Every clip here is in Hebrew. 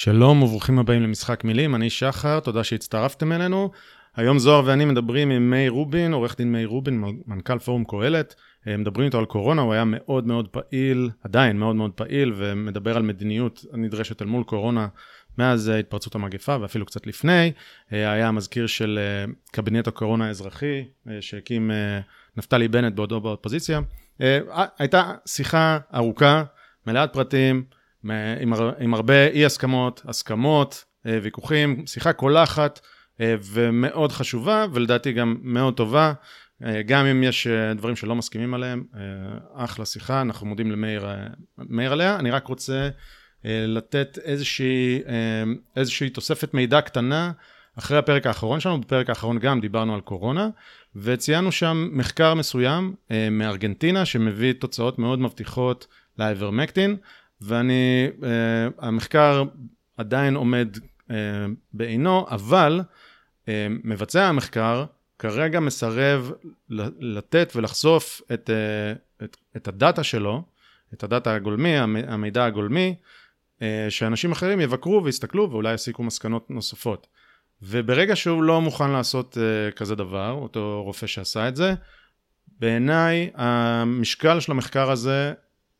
שלום וברוכים הבאים למשחק מילים, אני שחר, תודה שהצטרפתם אלינו. היום זוהר ואני מדברים עם מאיר רובין, עורך דין מאיר רובין, מנכ"ל פורום קהלת. אה, מדברים איתו על קורונה, הוא היה מאוד מאוד פעיל, עדיין מאוד מאוד פעיל, ומדבר על מדיניות הנדרשת אל מול קורונה מאז התפרצות המגפה ואפילו קצת לפני. אה, היה המזכיר של אה, קבינט הקורונה האזרחי, שהקים נפתלי בנט בעודו באופוזיציה. הייתה שיחה ארוכה, מלאת פרטים. עם, עם הרבה אי הסכמות, הסכמות, אה, ויכוחים, שיחה קולחת אה, ומאוד חשובה ולדעתי גם מאוד טובה, אה, גם אם יש דברים שלא מסכימים עליהם, אחלה שיחה, אנחנו מודים למאיר עליה, אני רק רוצה לתת איזושהי, איזושהי תוספת מידע קטנה אחרי הפרק האחרון שלנו, בפרק האחרון גם דיברנו על קורונה, וציינו שם מחקר מסוים מארגנטינה שמביא תוצאות מאוד מבטיחות לאיברמקטין. ואני, uh, המחקר עדיין עומד uh, בעינו, אבל uh, מבצע המחקר כרגע מסרב לתת ולחשוף את, uh, את, את הדאטה שלו, את הדאטה הגולמי, המידע הגולמי, uh, שאנשים אחרים יבקרו ויסתכלו ואולי יסיקו מסקנות נוספות. וברגע שהוא לא מוכן לעשות uh, כזה דבר, אותו רופא שעשה את זה, בעיניי המשקל של המחקר הזה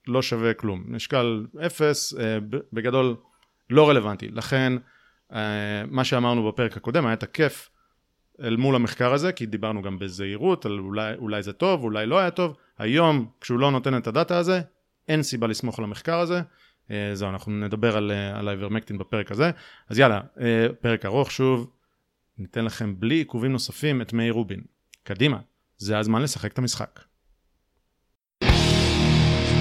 לא שווה כלום. משקל אפס, אה, בגדול לא רלוונטי. לכן, אה, מה שאמרנו בפרק הקודם היה תקף אל מול המחקר הזה, כי דיברנו גם בזהירות על אולי, אולי זה טוב, אולי לא היה טוב. היום, כשהוא לא נותן את הדאטה הזה, אין סיבה לסמוך על המחקר הזה. אה, זהו, אנחנו נדבר על, על האיברמקטין בפרק הזה. אז יאללה, פרק ארוך שוב, ניתן לכם בלי עיכובים נוספים את מאיר רובין. קדימה, זה הזמן לשחק את המשחק.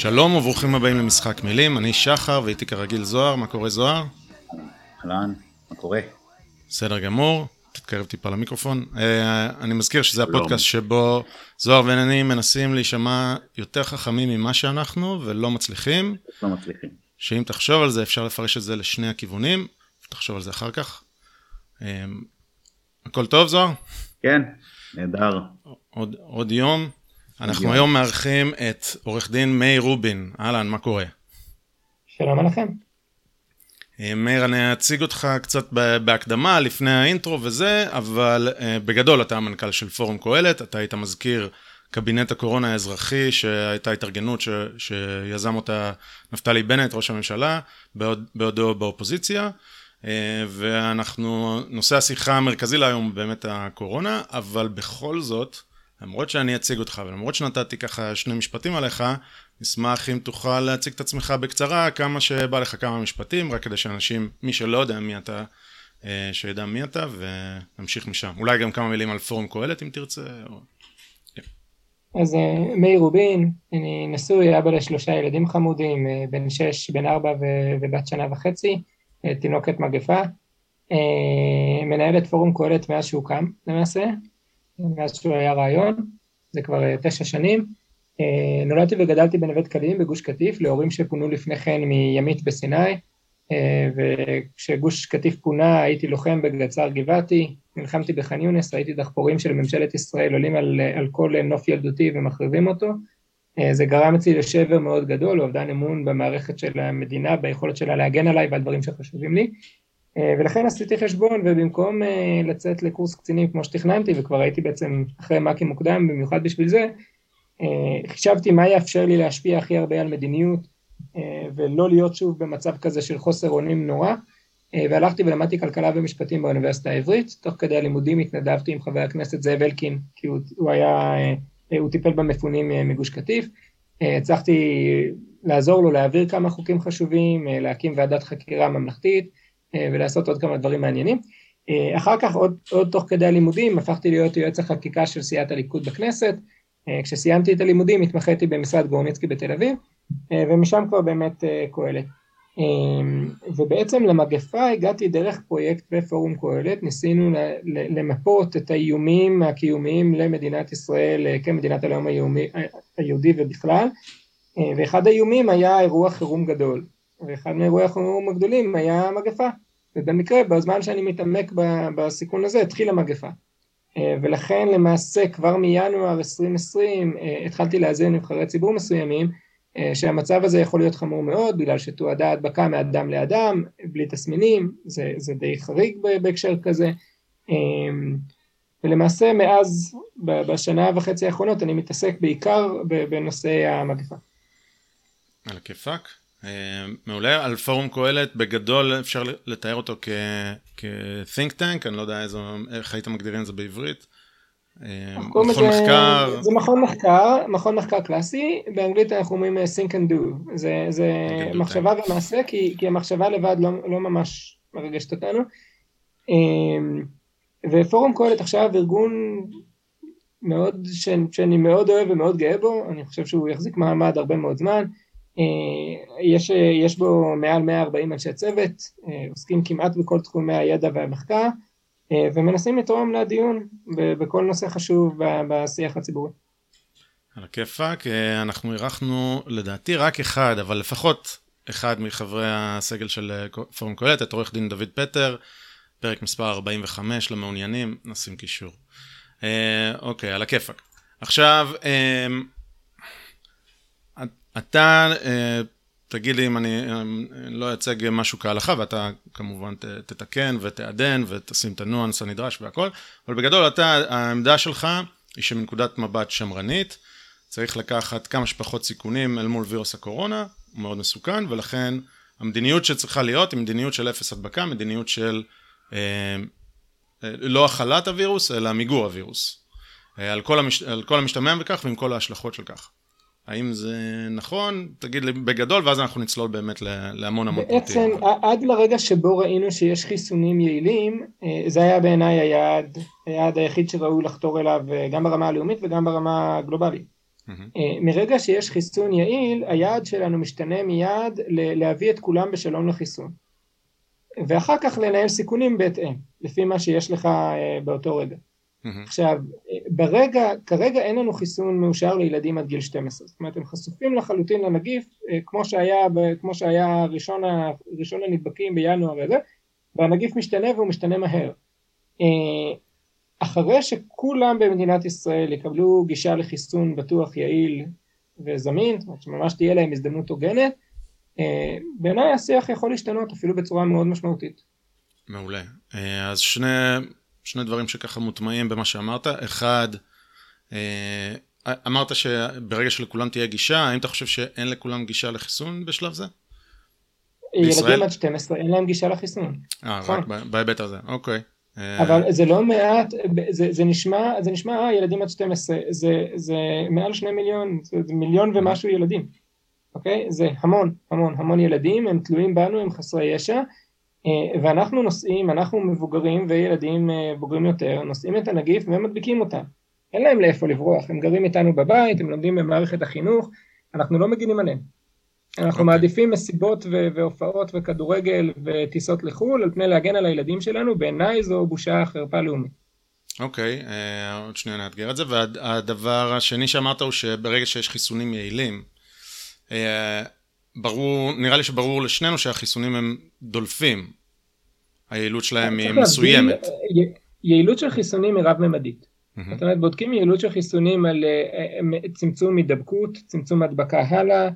שלום וברוכים הבאים למשחק מילים, אני שחר ואיתי כרגיל זוהר, מה קורה זוהר? אהלן, מה קורה? בסדר גמור, תתקרב טיפה למיקרופון. אה, אני מזכיר שזה הפודקאסט שבו זוהר ואני מנסים להישמע יותר חכמים ממה שאנחנו ולא מצליחים. לא מצליחים. שאם תחשוב על זה אפשר לפרש את זה לשני הכיוונים, תחשוב על זה אחר כך. אמ, הכל טוב זוהר? כן, נהדר. עוד, עוד יום. אנחנו יום. היום מארחים את עורך דין מאיר רובין. אהלן, מה קורה? שלום עליכם. אמ, מאיר, אני אציג אותך קצת בהקדמה לפני האינטרו וזה, אבל אה, בגדול אתה המנכ"ל של פורום קהלת, אתה היית מזכיר קבינט הקורונה האזרחי, שהייתה התארגנות ש, שיזם אותה נפתלי בנט, ראש הממשלה, בעוד, בעודו באופוזיציה. אה, ואנחנו, נושא השיחה המרכזי להיום הוא באמת הקורונה, אבל בכל זאת, למרות שאני אציג אותך ולמרות שנתתי ככה שני משפטים עליך, נשמח אם תוכל להציג את עצמך בקצרה, כמה שבא לך כמה משפטים, רק כדי שאנשים, מי שלא יודע מי אתה, אה, שידע מי אתה, ונמשיך משם. אולי גם כמה מילים על פורום קהלת אם תרצה. או... אז אה, מאיר רובין, אני נשוי, אבא לשלושה ילדים חמודים, אה, בן שש, בן ארבע ובת שנה וחצי, תינוקת מגפה. מנהל את פורום קהלת מאז שהוא קם למעשה, מאז שהוא היה רעיון, זה כבר תשע שנים. נולדתי וגדלתי בנווה דקלים בגוש קטיף, להורים שפונו לפני כן מימית בסיני, וכשגוש קטיף פונה הייתי לוחם בגצר גבעתי, נלחמתי בח'אן יונס, ראיתי דחפורים של ממשלת ישראל עולים על, על כל נוף ילדותי ומחריבים אותו. אה, זה גרם אצלי לשבר מאוד גדול, אובדן אמון במערכת של המדינה, ביכולת שלה להגן עליי ועל דברים שחשובים לי. אה, ולכן עשיתי חשבון, ובמקום אה, לצאת לקורס קצינים כמו שתכננתי, וכבר הייתי בעצם אחרי מאקי מוקדם, במיוחד בשביל זה, חשבתי מה יאפשר לי להשפיע הכי הרבה על מדיניות, ולא להיות שוב במצב כזה של חוסר אונים נורא. אה, והלכתי ולמדתי כלכלה ומשפטים באוניברסיטה העברית, תוך כדי הלימודים התנדבתי עם חבר הכנסת זאב אלקין, כי הוא, הוא היה, אה, הוא טיפל במפונים אה, מגוש קטיף, הצלחתי לעזור לו להעביר כמה חוקים חשובים, להקים ועדת חקירה ממלכתית ולעשות עוד כמה דברים מעניינים. אחר כך, עוד, עוד תוך כדי הלימודים, הפכתי להיות יועץ החקיקה של סיעת הליכוד בכנסת. כשסיימתי את הלימודים התמחיתי במשרד גורניצקי בתל אביב, ומשם כבר באמת קהלת. ובעצם למגפה הגעתי דרך פרויקט ופורום קהלת, ניסינו למפות את האיומים הקיומיים למדינת ישראל כמדינת הלאום היהודי ובכלל, ואחד האיומים היה אירוע חירום גדול, ואחד מאירועי החירום הגדולים היה מגפה, ובמקרה בזמן שאני מתעמק בסיכון הזה התחילה מגפה. ולכן למעשה כבר מינואר 2020 התחלתי לאזן נבחרי ציבור מסוימים שהמצב הזה יכול להיות חמור מאוד בגלל שתועדה הדבקה מאדם לאדם בלי תסמינים, זה, זה די חריג בהקשר כזה ולמעשה מאז בשנה וחצי האחרונות אני מתעסק בעיקר בנושא המגפה. על הכיפאק. מעולה, על פורום קהלת בגדול אפשר לתאר אותו כ-think tank, אני לא יודע איזו, איך הייתם מגדירים את זה בעברית. מכון מחקר. זה מכון מחקר, מכון מחקר קלאסי, באנגלית אנחנו אומרים think and do, זה, זה מחשבה ומעשה, כי, כי המחשבה לבד לא, לא ממש מרגשת אותנו. ופורום קהלת עכשיו ארגון מאוד, שאני מאוד אוהב ומאוד גאה בו, אני חושב שהוא יחזיק מעמד הרבה מאוד זמן. יש, יש בו מעל 140 אנשי צוות, עוסקים כמעט בכל תחומי הידע והמחקר, ומנסים לתרום לדיון בכל נושא חשוב בשיח הציבורי. על הכיפאק, אנחנו אירחנו לדעתי רק אחד, אבל לפחות אחד מחברי הסגל של פורום קהלת, את עורך דין דוד פטר, פרק מספר 45 למעוניינים, נשים קישור. אוקיי, על הכיפאק. עכשיו, אתה תגיד לי אם אני לא אצג משהו כהלכה, ואתה כמובן תתקן ותעדן ותשים את הניואנס הנדרש והכל, אבל בגדול אתה, העמדה שלך היא שמנקודת מבט שמרנית, צריך לקחת כמה שפחות סיכונים אל מול וירוס הקורונה, הוא מאוד מסוכן, ולכן המדיניות שצריכה להיות היא מדיניות של אפס הדבקה, מדיניות של אה, לא הכלת הווירוס, אלא מיגור הווירוס. אה, על כל, המש, על כל המשתמע בכך ועם כל ההשלכות של כך. האם זה נכון? תגיד לי בגדול, ואז אנחנו נצלול באמת להמון המון פרטים. בעצם עד לרגע שבו ראינו שיש חיסונים יעילים, אה, זה היה בעיניי היעד, היעד היחיד שראוי לחתור אליו אה, גם ברמה הלאומית וגם ברמה הגלובלית. Mm-hmm. מרגע שיש חיסון יעיל, היעד שלנו משתנה מיד להביא את כולם בשלום לחיסון. ואחר כך לנהל סיכונים בהתאם, לפי מה שיש לך באותו רגע. Mm-hmm. עכשיו, ברגע, כרגע אין לנו חיסון מאושר לילדים עד גיל 12, זאת אומרת הם חשופים לחלוטין לנגיף אה, כמו שהיה, כמו שהיה ראשון, ה, ראשון הנדבקים בינואר הזה, והנגיף משתנה והוא משתנה מהר. אה, אחרי שכולם במדינת ישראל יקבלו גישה לחיסון בטוח, יעיל וזמין, זאת אומרת שממש תהיה להם הזדמנות הוגנת, אה, בעיניי השיח יכול להשתנות אפילו בצורה מאוד משמעותית. מעולה. אז שני שני דברים שככה מוטמעים במה שאמרת. אחד, אה, אמרת שברגע שלכולם תהיה גישה, האם אתה חושב שאין לכולם גישה לחיסון בשלב זה? ילדים עד 12 אין להם גישה לחיסון. אה, רק נכון. בהיבט הזה, אוקיי. אה, אבל זה לא מעט, זה, זה נשמע, זה נשמע, אה, ילדים עד 12, זה, זה מעל שני מיליון, זה מיליון ומשהו ילדים, אוקיי? זה המון, המון, המון ילדים, הם תלויים בנו, הם חסרי ישע, אה, ואנחנו נושאים, אנחנו מבוגרים וילדים אה, בוגרים יותר, נושאים את הנגיף ומדביקים אותם. אין להם לאיפה לברוח, הם גרים איתנו בבית, הם לומדים במערכת החינוך, אנחנו לא מגינים עליהם. אנחנו okay. אוקיי. מעדיפים מסיבות והופעות וכדורגל וטיסות לחו"ל על פני להגן על הילדים שלנו, בעיניי זו בושה חרפה לאומית. אוקיי, okay, uh, עוד שנייה נאתגר את זה, והדבר השני שאמרת הוא שברגע שיש חיסונים יעילים, uh, ברור, נראה לי שברור לשנינו שהחיסונים הם דולפים. היעילות שלהם היא מסוימת. יעילות של חיסונים היא רב-ממדית. זאת אומרת, בודקים יעילות של חיסונים על אה, אה, צמצום הידבקות, צמצום הדבקה הלאה,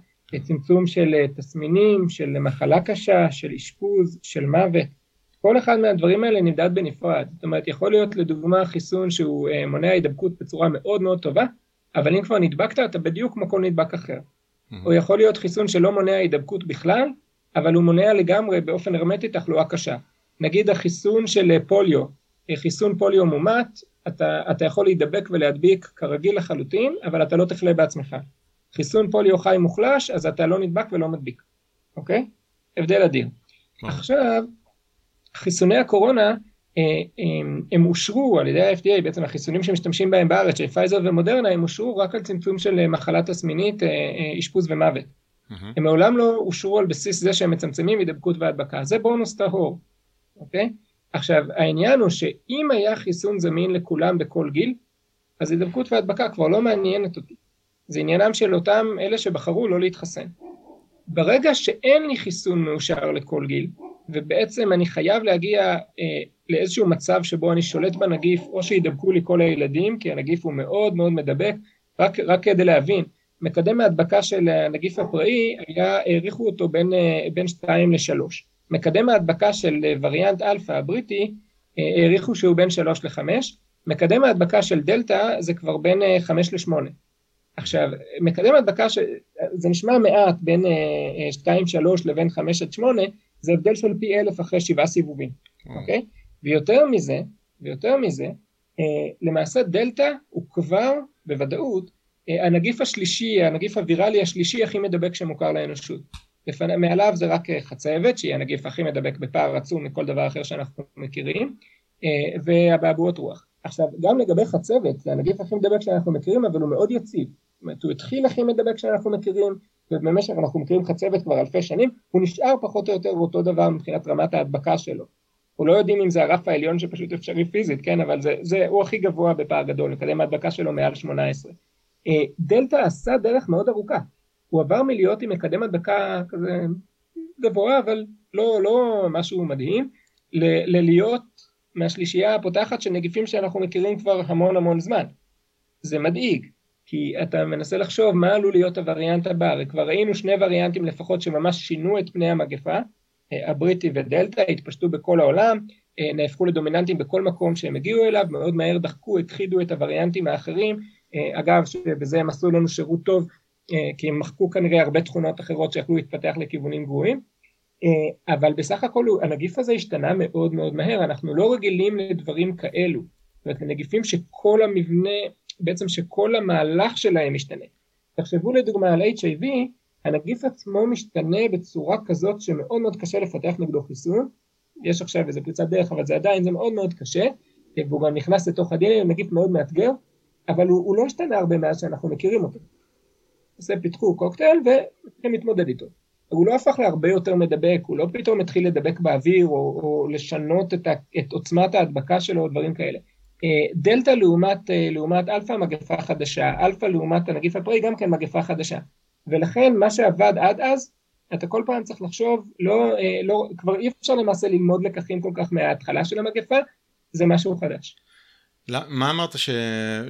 צמצום של אה, תסמינים, של מחלה קשה, של אשפוז, של מוות. כל אחד מהדברים האלה נמדד בנפרד. זאת אומרת, יכול להיות לדוגמה חיסון שהוא מונע הידבקות בצורה מאוד מאוד טובה, אבל אם כבר נדבקת, אתה בדיוק כמו כל נדבק אחר. או יכול להיות חיסון שלא מונע הידבקות בכלל, אבל הוא מונע לגמרי באופן הרמטי תחלואה קשה. נגיד החיסון של פוליו, חיסון פוליו מומת, אתה, אתה יכול להידבק ולהדביק כרגיל לחלוטין, אבל אתה לא תחלה בעצמך. חיסון פוליו חי מוחלש, אז אתה לא נדבק ולא מדביק, אוקיי? הבדל אדיר. עכשיו, חיסוני הקורונה, אה, הם, הם אושרו על ידי ה-FDA, בעצם החיסונים שמשתמשים בהם בארץ, של פייזר ומודרנה, הם אושרו רק על צמצום של מחלה תסמינית, אה, אה, אשפוז ומוות. הם מעולם לא אושרו על בסיס זה שהם מצמצמים הידבקות והדבקה, זה בונוס טהור, אוקיי? עכשיו, העניין הוא שאם היה חיסון זמין לכולם בכל גיל, אז הידבקות והדבקה כבר לא מעניינת אותי. זה עניינם של אותם אלה שבחרו לא להתחסן. ברגע שאין לי חיסון מאושר לכל גיל, ובעצם אני חייב להגיע אה, לאיזשהו מצב שבו אני שולט בנגיף, או שידבקו לי כל הילדים, כי הנגיף הוא מאוד מאוד מדבק, רק, רק כדי להבין, מקדם ההדבקה של הנגיף הפראי, היה, העריכו אותו בין, אה, בין 2 ל-3. מקדם ההדבקה של אה, וריאנט אלפא הבריטי, אה, העריכו שהוא בין 3 ל-5, מקדם ההדבקה של דלתא זה כבר בין 5 ל-8. עכשיו, מקדם ההדבקה, ש... זה נשמע מעט בין 2-3 לבין 5 עד 8, זה הבדל של פי אלף אחרי שבעה סיבובים, אוקיי? Okay? ויותר מזה, ויותר מזה, למעשה דלתא הוא כבר בוודאות הנגיף השלישי, הנגיף הוויראלי השלישי הכי מדבק שמוכר לאנושות. לפני, מעליו זה רק חצבת, שהיא הנגיף הכי מדבק בפער עצום מכל דבר אחר שאנחנו מכירים, אה, והבעבועות רוח. עכשיו, גם לגבי חצבת, זה הנגיף הכי מדבק שאנחנו מכירים, אבל הוא מאוד יציב. זאת אומרת, הוא התחיל הכי מדבק שאנחנו מכירים, ובמשך אנחנו מכירים חצבת כבר אלפי שנים, הוא נשאר פחות או יותר אותו דבר מבחינת רמת ההדבקה שלו. אנחנו לא יודעים אם זה הרף העליון שפשוט אפשרי פיזית, כן, אבל זה, זה הוא הכי גבוה בפער גדול, מקדם ההדבקה שלו מעל 18. אה, דלתא עשה דרך מאוד ארוכה. הוא עבר מלהיות עם מקדם הדבקה כזה גבוה, אבל לא, לא משהו מדהים, ללהיות מהשלישייה הפותחת של נגיפים שאנחנו מכירים כבר המון המון זמן. זה מדאיג, כי אתה מנסה לחשוב מה עלול להיות הווריאנט הבא, וכבר ראינו שני וריאנטים לפחות שממש שינו את פני המגפה, הבריטי ודלתא, התפשטו בכל העולם, אה, נהפכו לדומיננטים בכל מקום שהם הגיעו אליו, מאוד מהר דחקו, הכחידו את הווריאנטים האחרים, אה, אגב, שבזה הם עשו לנו שירות טוב, אה, כי הם מחקו כנראה הרבה תכונות אחרות שיכלו להתפתח לכיוונים גרועים, אה, אבל בסך הכל הנגיף הזה השתנה מאוד מאוד מהר, אנחנו לא רגילים לדברים כאלו, זאת אומרת, לנגיפים שכל המבנה, בעצם שכל המהלך שלהם משתנה. תחשבו לדוגמה על HIV, הנגיף עצמו משתנה בצורה כזאת שמאוד מאוד קשה לפתח נגדו חיסון, יש עכשיו איזה פריצת דרך, אבל זה עדיין, זה מאוד מאוד קשה, והוא גם נכנס לתוך ה-DNA, הוא נגיף מאוד מאתגר, אבל הוא, הוא לא השתנה הרבה מאז שאנחנו מכירים אותו. אז הם פיתחו קוקטייל והם מתמודד איתו. הוא לא הפך להרבה יותר מדבק, הוא לא פתאום התחיל לדבק באוויר או, או לשנות את, ה, את עוצמת ההדבקה שלו או דברים כאלה. אה, דלתא לעומת, אה, לעומת אלפא מגפה חדשה, אלפא לעומת הנגיף הפראי גם כן מגפה חדשה. ולכן מה שעבד עד אז, אתה כל פעם צריך לחשוב, לא, אה, לא, כבר אי אפשר למעשה ללמוד לקחים כל כך מההתחלה של המגפה, זה משהו חדש. לא, מה אמרת ש...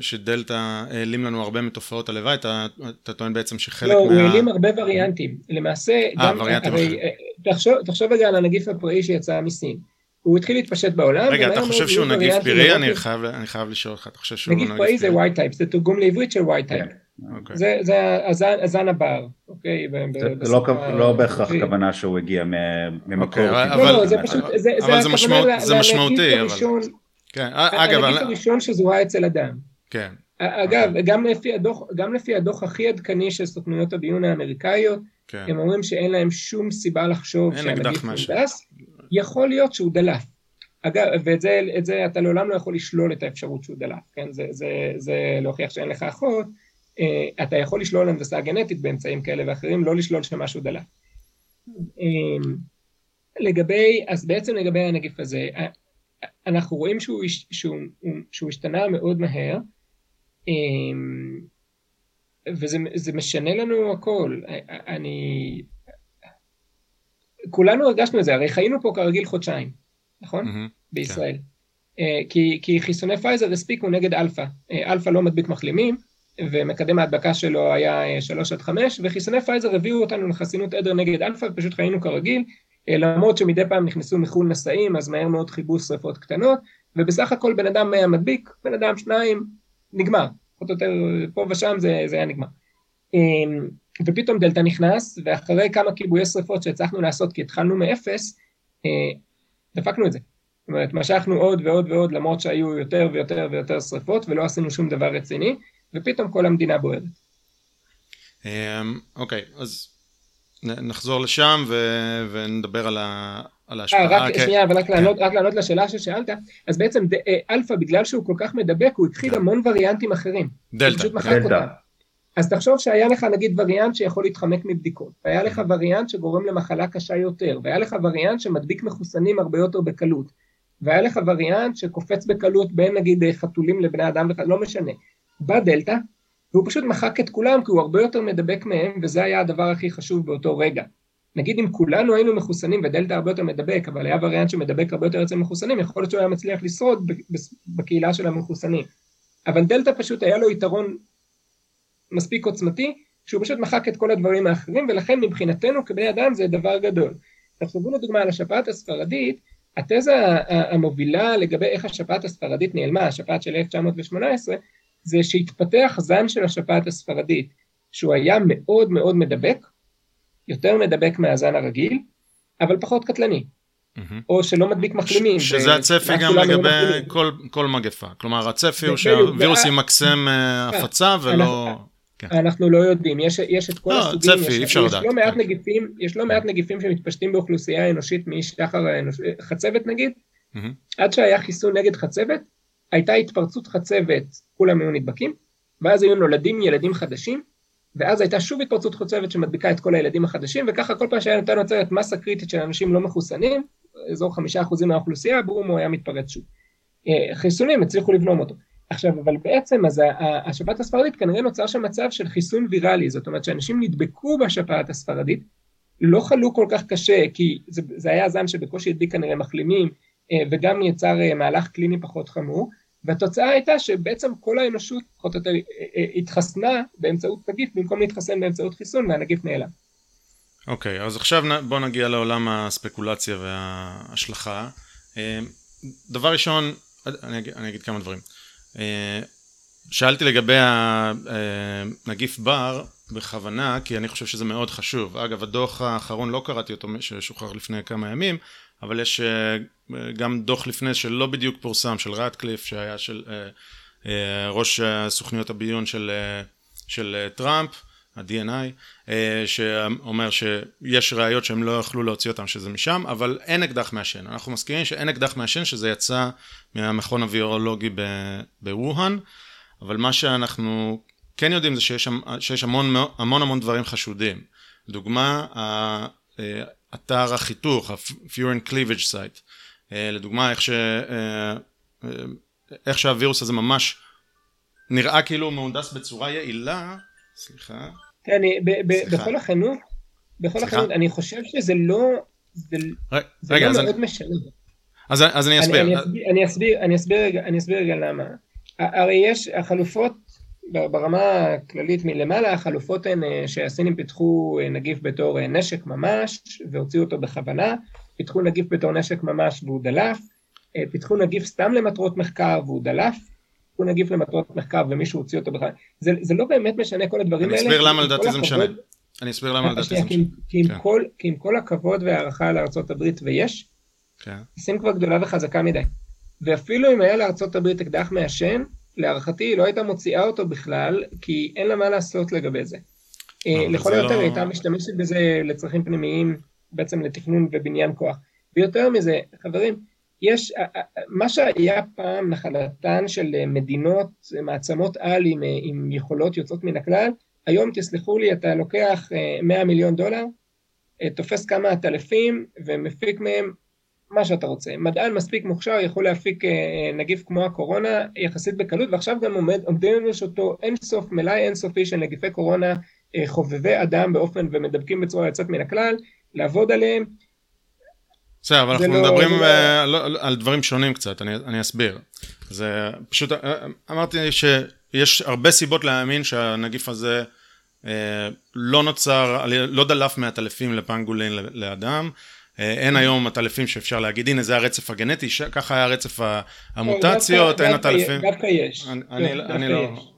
שדלתא העלים לנו הרבה מתופעות הלוואי? אתה, אתה טוען בעצם שחלק לא, מה... לא, הוא העלים הרבה וריאנטים. למעשה, 아, גם... וריאנטים הרי, אה, תחשוב, תחשוב רגע על הנגיף הפראי שיצא מסין. הוא התחיל להתפשט בעולם. רגע, אתה חושב שהוא נגיף פראי? אני, אני חייב לשאול אותך, אתה חושב שהוא נגיף פראי זה white type, זה תרגום לעברית של white type. Okay. אוקיי. זה, זה הזן הבר, אוקיי? זה לא, לא בהכרח כוונה שהוא הגיע ממקור. Okay, אבל, לא, זה פשוט, זה, אבל זה, זה משמעותי. כן, אגב... הנגיף הראשון שזוהה אצל אדם. כן. אגב, גם לפי, הדוח, גם לפי הדוח הכי עדכני של סוכנויות הביון האמריקאיות, כן. הם אומרים שאין להם שום סיבה לחשוב שהנגיף נדס, יכול להיות שהוא דלף. אגב, ואת זה, זה אתה לעולם לא יכול לשלול את האפשרות שהוא דלף, כן? זה, זה, זה להוכיח שאין לך אחות, אה, אתה יכול לשלול הנדסה גנטית באמצעים כאלה ואחרים, לא לשלול שמשהו דלף. אה, לגבי, אז בעצם לגבי הנגיף הזה, אנחנו רואים שהוא, שהוא, שהוא השתנה מאוד מהר, אמ, וזה משנה לנו הכל. אני... כולנו הרגשנו את זה, הרי חיינו פה כרגיל חודשיים, נכון? Mm-hmm, בישראל. כן. כי, כי חיסוני פייזר הספיקו נגד אלפא. אה, אלפא לא מדביק מחלימים, ומקדם ההדבקה שלו היה 3 עד 5, וחיסוני פייזר הביאו אותנו לחסינות עדר נגד אלפא, ופשוט חיינו כרגיל, אה, למרות שמדי פעם נכנסו מחו"ל נשאים, אז מהר מאוד כיבו שרפות קטנות, ובסך הכל בן אדם היה מדביק, בן אדם שניים, נגמר. פחות או יותר פה ושם זה, זה היה נגמר. אמ, ופתאום דלתא נכנס, ואחרי כמה כיבויי שרפות שהצלחנו לעשות, כי התחלנו מאפס, אה, דפקנו את זה. זאת אומרת, משכנו עוד ועוד ועוד, למרות שהיו יותר ויותר ויותר שרפות, ולא עשינו שום דבר רציני, ופתאום כל המדינה בוערת. אמ, אוקיי, אז נחזור לשם ו... ונדבר על, ה... על ההשפעה. אה, רק, כן. שנייה, אבל רק, כן. לענות, רק לענות לשאלה ששאלת, אז בעצם ד... אה, אלפא, בגלל שהוא כל כך מדבק, הוא התחיל כן. המון וריאנטים אחרים. דלתא. דלתא. אז תחשוב שהיה לך נגיד וריאנט שיכול להתחמק מבדיקות, והיה לך וריאנט שגורם למחלה קשה יותר, והיה לך וריאנט שמדביק מחוסנים הרבה יותר בקלות, והיה לך וריאנט שקופץ בקלות בין נגיד חתולים לבני אדם, לא משנה. בא דלתא, והוא פשוט מחק את כולם כי הוא הרבה יותר מדבק מהם, וזה היה הדבר הכי חשוב באותו רגע. נגיד אם כולנו היינו מחוסנים ודלתא הרבה יותר מדבק, אבל היה וריאנט שמדבק הרבה יותר אצל מחוסנים, יכול להיות שהוא היה מצליח לשרוד בקהילה של המחוסנים. אבל דלתא פשוט היה לו יתרון מספיק עוצמתי, שהוא פשוט מחק את כל הדברים האחרים, ולכן מבחינתנו כבני אדם זה דבר גדול. תחשבו לדוגמה על השפעת הספרדית, התזה המובילה לגבי איך השפעת הספרדית נעלמה, השפעת של 1918, זה שהתפתח זן של השפעת הספרדית, שהוא היה מאוד מאוד מדבק, יותר מדבק מהזן הרגיל, אבל פחות קטלני. Mm-hmm. או שלא מדביק מחלימים. שזה הצפי גם לגבי כל, כל מגפה. כלומר, הצפי הוא שהווירוס ימקסם אה, אה, הפצה ולא... כן. אנחנו לא יודעים, יש, יש את כל לא, הסוגים, צפי, יש, אפשר יש, לדעת. לא מעט כן. נגיפים, יש לא מעט נגיפים שמתפשטים באוכלוסייה האנושית משחר. חצבת נגיד, mm-hmm. עד שהיה חיסון נגד חצבת, הייתה התפרצות חצבת, כולם היו נדבקים, ואז היו נולדים ילדים חדשים, ואז הייתה שוב התפרצות חצבת שמדביקה את כל הילדים החדשים, וככה כל פעם שהיה נותן נוצרת מסה קריטית של אנשים לא מחוסנים, אזור חמישה אחוזים מהאוכלוסייה, בום הוא היה מתפרץ שוב. אה, חיסונים הצליחו לבלום אותו. עכשיו, אבל בעצם, אז השפעת הספרדית כנראה נוצר שם מצב של חיסון ויראלי, זאת אומרת שאנשים נדבקו בשפעת הספרדית, לא חלו כל כך קשה, כי זה, זה היה זן שבקושי הדביק כנראה מחלימים, אה, וגם יצר אה, מהלך קליני פחות חמור, והתוצאה הייתה שבעצם כל האנושות פחות או יותר התחסנה באמצעות נגיף במקום להתחסן באמצעות חיסון והנגיף נעלם. אוקיי, okay, אז עכשיו בוא נגיע לעולם הספקולציה וההשלכה. דבר ראשון, אני אגיד, אני אגיד כמה דברים. אה, שאלתי לגבי הנגיף בר בכוונה, כי אני חושב שזה מאוד חשוב. אגב, הדוח האחרון לא קראתי אותו, ששוחרר לפני כמה ימים, אבל יש אה, גם דוח לפני שלא בדיוק פורסם, של רטקליף, שהיה של אה, ראש סוכניות הביון של, של טראמפ, ה-DNI, שאומר שיש ראיות שהם לא יכלו להוציא אותם שזה משם, אבל אין אקדח מעשן. אנחנו מסכימים שאין אקדח מעשן שזה יצא מהמכון הווירולוגי בווהאן, אבל מה שאנחנו כן יודעים זה שיש, שיש המון, המון המון דברים חשודים. דוגמה, אתר החיתוך, ה-Furin Cleavage Site, אה, לדוגמה איך, ש, אה, אה, איך שהווירוס הזה ממש נראה כאילו מהונדס בצורה יעילה, סליחה. אני, ב, ב, בכל החינוך, בכל החינוך, אני חושב שזה לא, זה, זה רגע, לא מאוד אני... משנה. אז, אז אני אסביר. אני, אני, אני, אסביר, אני אסביר רגע, אני אסביר רגע למה. הרי יש החלופות ברמה הכללית מלמעלה, החלופות הן אה, שהסינים פיתחו אה, נגיף בתור אה, נשק ממש והוציאו אותו בכוונה, פיתחו נגיף בתור נשק ממש והוא דלף, פיתחו נגיף סתם למטרות מחקר והוא דלף, פיתחו נגיף למטרות מחקר ומישהו הוציא אותו בכלל, זה, זה לא באמת משנה כל הדברים האלה. אני אסביר למה לדעתי זה משנה. אני אסביר למה לדעתי זה משנה. כי עם כל הכבוד והערכה לארה"ב ויש, כן. סין כבר גדולה וחזקה מדי. ואפילו אם היה לארצות הברית אקדח מעשן, להערכתי היא לא הייתה מוציאה אותו בכלל, כי אין לה מה לעשות לגבי זה. אה, לכל היותר לא... היא הייתה משתמשת בזה לצרכים פנימיים, בעצם לתכנון ובניין כוח. ויותר מזה, חברים, יש, מה שהיה פעם נחלתן של מדינות, מעצמות על עם, עם יכולות יוצאות מן הכלל, היום תסלחו לי, אתה לוקח 100 אה, מיליון דולר, אה, תופס כמה עטלפים ומפיק מהם מה שאתה רוצה. מדען מספיק מוכשר יכול להפיק אה, נגיף כמו הקורונה יחסית בקלות, ועכשיו גם עומד, עומדים לנו שאותו אינסוף, מלאי אינסופי של נגיפי קורונה אה, חובבי אדם באופן ומדבקים בצורה יוצאת מן הכלל, לעבוד עליהם. בסדר, אבל אנחנו לא, מדברים לא... אה, לא, על דברים שונים קצת, אני, אני אסביר. זה פשוט, אמרתי שיש הרבה סיבות להאמין שהנגיף הזה לא נוצר, לא דלף מהטלפים לפנגולין לאדם, אין היום עטלפים שאפשר להגיד, הנה זה הרצף הגנטי, ככה היה רצף המוטציות, אין עטלפים. דווקא יש.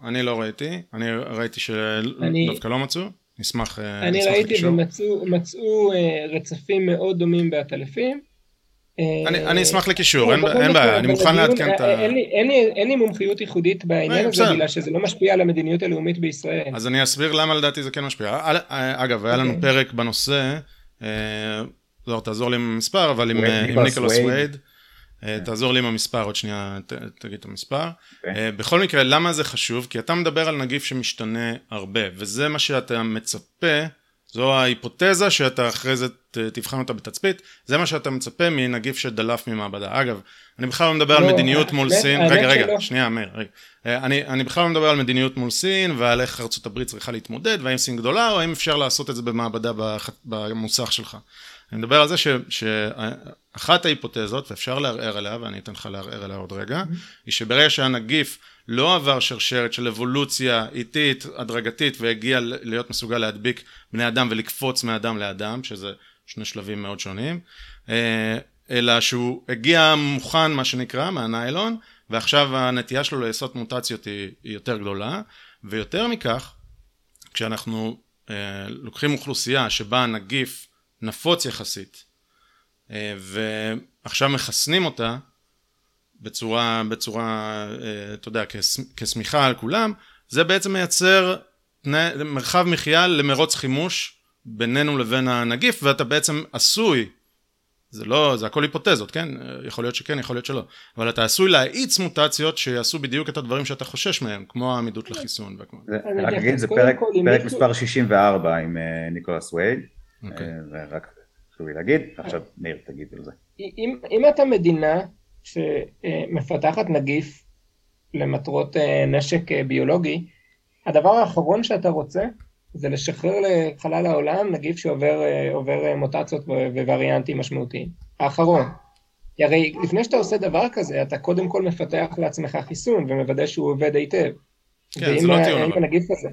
אני לא ראיתי, אני ראיתי שדווקא לא מצאו, נשמח לקישור. אני ראיתי ומצאו אה, רצפים מאוד דומים בעטלפים. אה, אני אשמח לקישור, אין בעיה, אני מוכן לעדכן את ה... אין לי מומחיות ייחודית בעניין הזה, בגלל שזה לא משפיע על המדיניות הלאומית בישראל. אז אני אסביר למה לדעתי זה כן משפיע. אגב, היה לנו אוקיי. פרק בנושא, זוהר תעזור לי עם המספר, אבל עם, עם ניקולוס וייד, אה, תעזור לי עם המספר, עוד שנייה ת, תגיד את המספר. Okay. אוקיי. בכל מקרה, למה זה חשוב? כי אתה מדבר על נגיף שמשתנה הרבה, וזה מה שאתה מצפה, זו ההיפותזה שאתה אחרי זה תבחן אותה בתצפית, זה מה שאתה מצפה מנגיף שדלף ממעבדה. אגב, אני בכלל לא מדבר לא, על מדיניות מול סין, רגע, רגע, שלא. שנייה, מאיר, רגע. אני, אני בכלל לא מדבר על מדיניות מול סין ועל איך ארה"ב צריכה להתמודד, והאם סין גדולה, או האם אפשר לעשות את זה במעבדה במוסך שלך. אני מדבר על זה ש, שאחת ההיפותזות, ואפשר לערער עליה, ואני אתן לך לערער עליה עוד רגע. היא שברגע שהנגיף לא עבר שרשרת של אבולוציה איטית, הדרגתית, והגיע להיות מסוגל להדביק בני אדם ולקפוץ מאדם לאדם, שזה שני שלבים מאוד שונים, אה, אלא שהוא הגיע מוכן, מה שנקרא, מהניילון, ועכשיו הנטייה שלו לעשות מוטציות היא יותר גדולה, ויותר מכך, כשאנחנו אה, לוקחים אוכלוסייה שבה הנגיף נפוץ יחסית, אה, ועכשיו מחסנים אותה בצורה, בצורה, אה, אתה יודע, כשמיכה על כולם, זה בעצם מייצר תנא, מרחב מחיה למרוץ חימוש בינינו לבין הנגיף, ואתה בעצם עשוי, זה לא, זה הכל היפותזות, כן? יכול להיות שכן, יכול להיות שלא, אבל אתה עשוי להאיץ מוטציות שיעשו בדיוק את הדברים שאתה חושש מהם, כמו העמידות לחיסון. רק אגיד, זה פרק מספר 64 עם אה, ניקולס וייד, אוקיי. ורק חשוב לי להגיד, עכשיו מאיר תגיד על זה. אם, אם אתה מדינה שמפתחת נגיף למטרות אה, נשק אה, ביולוגי, הדבר האחרון שאתה רוצה זה לשחרר לחלל העולם נגיף שעובר אה, מוטציות ווריאנטים משמעותיים. האחרון. כי הרי לפני שאתה עושה דבר כזה, אתה קודם כל מפתח לעצמך חיסון ומוודא שהוא עובד היטב. כן, זה לא טיעון. ואם הנגיף הזה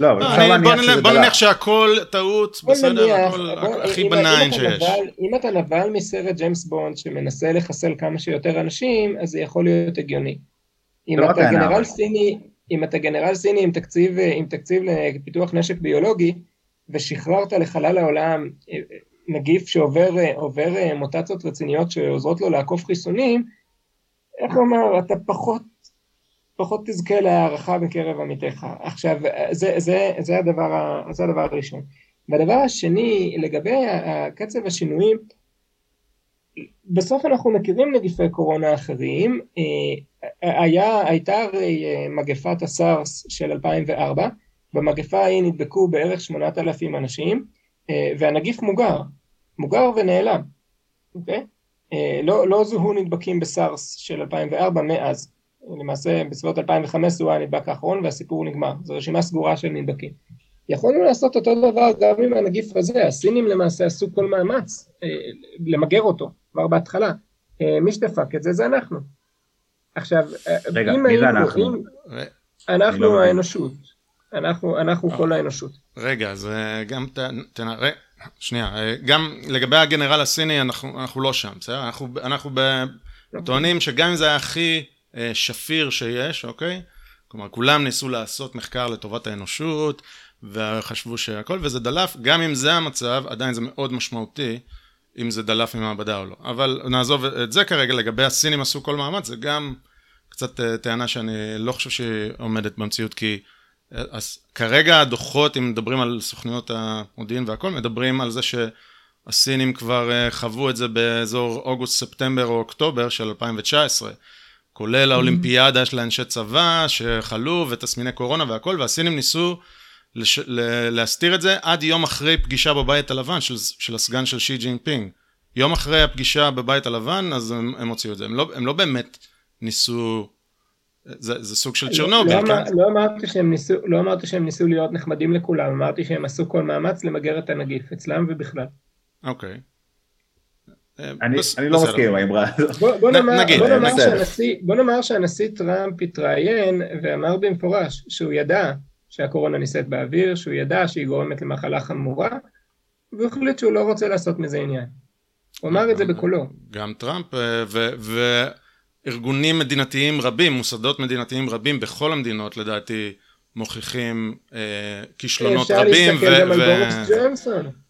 לא, אבל אפשר להניח שזה דלף. בוא נניח שהכל טעות, בסדר, הכל הכי בניין שיש. אם אתה נבל מסרט ג'יימס בונד שמנסה לחסל כמה שיותר אנשים, אז זה יכול להיות הגיוני. אם לא אתה גנרל סיני, אם אתה גנרל סיני עם תקציב, עם תקציב לפיתוח נשק ביולוגי, ושחררת לחלל העולם אה, נגיף שעובר מוטציות רציניות שעוזרות לו לעקוף חיסונים, איך לומר, אתה פחות פחות תזכה להערכה בקרב עמיתיך. עכשיו, זה, זה, זה, הדבר, זה הדבר הראשון. והדבר השני, לגבי קצב השינויים, בסוף אנחנו מכירים נגיפי קורונה אחרים, אה, היה, הייתה הרי אה, מגפת הסארס של 2004, במגפה ההיא נדבקו בערך 8,000 אנשים, אה, והנגיף מוגר, מוגר ונעלם, אוקיי? לא, לא זוהו נדבקים בסארס של 2004 מאז. למעשה בסביבות 2015 הוא היה הנדבק האחרון והסיפור נגמר, זו רשימה סגורה של נדבקים. יכולנו לעשות אותו דבר גם עם הנגיף הזה, הסינים למעשה עשו כל מאמץ אה, למגר אותו כבר בהתחלה, אה, מי שדפק את זה זה אנחנו. עכשיו, אה, רגע, אם מי זה אנחנו? אם, אנחנו לא האנושות, אנחנו, אנחנו כל האנושות. רגע, זה גם, תנראה, שנייה, גם לגבי הגנרל הסיני אנחנו, אנחנו לא שם, בסדר? אנחנו, אנחנו טוענים שגם אם זה היה הכי שפיר שיש, אוקיי? כלומר, כולם ניסו לעשות מחקר לטובת האנושות, וחשבו שהכל, וזה דלף, גם אם זה המצב, עדיין זה מאוד משמעותי, אם זה דלף ממעבדה או לא. אבל נעזוב את זה כרגע, לגבי הסינים עשו כל מאמץ, זה גם קצת אה, טענה שאני לא חושב שהיא עומדת במציאות, כי אה, אז כרגע הדוחות, אם מדברים על סוכניות המודיעין והכל, מדברים על זה שהסינים כבר חוו את זה באזור אוגוסט-ספטמבר או אוקטובר של 2019. כולל האולימפיאדה של האנשי צבא שחלו ותסמיני קורונה והכל, והסינים ניסו לש... להסתיר את זה עד יום אחרי פגישה בבית הלבן של, של הסגן של שי ג'ינפינג. יום אחרי הפגישה בבית הלבן, אז הם, הם הוציאו את זה. הם לא, הם לא באמת ניסו, זה, זה סוג של צ'רנוביל, לא, כן? לא אמרתי, שהם ניסו, לא אמרתי שהם ניסו להיות נחמדים לכולם, אמרתי שהם עשו כל מאמץ למגר את הנגיף אצלם ובכלל. אוקיי. אני לא מסכים עם האמרה הזאת. בוא נאמר שהנשיא טראמפ התראיין ואמר במפורש שהוא ידע שהקורונה נישאת באוויר, שהוא ידע שהיא גורמת למחלה חמורה, והוא החליט שהוא לא רוצה לעשות מזה עניין. הוא אמר את זה בקולו. גם טראמפ אה, וארגונים מדינתיים רבים, מוסדות מדינתיים רבים בכל המדינות לדעתי מוכיחים אה, כישלונות רבים. אפשר להסתכל גם על בוריס ג'ונסון.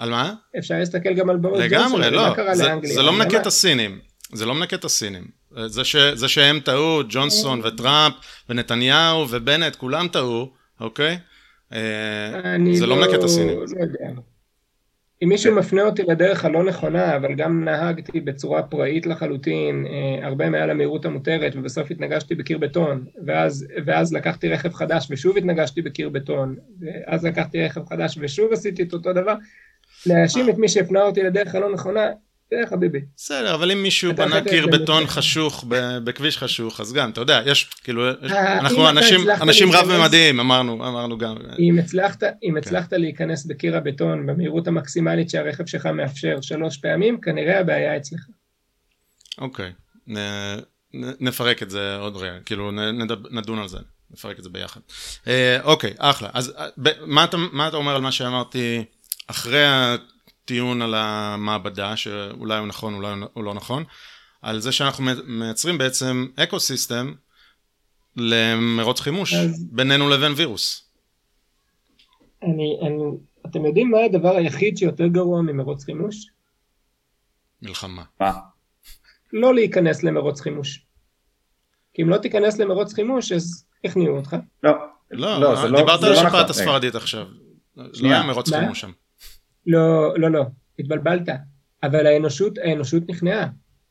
על מה? אפשר להסתכל גם על בוריס ג'ונסון. לגמרי, לא. זה, זה לא מנקה את הסינים. זה לא מנקה את הסינים. זה, ש, זה שהם טעו, ג'ונסון וטראמפ ונתניהו ובנט, כולם טעו, אוקיי? אה, זה לא, לא מנקה את הסינים. לא יודע. אם מישהו מפנה אותי לדרך הלא נכונה, אבל גם נהגתי בצורה פראית לחלוטין, אה, הרבה מעל המהירות המותרת, ובסוף התנגשתי בקיר בטון, ואז, ואז לקחתי רכב חדש ושוב התנגשתי בקיר בטון, ואז לקחתי רכב חדש ושוב עשיתי את אותו דבר, להאשים את מי שהפנה אותי לדרך הלא נכונה, תראה חביבי. בסדר, אבל אם מישהו בנה קיר בטון חשוך בכביש חשוך, אז גם, אתה יודע, יש, כאילו, אה, אנחנו אנשים רב-ממדיים, אמרנו גם. אם הצלחת להיכנס בקיר הבטון במהירות המקסימלית שהרכב שלך מאפשר שלוש פעמים, כנראה הבעיה אצלך. אוקיי, נפרק את זה עוד רגע, כאילו נדון על זה, נפרק את זה ביחד. אה, אוקיי, אחלה. אז אה, מה אתה אומר על מה שאמרתי אחרי טיעון על המעבדה, שאולי הוא נכון, אולי הוא לא נכון, על זה שאנחנו מייצרים בעצם אקו סיסטם למרוץ חימוש אז... בינינו לבין וירוס. אני, אני, אתם יודעים מה הדבר היחיד שיותר גרוע ממרוץ חימוש? מלחמה. מה? לא להיכנס למרוץ חימוש. כי אם לא תיכנס למרוץ חימוש, אז יכניעו אותך. לא. לא, לא, לא דיברת על לא השפעת. הספרדית עכשיו. לא היה מרוץ חימוש שם. לא, לא, לא, התבלבלת. אבל האנושות, האנושות נכנעה.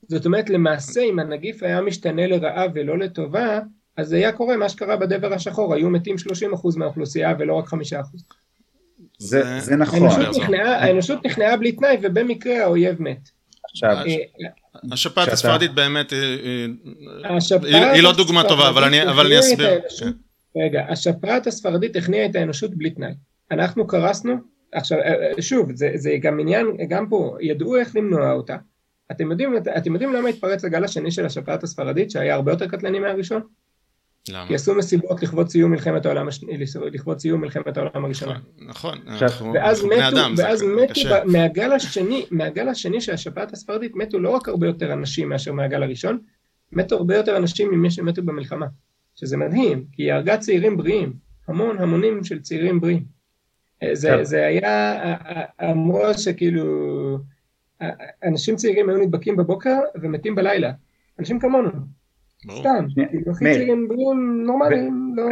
זאת אומרת, למעשה, אם הנגיף היה משתנה לרעה ולא לטובה, אז היה קורה מה שקרה בדבר השחור, היו מתים 30% מהאוכלוסייה ולא רק 5%. זה, זה נכון. האנושות נכנעה, האנושות נכנעה בלי תנאי, ובמקרה האויב מת. עכשיו, אה, השפעת הספרדית באמת, היא לא דוגמה טובה, אבל אני אסביר. רגע, השפעת הספרדית הכניעה את האנושות בלי תנאי. אנחנו קרסנו, עכשיו, אה, אה, שוב, זה, זה גם עניין, גם פה, ידעו איך למנוע אותה. אתם יודעים, אתם יודעים למה התפרץ הגל השני של השפעת הספרדית, שהיה הרבה יותר קטלני מהראשון? למה? כי עשו מסיבות לכבוד סיום מלחמת העולם השני, לכבוד סיום מלחמת העולם הראשונה. נכון, נכון. ואז מתו, ואז מתו מהגל השני, מהגל השני של השפעת הספרדית מתו לא רק הרבה יותר אנשים מאשר מהגל הראשון, מתו הרבה יותר אנשים ממי שמתו במלחמה. שזה מדהים, כי היא הרגה צעירים בריאים, המון המונים של צעירים בריאים. זה, זה היה, אמרו שכאילו, אנשים צעירים היו נדבקים בבוקר ומתים בלילה, אנשים כמונו, סתם, כאילו הכי צעירים בריאים נורמליים, לא...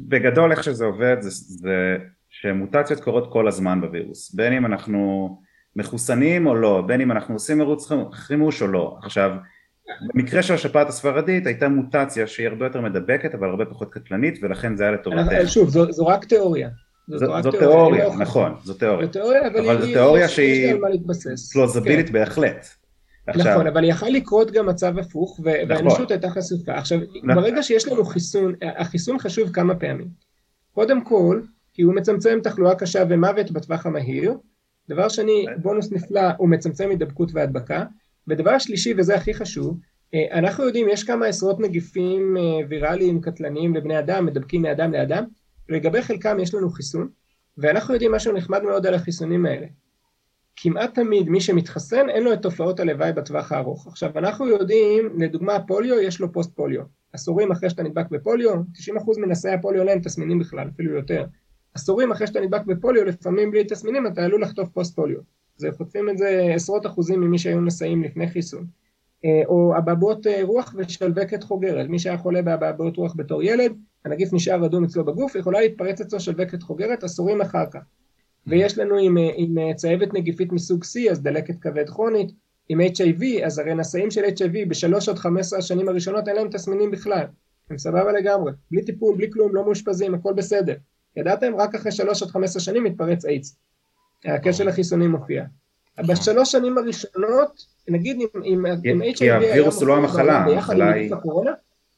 בגדול איך שזה עובד זה, זה שמוטציות קורות כל הזמן בווירוס, בין אם אנחנו מחוסנים או לא, בין אם אנחנו עושים מרוץ חימוש או לא. עכשיו, במקרה של השפעת הספרדית הייתה מוטציה שהיא הרבה יותר מדבקת אבל הרבה פחות קטלנית ולכן זה היה לטובתנו. שוב, זו, זו רק תיאוריה. זו תיאוריה, נכון, זו תיאוריה. אבל זו תיאוריה שהיא פלוזבילית כן. בהחלט. נכון, אבל יכול לקרות גם מצב הפוך, נכון. והאנושות הייתה חשופה. עכשיו, נכון. ברגע שיש לנו חיסון, החיסון חשוב כמה פעמים. קודם כל, כי הוא מצמצם תחלואה קשה ומוות בטווח המהיר. דבר שני, בונוס נפלא, הוא מצמצם הידבקות והדבקה. ודבר שלישי, וזה הכי חשוב, אה, אנחנו יודעים, יש כמה עשרות נגיפים אה, ויראליים קטלניים לבני אדם, מדבקים מאדם לאדם, לגבי חלקם יש לנו חיסון, ואנחנו יודעים משהו נחמד מאוד על החיסונים האלה. כמעט תמיד מי שמתחסן אין לו את תופעות הלוואי בטווח הארוך. עכשיו אנחנו יודעים, לדוגמה פוליו יש לו פוסט פוליו. עשורים אחרי שאתה נדבק בפוליו, 90% מנשאי הפוליו אין תסמינים בכלל, אפילו יותר. עשורים אחרי שאתה נדבק בפוליו, לפעמים בלי תסמינים אתה עלול לחטוף פוסט פוליו. זה חוטפים את זה עשרות אחוזים ממי שהיו נשאים לפני חיסון. אה, או אבעבועות אה, רוח ושלווקת חוגרת, מי שהיה חולה באבעבעות רוח בתור ילד, הנגיף נשאר אדום אצלו בגוף, יכולה להתפרץ אצלו שלווקת חוגרת עשורים אחר כך. ויש לנו עם, אה, עם צהבת נגיפית מסוג C, אז דלקת כבד כרונית, עם HIV, אז הרי נשאים של HIV בשלוש עד חמש עשרה השנים הראשונות אין להם תסמינים בכלל, הם סבבה לגמרי, בלי טיפול, בלי כלום, לא מאושפזים, הכל בסדר. ידעתם? רק אחרי שלוש עד חמש עשרה שנים מתפרץ איידס. הכשל החיסוני מופיע. בשלוש שנים הראשונות, נגיד אם, אם, אם HIV כי הווירוס הוא לא המחלה, המחלה היא...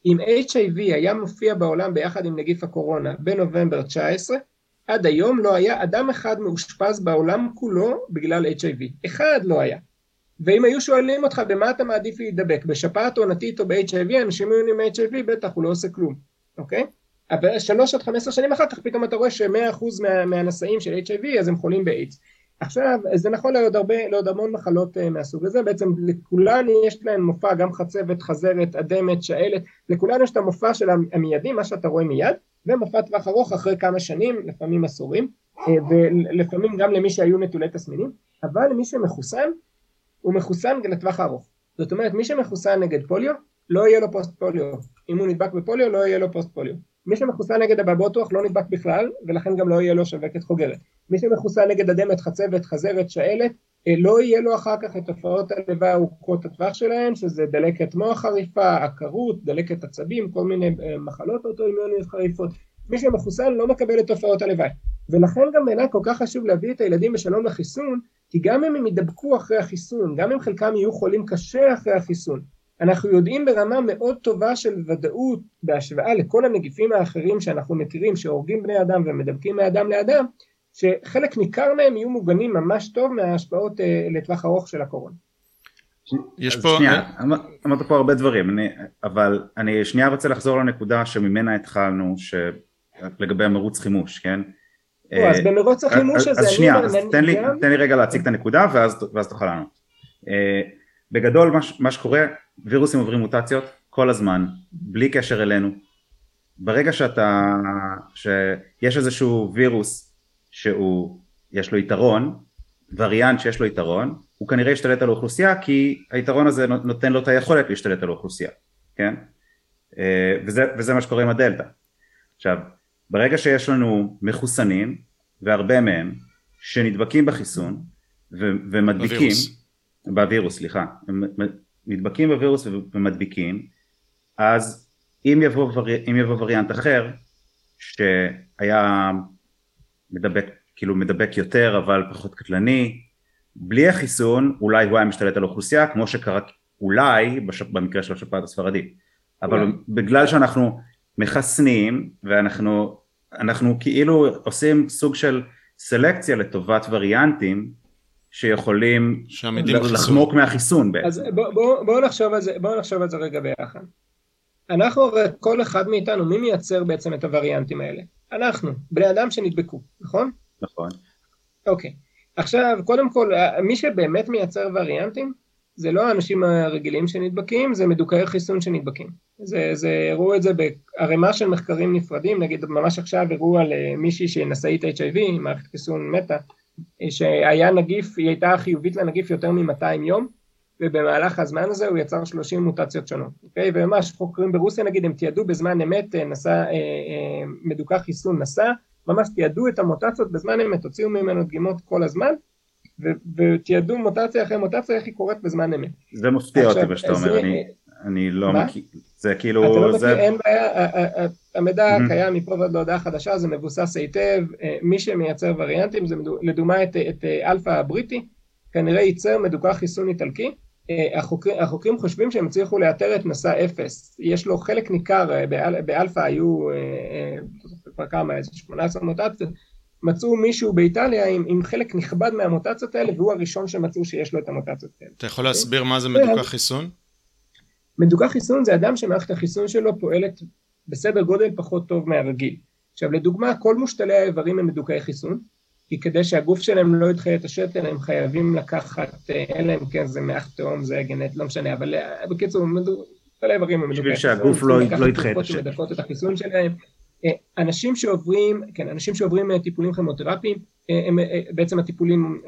אם HIV היה מופיע בעולם ביחד עם נגיף הקורונה בנובמבר 19, עד היום לא היה אדם אחד מאושפז בעולם כולו בגלל HIV. אחד לא היה. ואם היו שואלים אותך במה אתה מעדיף להידבק, בשפעת עונתית או ב-HIV, אנשים היו עם HIV, בטח הוא לא עושה כלום, אוקיי? אבל שלוש עד חמש עשרה שנים אחר כך פתאום אתה רואה שמאה אחוז מה, מהנשאים של HIV אז הם חולים באיידס. עכשיו, זה נכון לעוד הרבה, לעוד המון מחלות uh, מהסוג הזה, בעצם לכולן יש להן מופע, גם חצבת, חזרת, אדמת, שאלת, לכולן יש את המופע של המיידי, מה שאתה רואה מיד, ומופע טווח ארוך אחרי כמה שנים, לפעמים עשורים, uh, ולפעמים גם למי שהיו נטולי תסמינים, אבל מי שמחוסן, הוא מחוסן לטווח הארוך. זאת אומרת, מי שמחוסן נגד פוליו, לא יהיה לו פוסט פוליו. אם הוא נדבק בפוליו, לא יהיה לו פוסט פוליו. מי שמחוסן נגד הבעבעות רוח לא נדבק בכלל, ולכן גם לא יהיה לו שווקת חוגרת. מי שמחוסן נגד אדמת, חצבת, חזרת, שעלת, אה, לא יהיה לו אחר כך את תופעות הלוואי ארוכות הטווח שלהן, שזה דלקת מוח חריפה, עקרות, דלקת עצבים, כל מיני אה, מחלות אוטואימיוניות חריפות. מי שמחוסן לא מקבל את תופעות הלוואי. ולכן גם בעיניי כל כך חשוב להביא את הילדים בשלום לחיסון, כי גם אם הם ידבקו אחרי החיסון, גם אם חלקם יהיו חולים קשה אחרי החיסון, אנחנו יודעים ברמה מאוד טובה של ודאות בהשוואה לכל הנגיפים האחרים שאנחנו מכירים שהורגים בני אדם ומדבקים מאדם לאדם, שחלק ניכר מהם יהיו מוגנים ממש טוב מההשפעות אה, לטווח ארוך של הקורונה. יש פה... שנייה, אמרת פה הרבה דברים, אני, אבל אני שנייה רוצה לחזור לנקודה שממנה התחלנו, לגבי המרוץ חימוש, כן? לא, אז אה, במרוץ החימוש הזה... אז שנייה, אז תן לי, תן לי רגע להציג את הנקודה ואז, ואז תוכל לענות. אה, בגדול מה, מה שקורה, וירוסים עוברים מוטציות כל הזמן, בלי קשר אלינו. ברגע שאתה, שיש איזשהו וירוס שהוא, יש לו יתרון, וריאנט שיש לו יתרון, הוא כנראה ישתלט על האוכלוסייה כי היתרון הזה נותן לו את היכולת להשתלט על האוכלוסייה, כן? אה, וזה, וזה מה שקורה עם הדלתא. עכשיו, ברגע שיש לנו מחוסנים, והרבה מהם, שנדבקים בחיסון ו- ומדביקים, בווירוס. בווירוס, סליחה, נדבקים בווירוס ומדביקים, אז אם יבוא, ורי, אם יבוא וריאנט אחר, שהיה מדבק, כאילו מדבק יותר אבל פחות קטלני, בלי החיסון אולי הוא היה משתלט על האוכלוסייה כמו שקרה אולי בשפ... במקרה של השפעת הספרדית אבל אולי. בגלל שאנחנו מחסנים ואנחנו אנחנו כאילו עושים סוג של סלקציה לטובת וריאנטים שיכולים לחמוק מהחיסון בעצם. אז בואו בוא, בוא נחשוב, בוא נחשוב על זה רגע ביחד. אנחנו הרי כל אחד מאיתנו, מי מייצר בעצם את הווריאנטים האלה? אנחנו, בני אדם שנדבקו, נכון? נכון. אוקיי. עכשיו, קודם כל, מי שבאמת מייצר וריאנטים, זה לא האנשים הרגילים שנדבקים, זה מדוכאי חיסון שנדבקים. זה, זה, הראו את זה בערימה של מחקרים נפרדים, נגיד ממש עכשיו הראו על אה, מישהי שנשאית HIV, מערכת חיסון מתה, שהיה נגיף, היא הייתה חיובית לנגיף יותר מ-200 יום, ובמהלך הזמן הזה הוא יצר 30 מוטציות שונות, אוקיי? וממש חוקרים ברוסיה נגיד, הם תיעדו בזמן אמת, אה, נסע, אה, אה, מדוכא חיסון נסע, ממש תיעדו את המוטציות בזמן אמת, הוציאו ממנו דגימות כל הזמן, ותיעדו מוטציה אחרי מוטציה, איך היא קורית בזמן אמת. זה מפתיע אותי מה שאתה אומר, אני, אני לא מכיר, זה כאילו, אתה לא מכיר, אין בעיה, המידע קיים מפה ועד להודעה חדשה, זה מבוסס היטב, מי שמייצר וריאנטים, זה לדוגמה את, את אלפא הבריטי, כנראה ייצר מדוכא חיסון איטלקי, החוקרים, החוקרים חושבים שהם הצליחו לאתר את נשא אפס, יש לו חלק ניכר, באל, באלפא היו, זוכר כמה, איזה 18 מוטציות, מצאו מישהו באיטליה עם, עם חלק נכבד מהמוטציות האלה והוא הראשון שמצאו שיש לו את המוטציות האלה. אתה יכול להסביר מה זה מדוכא חיסון? מדוכא חיסון זה אדם שמערכת החיסון שלו פועלת בסדר גודל פחות טוב מהרגיל. עכשיו לדוגמה כל מושתלי האיברים הם מדוכאי חיסון כי כדי שהגוף שלהם לא ידחה את השתל הם חייבים לקחת, אלא אם כן זה מאח תהום זה גנט, לא משנה, אבל בקיצור כל האיברים הם מדוכאי חיסון. בשביל שהגוף לא, לא ידחה את השתל. את החיסון שלהם. אה, אנשים שעוברים, כן, אנשים שעוברים אה, טיפולים כימותרפיים, אה, הם, בעצם הטיפולים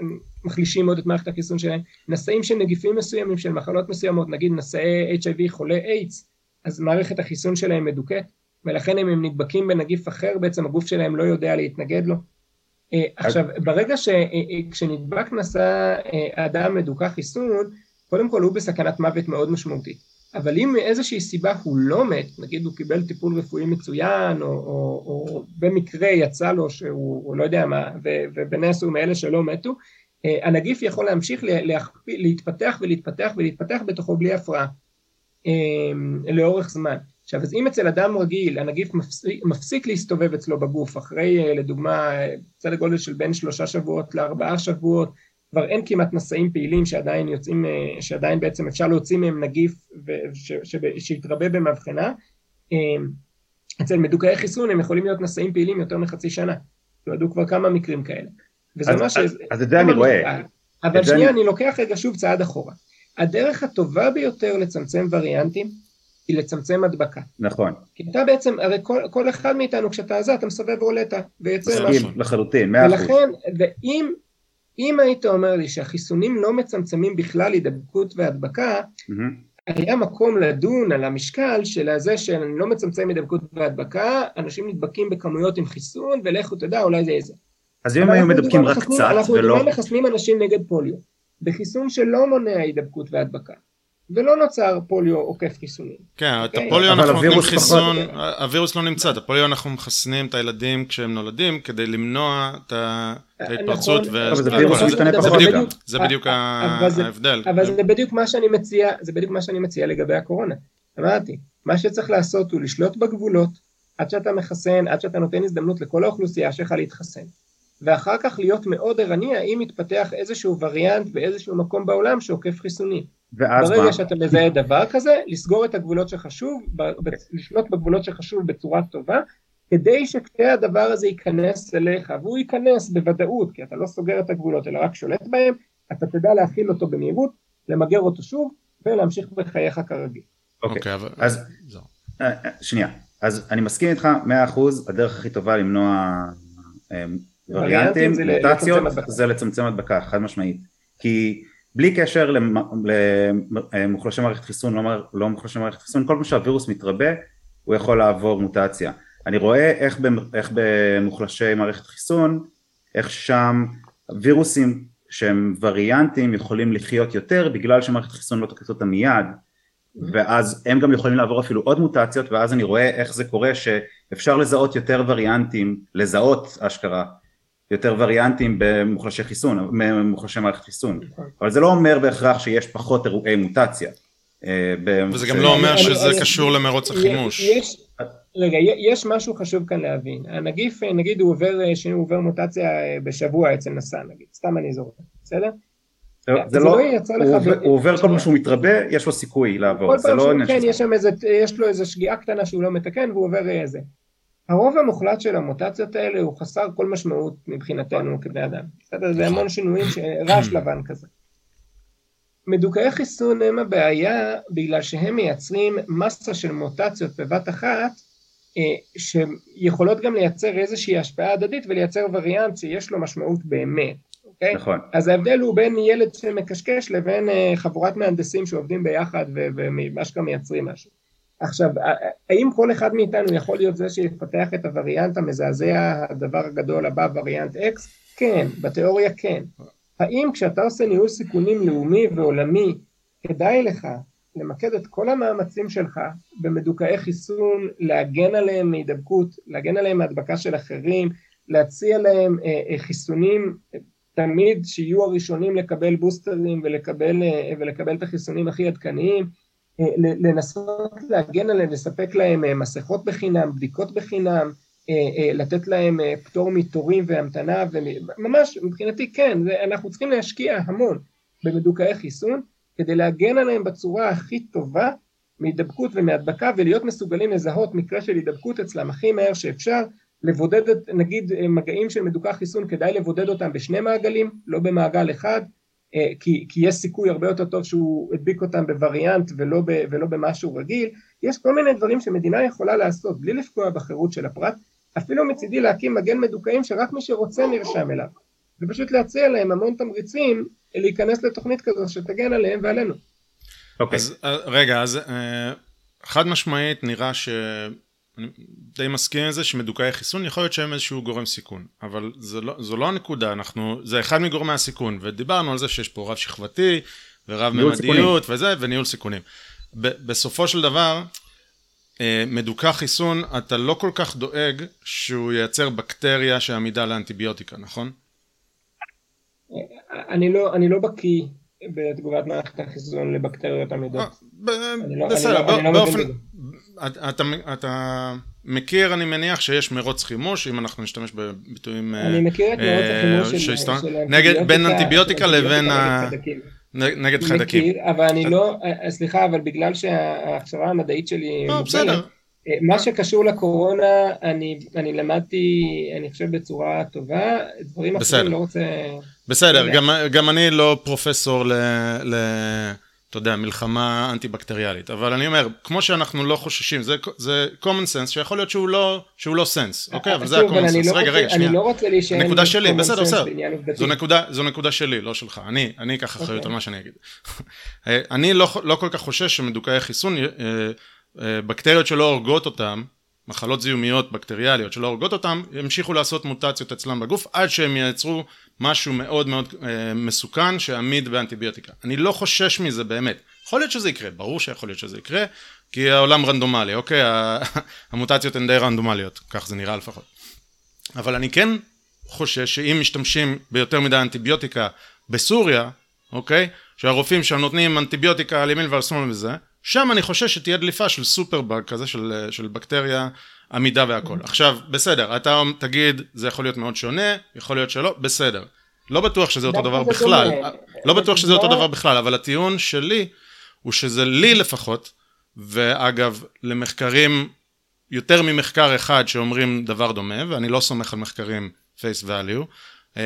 מחלישים מאוד את מערכת החיסון שלהם, נשאים של נגיפים מסוימים, של מחלות מסוימות, נגיד נשאי HIV חולי איידס, אז מערכת החיסון שלהם מדוכאת, ולכן אם הם נדבקים בנגיף אחר, בעצם הגוף שלהם לא יודע להתנגד לו. עכשיו, ברגע שכשנדבק נשא אדם מדוכא חיסון, קודם כל הוא בסכנת מוות מאוד משמעותית. אבל אם מאיזושהי סיבה הוא לא מת, נגיד הוא קיבל טיפול רפואי מצוין, או, או, או במקרה יצא לו שהוא לא יודע מה, ובנס הוא מאלה שלא מתו, אה, הנגיף יכול להמשיך להכפי, להתפתח ולהתפתח ולהתפתח בתוכו בלי הפרעה אה, לאורך זמן. עכשיו, אז אם אצל אדם רגיל הנגיף מפסיק, מפסיק להסתובב אצלו בגוף אחרי אה, לדוגמה סדר גודל של בין שלושה שבועות לארבעה שבועות כבר אין כמעט נשאים פעילים שעדיין יוצאים, אה, שעדיין בעצם אפשר להוציא מהם נגיף שיתרבה במבחנה. אה, אצל מדוכאי חיסון הם יכולים להיות נשאים פעילים יותר מחצי שנה. תועדו כבר כמה מקרים כאלה. וזה אז, מה ש... אז, אז את זה אני רואה. אבל שנייה, אני... אני לוקח רגע שוב צעד אחורה. הדרך הטובה ביותר לצמצם וריאנטים היא לצמצם הדבקה. נכון. כי אתה בעצם, הרי כל, כל אחד מאיתנו כשאתה זה, אתה מסובב רולטה ויוצא משהו. לחלוטין, מאה אחוז. ולכן, ואם אם היית אומר לי שהחיסונים לא מצמצמים בכלל הידבקות והדבקה, mm-hmm. היה מקום לדון על המשקל של זה שאני לא מצמצם הידבקות והדבקה, אנשים נדבקים בכמויות עם חיסון, ולכו תדע, אולי זה איזה. אז אם היו מדבקים רק קצת אנחנו ולא... לדוגמה מחסנים אנשים נגד פוליו, בחיסון שלא מונע הידבקות והדבקה, ולא נוצר פוליו עוקף חיסונים. כן, את אוקיי. הפוליו אנחנו נותנים הווירוס חיסון. הווירוס לא נמצא, את הפוליו אנחנו מחסנים את הילדים כשהם נולדים כדי למנוע את את ההתפרצות. נכון, ו- אבל זה. וירוס זה- משתנה זה פחות בדיוק- גם. זה בדיוק אבל זה- ההבדל. אבל זה בדיוק מה שאני מציע, זה בדיוק מה שאני מציע לגבי הקורונה. אמרתי, מה שצריך לעשות הוא לשלוט בגבולות, עד שאתה מחסן, עד שאתה נותן הזדמנות לכל האוכלוסייה שלך להתחסן. ואחר כך להיות מאוד ערני האם מתפתח איזשהו וריאנט באיזשהו מקום בעולם שעוקף חיסונים. ואז מה? ברגע שאתה מזהה דבר כזה, לסגור את הגבולות שחשוב, ב- ב- לשלוט בגבולות שחשוב בצורה טובה, כדי שכשהדבר הזה ייכנס אליך, והוא ייכנס בוודאות, כי אתה לא סוגר את הגבולות אלא רק שולט בהם, אתה תדע להכיל אותו במהירות, למגר אותו שוב, ולהמשיך בחייך כרגיל. אוקיי, אוקיי, אבל... אז- זהו. אה, אה, שנייה, אז אני מסכים איתך 100% הדרך הכי טובה למנוע אה, וריאנטים, מוטציות. זה לצמצם הדבקה, חד משמעית. כי בלי קשר למוחלשי מערכת חיסון, לא לא מוחלשי מערכת חיסון, כל פעם שהווירוס מתרבה, הוא יכול לעבור מוטציה. אני רואה איך, במ- איך במוחלשי מערכת חיסון, איך שם וירוסים שהם וריאנטים יכולים לחיות יותר בגלל שמערכת חיסון לא תוקפת אותם מיד ואז הם גם יכולים לעבור אפילו עוד מוטציות ואז אני רואה איך זה קורה שאפשר לזהות יותר וריאנטים, לזהות אשכרה יותר וריאנטים במוחלשי חיסון, במוחלשי מערכת חיסון, אבל זה לא אומר בהכרח שיש פחות אירועי מוטציה. אה, וזה גם לא אומר שזה אני- קשור למרוץ החימוש. יש, רגע, יש משהו חשוב כאן להבין. הנגיף, אה, נגיד הוא עובר, אה, שהוא עובר מוטציה אה, בשבוע אצל נשא, נגיד, סתם אני זורק, בסדר? זה לא, לא הוא עובר- כל פעם שהוא מתרבה, יש לו סיכוי לעבור, זה לא עניין כן, יש לו איזה שגיאה קטנה שהוא לא מתקן והוא עובר איזה. הרוב המוחלט של המוטציות האלה הוא חסר כל משמעות מבחינתנו כבני אדם. בסדר? זה המון שינויים, רעש לבן כזה. מדוכאי חיסון הם הבעיה בגלל שהם מייצרים מסה של מוטציות בבת אחת, אה, שיכולות גם לייצר איזושהי השפעה הדדית ולייצר וריאנט שיש לו משמעות באמת, אוקיי? נכון, אז ההבדל הוא בין ילד שמקשקש לבין אה, חבורת מהנדסים שעובדים ביחד ו- ואשכרה מייצרים משהו. עכשיו, האם כל אחד מאיתנו יכול להיות זה שיפתח את הווריאנט המזעזע, הדבר הגדול הבא, וריאנט X? כן, בתיאוריה כן. האם כשאתה עושה ניהול סיכונים לאומי ועולמי, כדאי לך למקד את כל המאמצים שלך במדוכאי חיסון, להגן עליהם מהידבקות, להגן עליהם מהדבקה של אחרים, להציע להם אה, אה, חיסונים תמיד שיהיו הראשונים לקבל בוסטרים ולקבל, אה, ולקבל את החיסונים הכי עדכניים, אה, לנסות להגן עליהם, לספק להם אה, מסכות בחינם, בדיקות בחינם, אה, אה, לתת להם פטור מתורים והמתנה, וממש מבחינתי כן, אנחנו צריכים להשקיע המון במדוכאי חיסון, כדי להגן עליהם בצורה הכי טובה מהידבקות ומהדבקה, ולהיות מסוגלים לזהות מקרה של הידבקות אצלם הכי מהר שאפשר, לבודד את, נגיד מגעים של מדוכא חיסון, כדאי לבודד אותם בשני מעגלים, לא במעגל אחד, כי, כי יש סיכוי הרבה יותר טוב שהוא הדביק אותם בווריאנט ולא, ב, ולא במשהו רגיל. יש כל מיני דברים שמדינה יכולה לעשות בלי לפגוע בחירות של הפרט, אפילו מצידי להקים מגן מדוכאים שרק מי שרוצה נרשם אליו, ופשוט להציע להם המון תמריצים להיכנס לתוכנית כזו שתגן עליהם ועלינו. אוקיי, אז אה, רגע, אז אה, חד משמעית נראה ש... אני די מסכים עם זה שמדוכאי חיסון יכול להיות שהם איזשהו גורם סיכון אבל זה לא, זו לא הנקודה אנחנו זה אחד מגורמי הסיכון ודיברנו על זה שיש פה רב שכבתי ורב ממדיות וזה וניהול סיכונים ב- בסופו של דבר אה, מדוכא חיסון אתה לא כל כך דואג שהוא ייצר בקטריה שעמידה לאנטיביוטיקה נכון? אני לא, אני לא בקיא בתגובת מערכת החיסון לבקטריות עמידות. אה, לא- בסדר, לא- לא באופן, אתה- מכיר אני מניח שיש מרוץ חימוש אם אנחנו נשתמש בביטויים אני מכיר את מרוץ אה, החימוש של נגד- בין אנטיביוטיקה לבין ה- נגד חיידקים. אבל אני לא, אה, סליחה, אבל בגלל שההכשרה המדעית שלי לא, בסדר. מה שקשור לקורונה, אני, אני למדתי, אני חושב בצורה טובה, דברים. אחרים לא רוצה... בסדר. גם, גם אני לא פרופסור ל... ל... אתה יודע, מלחמה אנטי-בקטריאלית, אבל אני אומר, כמו שאנחנו לא חוששים, זה, זה common sense שיכול להיות שהוא לא, שהוא לא sense, אוקיי? אבל זה ה-common אני sense. לא רגע, רגע, שנייה. אני לא רוצה להישען... נקודה שלי, בסדר, בסדר. זו נקודה, זו נקודה שלי, לא שלך. אני, אני אקח אחריות אוקיי. על מה שאני אגיד. אני לא, לא כל כך חושש שמדוכאי חיסון, אה, אה, בקטריות שלא הורגות אותם, מחלות זיהומיות בקטריאליות שלא הורגות אותם, ימשיכו לעשות מוטציות אצלם בגוף עד שהם ייצרו משהו מאוד מאוד אה, מסוכן שעמיד באנטיביוטיקה. אני לא חושש מזה באמת. יכול להיות שזה יקרה, ברור שיכול להיות שזה יקרה, כי העולם רנדומלי, אוקיי? המוטציות הן די רנדומליות, כך זה נראה לפחות. אבל אני כן חושש שאם משתמשים ביותר מדי אנטיביוטיקה בסוריה, אוקיי? שהרופאים שם נותנים אנטיביוטיקה על ימין ועל שמאל וזה, שם אני חושש שתהיה דליפה של סופר באג כזה של, של בקטריה עמידה והכל. עכשיו, בסדר, אתה תגיד, זה יכול להיות מאוד שונה, יכול להיות שלא, בסדר. לא בטוח שזה אותו דבר בכלל, לא בטוח שזה אותו דבר בכלל, אבל הטיעון שלי הוא שזה לי לפחות, ואגב, למחקרים, יותר ממחקר אחד שאומרים דבר דומה, ואני לא סומך על מחקרים face value, אה,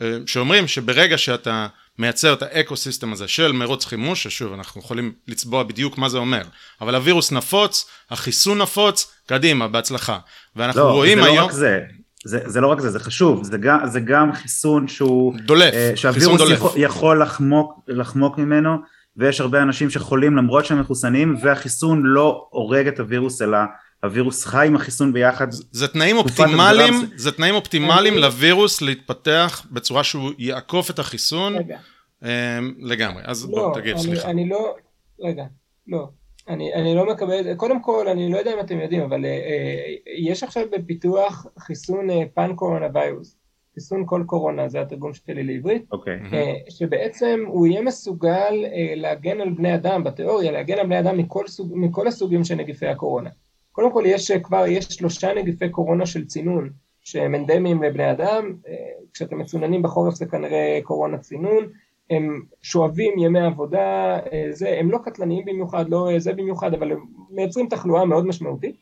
אה, שאומרים שברגע שאתה מייצר את האקו סיסטם הזה של מרוץ חימוש, ששוב אנחנו יכולים לצבוע בדיוק מה זה אומר, אבל הווירוס נפוץ, החיסון נפוץ, קדימה, בהצלחה. ואנחנו לא, רואים זה היום... לא רק זה. זה, זה לא רק זה, זה חשוב, זה גם, זה גם חיסון שהוא... דולף, אה, שהווירוס יכול, יכול לחמוק, לחמוק ממנו, ויש הרבה אנשים שחולים למרות שהם מחוסנים, והחיסון לא הורג את הווירוס, אלא הווירוס חי עם החיסון ביחד. זה תנאים אופטימליים, זה תנאים אופטימליים לווירוס להתפתח בצורה שהוא יעקוף את החיסון רגע. אה, לגמרי. אז לא, בוא תגיד, אני, סליחה. אני לא, רגע, לא. אני, אני לא מקבל, קודם כל, אני לא יודע אם אתם יודעים, אבל אה, אה, יש עכשיו בפיתוח חיסון אה, פן קורונה ויירוס, חיסון כל קורונה, זה התרגום שלי לעברית, אוקיי. אה, שבעצם הוא יהיה מסוגל אה, להגן על בני אדם, בתיאוריה, להגן על בני אדם מכל, סוג, מכל הסוגים של נגיפי הקורונה. קודם כל, יש אה, כבר, יש שלושה נגיפי קורונה של צינון, שהם אנדמיים לבני אדם, אה, כשאתם מצוננים בחורף זה כנראה קורונה צינון, הם שואבים ימי עבודה, אה, זה, הם לא קטלניים במיוחד, לא זה במיוחד, אבל הם מייצרים תחלואה מאוד משמעותית.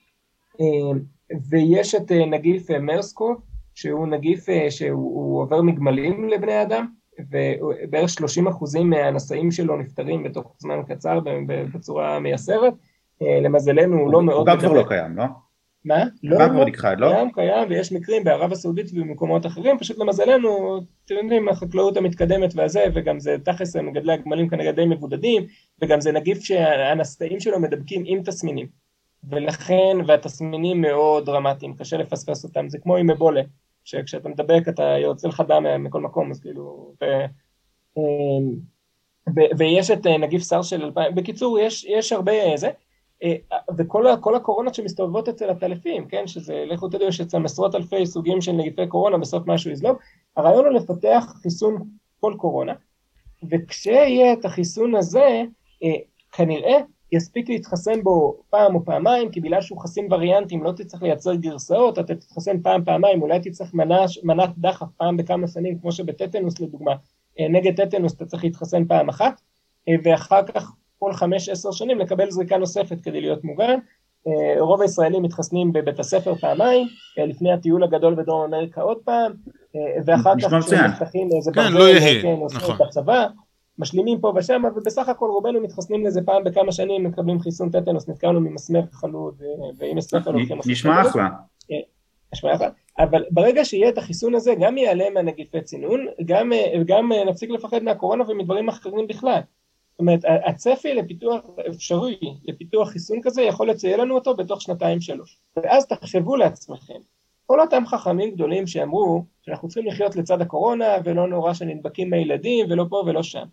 ויש את נגיף מרסקו, שהוא נגיף שהוא הוא עובר מגמלים לבני אדם, ובערך 30 אחוזים מהנשאים שלו נפטרים בתוך זמן קצר בצורה מייסרת. אה, למזלנו הוא לא מאוד... הוא גם כבר. לא קיים, לא? מה? לא, גם כבר לא. נכחד, לא? קיים, קיים, ויש מקרים בערב הסעודית ובמקומות אחרים, פשוט למזלנו, אתם יודעים, החקלאות המתקדמת והזה, וגם זה תכלס מגדלי הגמלים כנראה די מבודדים, וגם זה נגיף שהנשאים שלו מדבקים עם תסמינים. ולכן, והתסמינים מאוד דרמטיים, קשה לפספס אותם, זה כמו עם אבולה, שכשאתה מדבק אתה יוצא לך דם מכל מקום, אז כאילו, ו, אמ, ו- ויש את אה, נגיף סארס של 2000, בקיצור, יש, יש הרבה זה, אה, וכל ה- כל הקורונות שמסתובבות אצל הטלפים, כן, שזה, לכו תדעו, יש אצלם עשרות אלפי סוגים של נגיפי קורונה, בסוף משהו יזלוג, הרעיון הוא לפתח חיסון כל קורונה, וכשיהיה את החיסון הזה, אה, כנראה יספיק להתחסן בו פעם או פעמיים, כי בגלל שהוא חסין וריאנטים לא תצטרך לייצר גרסאות, אתה תתחסן פעם פעמיים, אולי תצטרך מנה, מנת דחף פעם בכמה שנים, כמו שבטטנוס לדוגמה, אה, נגד טטנוס אתה צריך להתחסן פעם אחת, אה, ואחר כך כל חמש עשר שנים לקבל זריקה נוספת כדי להיות מוגן. אה, רוב הישראלים מתחסנים בבית הספר פעמיים, אה, לפני הטיול הגדול בדרום אמריקה עוד פעם, אה, ואחר כך. כשנפתחים איזה כן, ברזל, לא יהיה, כן, נכון. את הצבא, משלימים פה ושם, ובסך הכל רובנו מתחסנים לזה פעם בכמה שנים, מקבלים חיסון טטנוס, נתקענו ממסמר חלוד, ואם יש ספר לוקחים מסמר נשמע חלוד. אחלה. נשמע אחלה. אבל ברגע שיהיה את החיסון הזה, גם ייעלם מהנגיפי צינון, גם, גם נפסיק לפחד מהקורונה ומדברים אחרים בכלל. זאת אומרת, הצפי לפיתוח, אפשרי לפיתוח חיסון כזה, יכול לציין לנו אותו בתוך שנתיים שלוש. ואז תחשבו לעצמכם, כל אותם חכמים גדולים שאמרו שאנחנו צריכים לחיות לצד הקורונה, ולא נורא שנדבקים מהילדים, ולא פה ולא שם.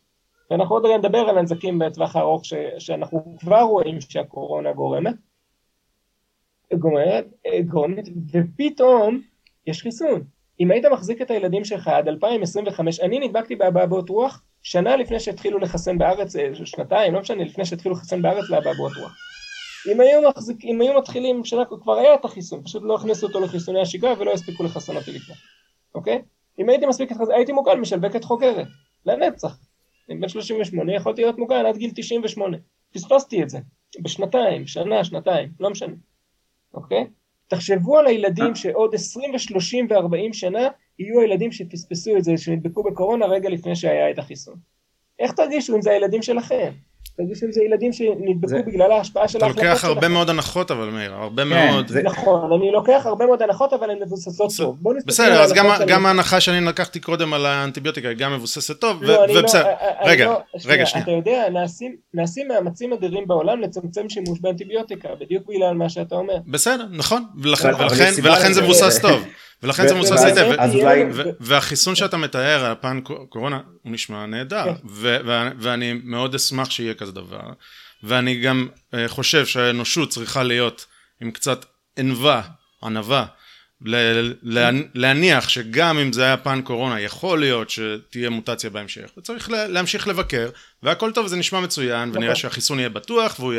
ואנחנו עוד רגע נדבר על הנזקים בטווח הארוך ש- שאנחנו כבר רואים שהקורונה גורמת. גורמת, גורמת, ופתאום יש חיסון. אם היית מחזיק את הילדים שלך עד 2025, אני נדבקתי באבעבועות רוח שנה לפני שהתחילו לחסן בארץ, אה, שנתיים, לא משנה, לפני שהתחילו לחסן בארץ לאבעבועות רוח. אם היו, מחזיק, אם היו מתחילים, שנה, כבר היה את החיסון, פשוט לא הכניסו אותו לחיסוני השגרה ולא הספיקו לחסן אותי לפני, אוקיי? אם הייתי מספיק, הייתי מוגן משלבקת חוקרת, לנצח. עם בן 38 יכולתי להיות מוגן עד גיל 98. פספסתי את זה, בשנתיים, שנה, שנתיים, לא משנה, אוקיי? תחשבו על הילדים שעוד 20 ו-30 ו-40 שנה יהיו הילדים שפספסו את זה, שנדבקו בקורונה רגע לפני שהיה את החיסון. איך תרגישו אם זה הילדים שלכם? תגיד שזה ילדים שנדבקו זה... בגלל ההשפעה של ההחלטות שלך. אתה לוקח הרבה מאוד הנחות אבל מאיר, הרבה כן, מאוד. זה... נכון, אני לוקח הרבה מאוד הנחות אבל הן מבוססות טוב. בסדר, אז גם, גם ההנחה שאני לקחתי קודם על האנטיביוטיקה היא גם מבוססת טוב, לא, ו... ובסדר, לא, רגע, לא, רגע, שנייה. אתה יודע, נעשים, נעשים מאמצים אדירים בעולם לצמצם שימוש באנטיביוטיקה, בדיוק בגלל מה שאתה אומר. בסדר, נכון, ולכן, ולכן, ולכן זה מבוסס טוב. ולכן זה מבוסס היטב, והחיסון שאתה מתאר, הפן קורונה, הוא נשמע נהדר, כן. ואני מאוד אשמח שיהיה כזה דבר, ואני גם אה, חושב שהאנושות צריכה להיות עם קצת ענווה, ענווה, להניח שגם אם זה היה פן קורונה, יכול להיות שתהיה מוטציה בהמשך, וצריך להמשיך לבקר, והכל טוב, זה נשמע מצוין, ונראה נכון. שהחיסון יהיה בטוח, והוא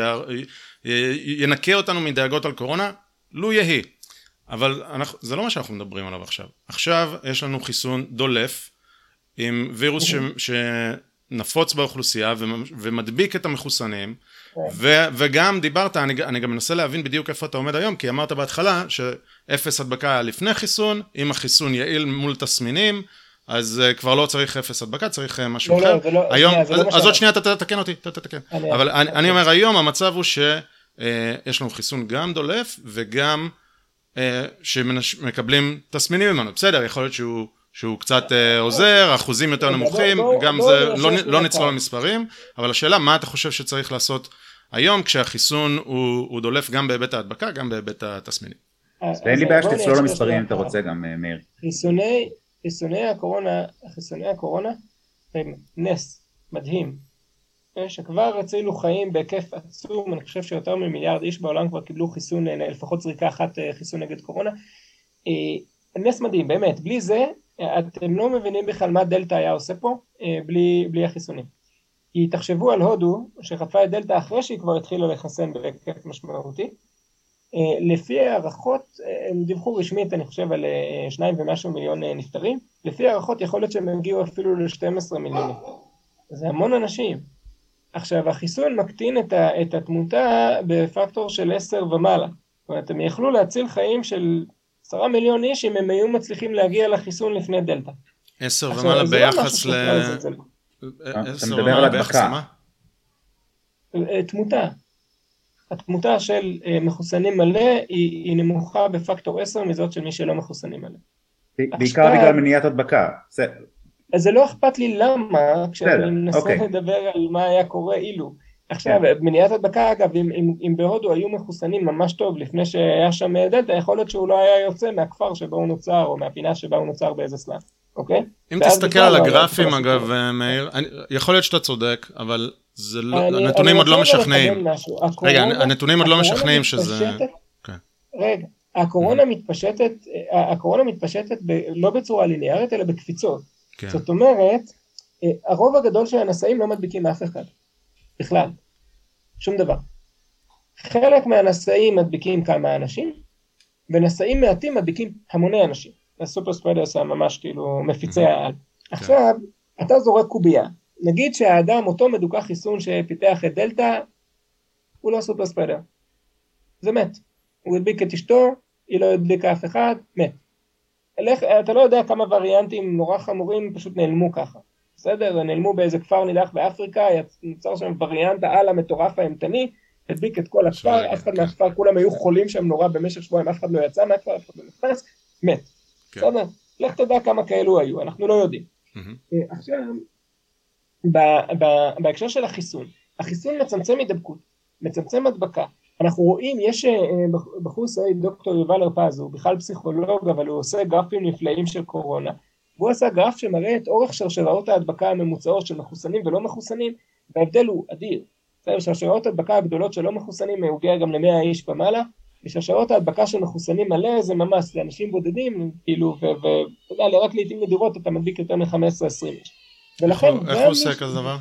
ינקה אותנו מדאגות על קורונה, לו יהי. אבל אנחנו, זה לא מה שאנחנו מדברים עליו עכשיו. עכשיו יש לנו חיסון דולף עם וירוס ש, שנפוץ באוכלוסייה ומדביק את המחוסנים ו, וגם דיברת, אני, אני גם מנסה להבין בדיוק איפה אתה עומד היום כי אמרת בהתחלה שאפס הדבקה היה לפני חיסון, אם החיסון יעיל מול תסמינים אז uh, כבר לא צריך אפס הדבקה, צריך uh, משהו לא, לא אחר. לא, לא, היום, אז, לא אז עוד שנייה תתקן אותי, תתקן. אבל אני, אני אומר היום המצב הוא שיש uh, לנו חיסון גם דולף וגם אה, שמקבלים תסמינים ממנו, בסדר, יכול להיות שהוא, שהוא קצת אה, עוזר, אחוזים יותר נמוכים, גם זה, לא, לא נצלול למספרים, אבל השאלה מה אתה חושב שצריך לעשות היום כשהחיסון הוא, הוא דולף גם בהיבט ההדבקה, גם בהיבט התסמינים. ואין לי בעיה שתצלול למספרים אם אתה רוצה גם, אה, מאיר. חיסוני, חיסוני הקורונה, חיסוני הקורונה הם נס מדהים, שכבר הצילו חיים בהיקף עצום, אני חושב שיותר ממיליארד איש בעולם כבר קיבלו חיסון, אה, לפחות זריקה אחת אה, חיסון נגד קורונה. אה, נס מדהים, באמת, בלי זה אתם לא מבינים בכלל מה דלתא היה עושה פה בלי, בלי החיסונים. כי תחשבו על הודו, שחטפה את דלתא אחרי שהיא כבר התחילה לחסן בהיקף משמעותי. לפי הערכות, הם דיווחו רשמית, אני חושב, על שניים ומשהו מיליון נפטרים, לפי הערכות יכול להיות שהם הגיעו אפילו ל-12 מיליון. זה המון אנשים. עכשיו החיסון מקטין את, ה, את התמותה בפקטור של 10 ומעלה. זאת אומרת הם יכלו להציל חיים של 10 מיליון איש אם הם היו מצליחים להגיע לחיסון לפני דלתא. 10 ומעלה לא ביחס ל... אתה מדבר על הדבקה. אה, תמותה. התמותה של אה, מחוסנים מלא היא, היא נמוכה בפקטור 10 מזאת של מי שלא מחוסנים מלא. בעיקר בגלל מניעת הדבקה. אז זה לא אכפת לי למה, כשאני מנסה אוקיי. לדבר על מה היה קורה אילו. עכשיו, כן. מניעת הדבקה אגב, אם, אם, אם בהודו היו מחוסנים ממש טוב לפני שהיה שם דלתא, יכול להיות שהוא לא היה יוצא מהכפר שבו הוא נוצר, או מהפינה שבה הוא נוצר באיזה סלאם, אוקיי? אם תסתכל על הגרפים אגב, מאיר, אני, יכול להיות שאתה צודק, אבל זה לא, אני, הנתונים אני עוד לא משכנעים. רגע, הנתונים עוד לא משכנעים שזה... כן. רגע, הקורונה מתפשטת, הקורונה מתפשטת ב, לא בצורה ליניארית, אלא בקפיצות. כן. זאת אומרת, אה, הרוב הגדול של הנשאים לא מדביקים אף אחד, בכלל, שום דבר. חלק מהנשאים מדביקים כמה אנשים, ונשאים מעטים מדביקים המוני אנשים. הסופר ספרדרס ממש כאילו מפיצי העל. כן. עכשיו, אתה זורק קובייה, נגיד שהאדם, אותו מדוכא חיסון שפיתח את דלתא, הוא לא סופר ספרדר. זה מת. הוא הדביק את אשתו, היא לא הדביקה אף אחד, מת. לך, אתה לא יודע כמה וריאנטים נורא חמורים פשוט נעלמו ככה, בסדר? נעלמו באיזה כפר נידח באפריקה, נוצר שם וריאנט העל המטורף האימתני, הדביק את כל הכפר, אף אחד מהכפר, כולם היו חולים שם נורא במשך שבועיים, אף אחד לא יצא מהכפר, אף אחד לא נכנס, מת. כן. בסדר? לך תדע כמה כאלו היו, אנחנו לא יודעים. אה, עכשיו, בהקשר של החיסון, החיסון מצמצם הידבקות, מצמצם הדבקה, אנחנו רואים, יש אה, בחור ישראלי, דוקטור יובל הרפז, הוא בכלל פסיכולוג, אבל הוא עושה גרפים נפלאים של קורונה, והוא עשה גרף שמראה את אורך שרשראות ההדבקה הממוצעות של מחוסנים ולא מחוסנים, וההבדל הוא אדיר. שרשראות ההדבקה הגדולות של לא מחוסנים הוא הגיע גם למאה איש ומעלה, ושרשראות ההדבקה של מחוסנים מלא זה ממש, זה אנשים בודדים, כאילו, ואתה יודע, רק לעיתים נדירות אתה מדביק יותר מ-15-20 איש. ולכן... איך הוא עושה כזה דבר?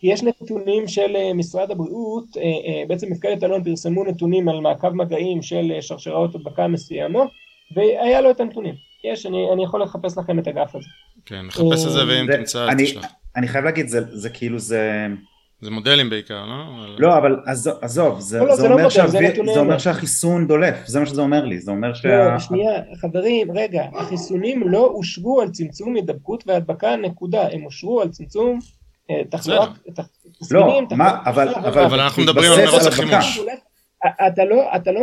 כי יש נתונים של אה, משרד הבריאות, אה, אה, בעצם מפקדת אלון פרסמו נתונים על מעקב מגעים של שרשראות הדבקה מסוימות, והיה לו את הנתונים. יש, אני, אני יכול לחפש לכם את הגרף הזה. כן, לחפש את זה ואם תמצא תשלח. אני חייב להגיד, זה, זה כאילו זה... זה מודלים בעיקר, לא? לא, אבל עזוב, זה, לא, לא, זה, זה, אומר, לא זה, זה אומר שהחיסון דולף, זה מה שזה אומר לי, זה אומר שה... לא, שנייה, חברים, רגע, החיסונים לא אושרו על צמצום הידבקות והדבקה, נקודה, הם אושרו על צמצום תחלואה, לא, מה, אבל, אנחנו מדברים על מרוץ החימוש. אתה לא, אתה לא,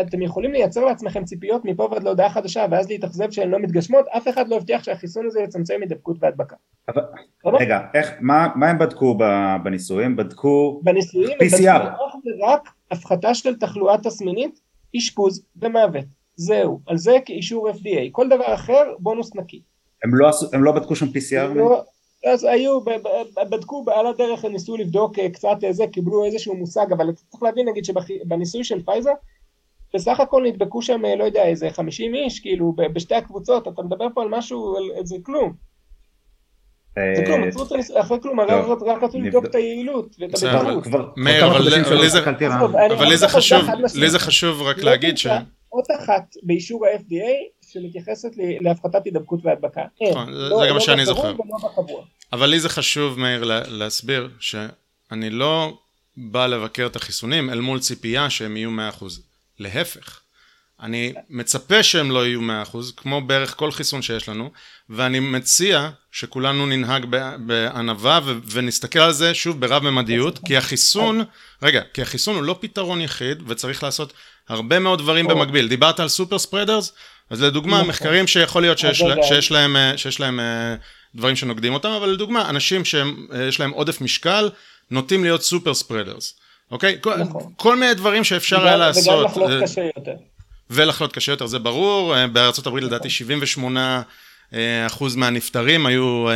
אתם יכולים לייצר לעצמכם ציפיות מפה ועד להודעה חדשה ואז להתאכזב שהן לא מתגשמות, אף אחד לא הבטיח שהחיסון הזה יצמצם הידבקות והדבקה. אבל, רגע, איך, מה, מה הם בדקו בניסויים? בדקו בניסויים PCR. הם בדקו רק הפחתה של תחלואה תסמינית, אשפוז ומוות. זהו, על זה כאישור FDA. כל דבר אחר, בונוס נקי. הם לא, הם לא בדקו שם PCR? לא, אז היו, בדקו על הדרך, הם ניסו לבדוק אה, קצת איזה, אה, קיבלו איזשהו מושג, אבל צריך להבין נגיד שבניסוי של פייזר, בסך הכל נדבקו שם, אה, לא יודע, איזה 50 איש, כאילו, בשתי הקבוצות, אתה מדבר פה על משהו, על זה כלום. זה כלום, עצרו את הניסוי, אחרי כלום, רק רצו לבדוק את היעילות ואת הבטחות. מאיר, אבל לי זה חשוב רק להגיד ש... אות אחת באישור ה-FDA שמתייחסת להפחתת הידבקות והדבקה. נכון, לא, זה גם מה שאני זוכר. אבל לי זה חשוב, מאיר, להסביר שאני לא בא לבקר את החיסונים אל מול ציפייה שהם יהיו 100%. להפך. אני מצפה שהם לא יהיו 100% כמו בערך כל חיסון שיש לנו ואני מציע שכולנו ננהג בענווה ונסתכל על זה שוב ברב ממדיות כי החיסון, רגע, כי החיסון הוא לא פתרון יחיד וצריך לעשות הרבה מאוד דברים במקביל. דיברת על סופר ספרדרס? אז לדוגמה, נכון. מחקרים שיכול להיות שיש, לה, שיש להם, אה, שיש להם אה, דברים שנוגדים אותם, אבל לדוגמה, אנשים שיש אה, להם עודף משקל, נוטים להיות סופר ספרדרס. אוקיי? נכון. כל מיני דברים שאפשר היה לעשות. וגם לחלות קשה יותר. ולחלות קשה יותר, זה ברור. בארצות הברית לדעתי 78 נכון. אחוז מהנפטרים היו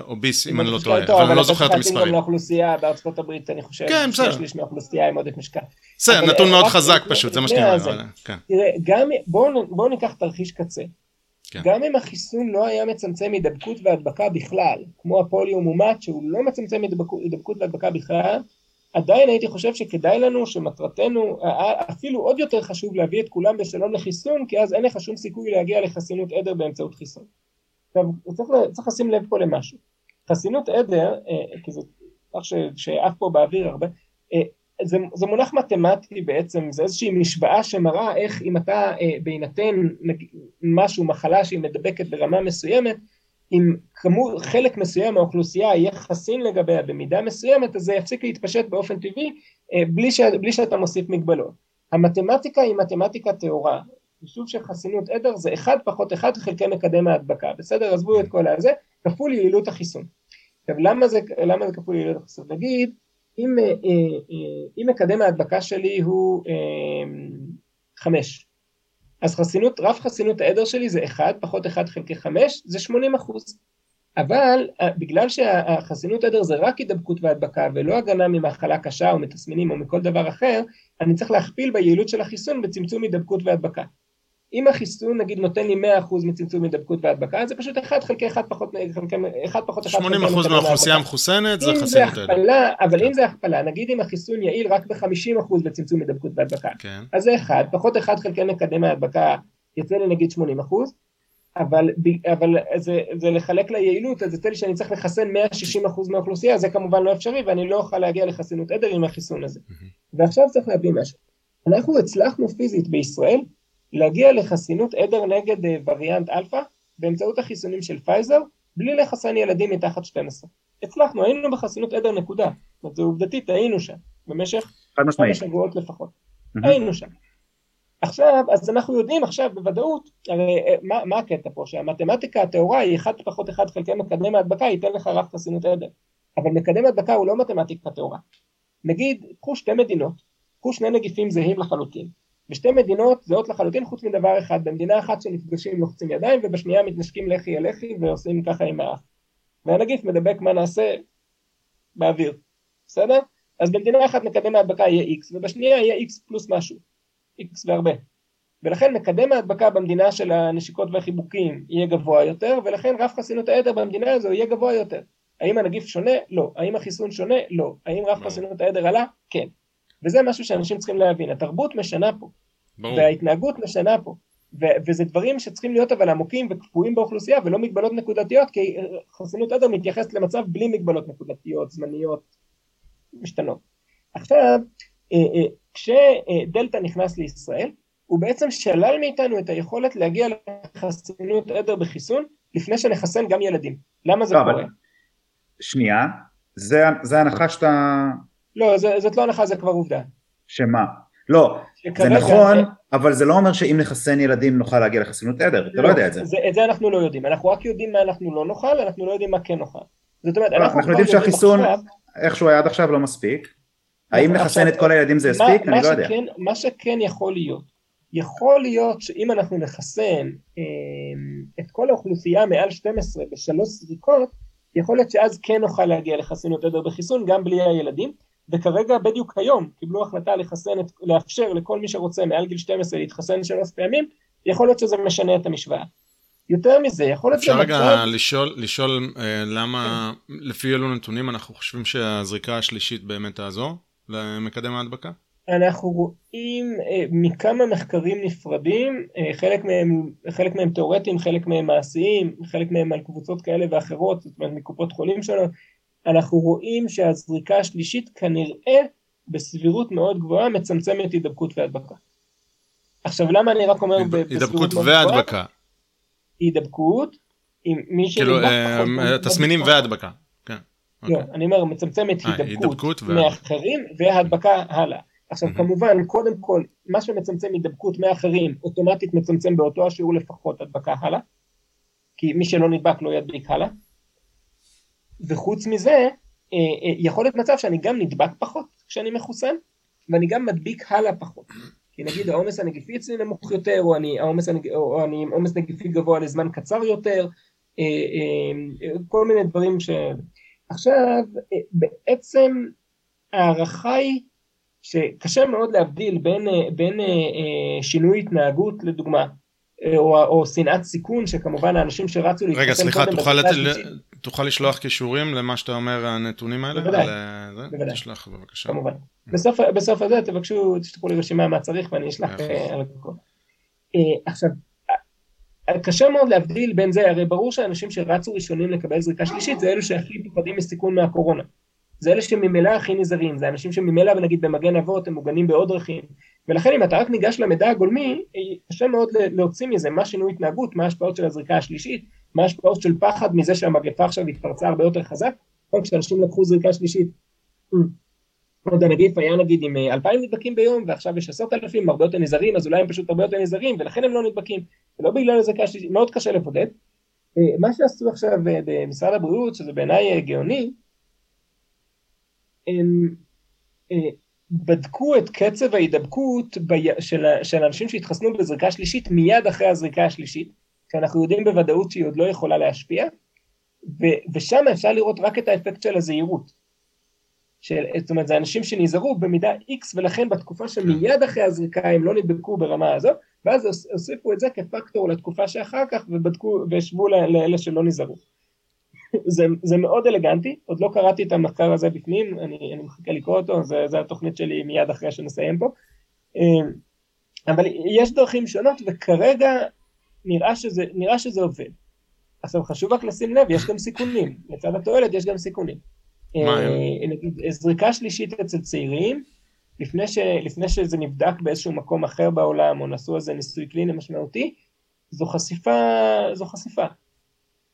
אוביס, אם אני לא טועה, אבל אני לא זוכר את המספרים. אבל גם לאוכלוסייה בארצות הברית, אני חושב, כן, בסדר. שליש מהאוכלוסייה עם עודף משקל. בסדר, נתון מאוד חזק פשוט, זה מה שאני אומר. כן. תראה, בואו ניקח תרחיש קצה. כן. גם אם החיסון לא היה מצמצם הידבקות והדבקה בכלל, כמו הפוליו מומת, שהוא לא מצמצם הידבקות והדבקה בכלל, עדיין הייתי חושב שכדאי לנו, שמטרתנו, אפילו עוד יותר חשוב להביא את כולם בשלום לחיסון, כי אז אין לך שום סיכוי להגיע לחסינות עדר באמצעות חיסון. עכשיו, צריך, צריך לשים לב פה למשהו. חסינות עדר, אה, כי זה דבר שעף פה באוויר הרבה, אה, זה, זה מונח מתמטי בעצם, זה איזושהי משוואה שמראה איך אם אתה אה, בהינתן משהו, מחלה שהיא מדבקת ברמה מסוימת, אם כמו, חלק מסוים מהאוכלוסייה יהיה חסין לגביה במידה מסוימת, אז זה יפסיק להתפשט באופן טבעי אה, בלי, ש, בלי שאתה מוסיף מגבלות. המתמטיקה היא מתמטיקה טהורה, חישוב של חסינות עדר זה 1 פחות 1 חלקי מקדם ההדבקה, בסדר? עזבו את כל הזה, כפול יעילות החיסון. עכשיו למה זה, למה זה כפול יעילות החיסון? נגיד אם, אה, אה, אם מקדם ההדבקה שלי הוא 5, אז חסינות, רף חסינות העדר שלי זה 1 פחות 1 חלקי 5 זה 80 אחוז. אבל אה, בגלל שהחסינות עדר זה רק הידבקות והדבקה ולא הגנה ממחלה קשה או מתסמינים או מכל דבר אחר, אני צריך להכפיל ביעילות של החיסון בצמצום הידבקות והדבקה. אם החיסון נגיד נותן לי 100% מצמצום הידבקות והדבקה, זה פשוט 1 חלקי 1 פחות 1 פחות 1 80% מהאוכלוסייה המחוסנת זה חסינות עדר. אבל כן. אם זה הכפלה, נגיד אם החיסון יעיל רק ב-50% בצמצום הידבקות והדבקה, כן. אז זה 1, פחות 1 חלקי מקדם ההדבקה יצא לי נגיד 80%, אבל, אבל זה, זה לחלק ליעילות, אז יצא לי שאני צריך לחסן 160% מהאוכלוסייה, זה כמובן לא אפשרי ואני לא אוכל להגיע לחסינות עדר עם החיסון הזה. ועכשיו צריך להבין משהו. אנחנו הצלחנו פיזית בישראל להגיע לחסינות עדר נגד אה, וריאנט אלפא באמצעות החיסונים של פייזר, בלי לחסן ילדים מתחת 12. הצלחנו, היינו בחסינות עדר נקודה. זאת אומרת, זה עובדתית, היינו שם, במשך כמה שבועות לפחות. Mm-hmm. היינו שם. עכשיו, אז אנחנו יודעים עכשיו בוודאות, הרי אה, מה, מה הקטע פה? שהמתמטיקה הטהורה היא 1 פחות 1 חלקי מקדם ההדבקה, ייתן לך רף חסינות עדר. אבל מקדם ההדבקה הוא לא מתמטיקה טהורה. נגיד, קחו שתי מדינות, קחו שני נגיפים זהים לחלוטין. בשתי מדינות זהות לחלוטין חוץ מדבר אחד, במדינה אחת שנפגשים לוחצים ידיים ובשנייה מתנשקים לחי אל לחי ועושים ככה עם האף. והנגיף מדבק מה נעשה באוויר, בסדר? אז במדינה אחת מקדם ההדבקה יהיה X ובשנייה יהיה X פלוס משהו, X והרבה. ולכן מקדם ההדבקה במדינה של הנשיקות והחיבוקים יהיה גבוה יותר ולכן רף חסינות העדר במדינה הזו יהיה גבוה יותר. האם הנגיף שונה? לא. האם החיסון שונה? לא. האם רף לא. חסינות העדר עלה? כן. וזה משהו שאנשים צריכים להבין, התרבות משנה פה, ברור. וההתנהגות משנה פה, ו- וזה דברים שצריכים להיות אבל עמוקים וקפואים באוכלוסייה ולא מגבלות נקודתיות, כי חסינות עדר מתייחסת למצב בלי מגבלות נקודתיות, זמניות, משתנות. עכשיו, אה, אה, כשדלתא נכנס לישראל, הוא בעצם שלל מאיתנו את היכולת להגיע לחסינות עדר בחיסון לפני שנחסן גם ילדים. למה זה לא, קורה? שנייה, זה, זה הנחה שאתה... לא, זה, זאת לא הנחה, זה כבר עובדה. שמה? לא, זה נכון, זה... אבל זה לא אומר שאם נחסן ילדים נוכל להגיע לחסינות עדר, אתה לא, לא יודע את זה. זה. את זה אנחנו לא יודעים, אנחנו רק יודעים מה אנחנו לא נוכל, אנחנו לא יודעים מה כן נוכל. זאת אומרת, לא, אנחנו, אנחנו יודעים שהחיסון, עכשיו, איכשהו היה עד עכשיו לא מספיק. האם נחסן את כל הילדים זה יספיק? אני לא יודע. מה שכן יכול להיות, יכול להיות שאם אנחנו נחסן אה, את כל האוכלוסייה מעל 12 בשלוש זריקות, יכול להיות שאז כן נוכל להגיע לחסינות עדר בחיסון גם בלי הילדים, וכרגע בדיוק היום קיבלו החלטה לחסן, את, לאפשר לכל מי שרוצה מעל גיל 12 להתחסן שלוש פעמים, יכול להיות שזה משנה את המשוואה. יותר מזה, יכול להיות אפשר רגע מצב... לשאול, לשאול אה, למה, כן. לפי אילו נתונים אנחנו חושבים שהזריקה השלישית באמת תעזור למקדם ההדבקה? אנחנו רואים אה, מכמה מחקרים נפרדים, אה, חלק מהם, חלק מהם תיאורטיים, חלק מהם מעשיים, חלק מהם על קבוצות כאלה ואחרות, זאת אומרת מקופות חולים שונות, אנחנו רואים שהזריקה השלישית כנראה בסבירות מאוד גבוהה מצמצמת הידבקות והדבקה. עכשיו למה אני רק אומר הידבקות והדבקה? הידבקות, עם מי שנדבק כאילו, אה, תסמינים והדבקה. כן. לא, אוקיי. אני אומר מצמצמת הידבקות מאחרים והדבקה הלאה. עכשיו mm-hmm. כמובן קודם כל מה שמצמצם הידבקות מאחרים אוטומטית מצמצם באותו השיעור לפחות הדבקה הלאה כי מי שלא נדבק לא ידביק הלאה וחוץ מזה אה, אה, יכול להיות מצב שאני גם נדבק פחות כשאני מחוסן ואני גם מדביק הלאה פחות. כי נגיד העומס הנגיפי אצלי נמוך יותר או אני העומס הנג... או אני עם עומס נגיפי גבוה לזמן קצר יותר אה, כל מיני דברים ש... עכשיו בעצם ההערכה היא שקשה מאוד להבדיל בין, בין שינוי התנהגות לדוגמה או, או שנאת סיכון שכמובן האנשים שרצו להתחתן רגע סליחה תוכל, לת... תוכל לשלוח קישורים למה שאתה אומר הנתונים האלה? בוודאי, על... בוודאי. תשלח בבקשה. כמובן. Mm. בסוף, בסוף הזה תבקשו, תשלחו לי רשימה מה צריך ואני אשלח על הכל. עכשיו קשה מאוד להבדיל בין זה, הרי ברור שאנשים שרצו ראשונים לקבל זריקה שלישית זה אלו שהכי פוחדים מסיכון מהקורונה. זה אלה שממילא הכי נזהרים, זה אנשים שממילא נגיד במגן אבות הם מוגנים בעוד דרכים ולכן אם אתה רק ניגש למידע הגולמי קשה מאוד להוציא מזה מה שינוי התנהגות, מה ההשפעות של הזריקה השלישית, מה ההשפעות של פחד מזה שהמגפה עכשיו התפרצה הרבה יותר חזק, כשאנשים לקחו זריקה שלישית עוד הנגיף היה נגיד עם אה, אלפיים נדבקים ביום ועכשיו יש עשרת אלפים הרבה יותר נזהרים אז אולי הם פשוט הרבה יותר נזהרים ולכן הם לא נדבקים. ולא בגלל הזריקה שלישית מאוד קשה לבודד. אה, מה שעשו עכשיו אה, במשרד הבריאות שזה בעיניי גאוני הם בדקו את קצב ההידבקות של, של אנשים שהתחסנו בזריקה שלישית מיד אחרי הזריקה השלישית, שאנחנו יודעים בוודאות שהיא עוד לא יכולה להשפיע, ו, ושם אפשר לראות רק את האפקט של הזהירות. של, זאת אומרת, זה אנשים שנזהרו במידה X, ולכן בתקופה שמיד אחרי הזריקה הם לא נדבקו ברמה הזו, ואז הוסיפו את זה כפקטור לתקופה שאחר כך, ובדקו, והשוו לאלה שלא נזהרו. זה, זה מאוד אלגנטי, עוד לא קראתי את המחקר הזה בפנים, אני, אני מחכה לקרוא אותו, זה, זה התוכנית שלי מיד אחרי שנסיים פה. אמ, אבל יש דרכים שונות וכרגע נראה שזה, נראה שזה עובד. עכשיו חשוב רק לשים לב, יש גם סיכונים, לצד התועלת יש גם סיכונים. אה, נגיד זריקה שלישית אצל צעירים, לפני, ש, לפני שזה נבדק באיזשהו מקום אחר בעולם או נעשו איזה ניסוי קליני משמעותי, זו חשיפה, זו חשיפה.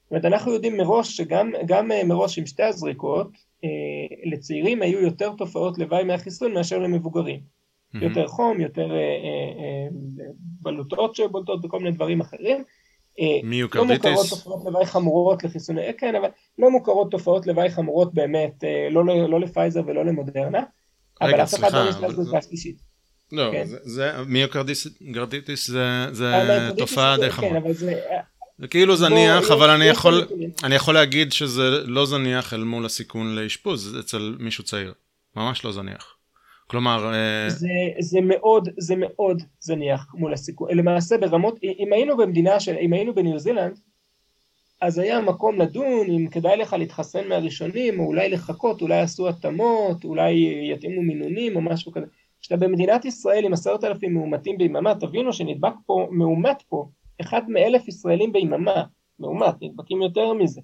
זאת אומרת, אנחנו יודעים מראש שגם אה, מראש עם שתי הזריקות, אה, לצעירים היו יותר תופעות לוואי מהחיסון מאשר למבוגרים. Mm-hmm. יותר חום, יותר אה, בלוטות שבולטות וכל מיני דברים אחרים. מיוקרדיטיס? לא מוכרות תופעות לוואי חמורות לחיסוני, כן, אבל לא מוכרות תופעות לוואי חמורות באמת, לא, לא, לא לפייזר ולא למודרנה. רגע, אבל אף אחד לא נכנס לזריקה שלישית. לא, כן. זה, מיוקרדיטיס זה תופעה די חמורה. כן, אבל זה... זה כאילו זניח, אבל אני יכול, אני יכול להגיד שזה לא זניח אל מול הסיכון לאשפוז אצל מישהו צעיר. ממש לא זניח. כלומר... אה, זה, זה מאוד, זה מאוד זניח מול הסיכון. למעשה ברמות, אם היינו במדינה, של, אם היינו בניו זילנד, אז היה מקום לדון אם כדאי לך להתחסן מהראשונים, או אולי לחכות, אולי יעשו התאמות, אולי יתאימו מינונים או משהו כזה. כשאתה במדינת ישראל עם עשרת אלפים מאומתים ביממה, תבינו שנדבק פה, מאומת פה, אחד מאלף ישראלים ביממה, מאומת, נדבקים יותר מזה.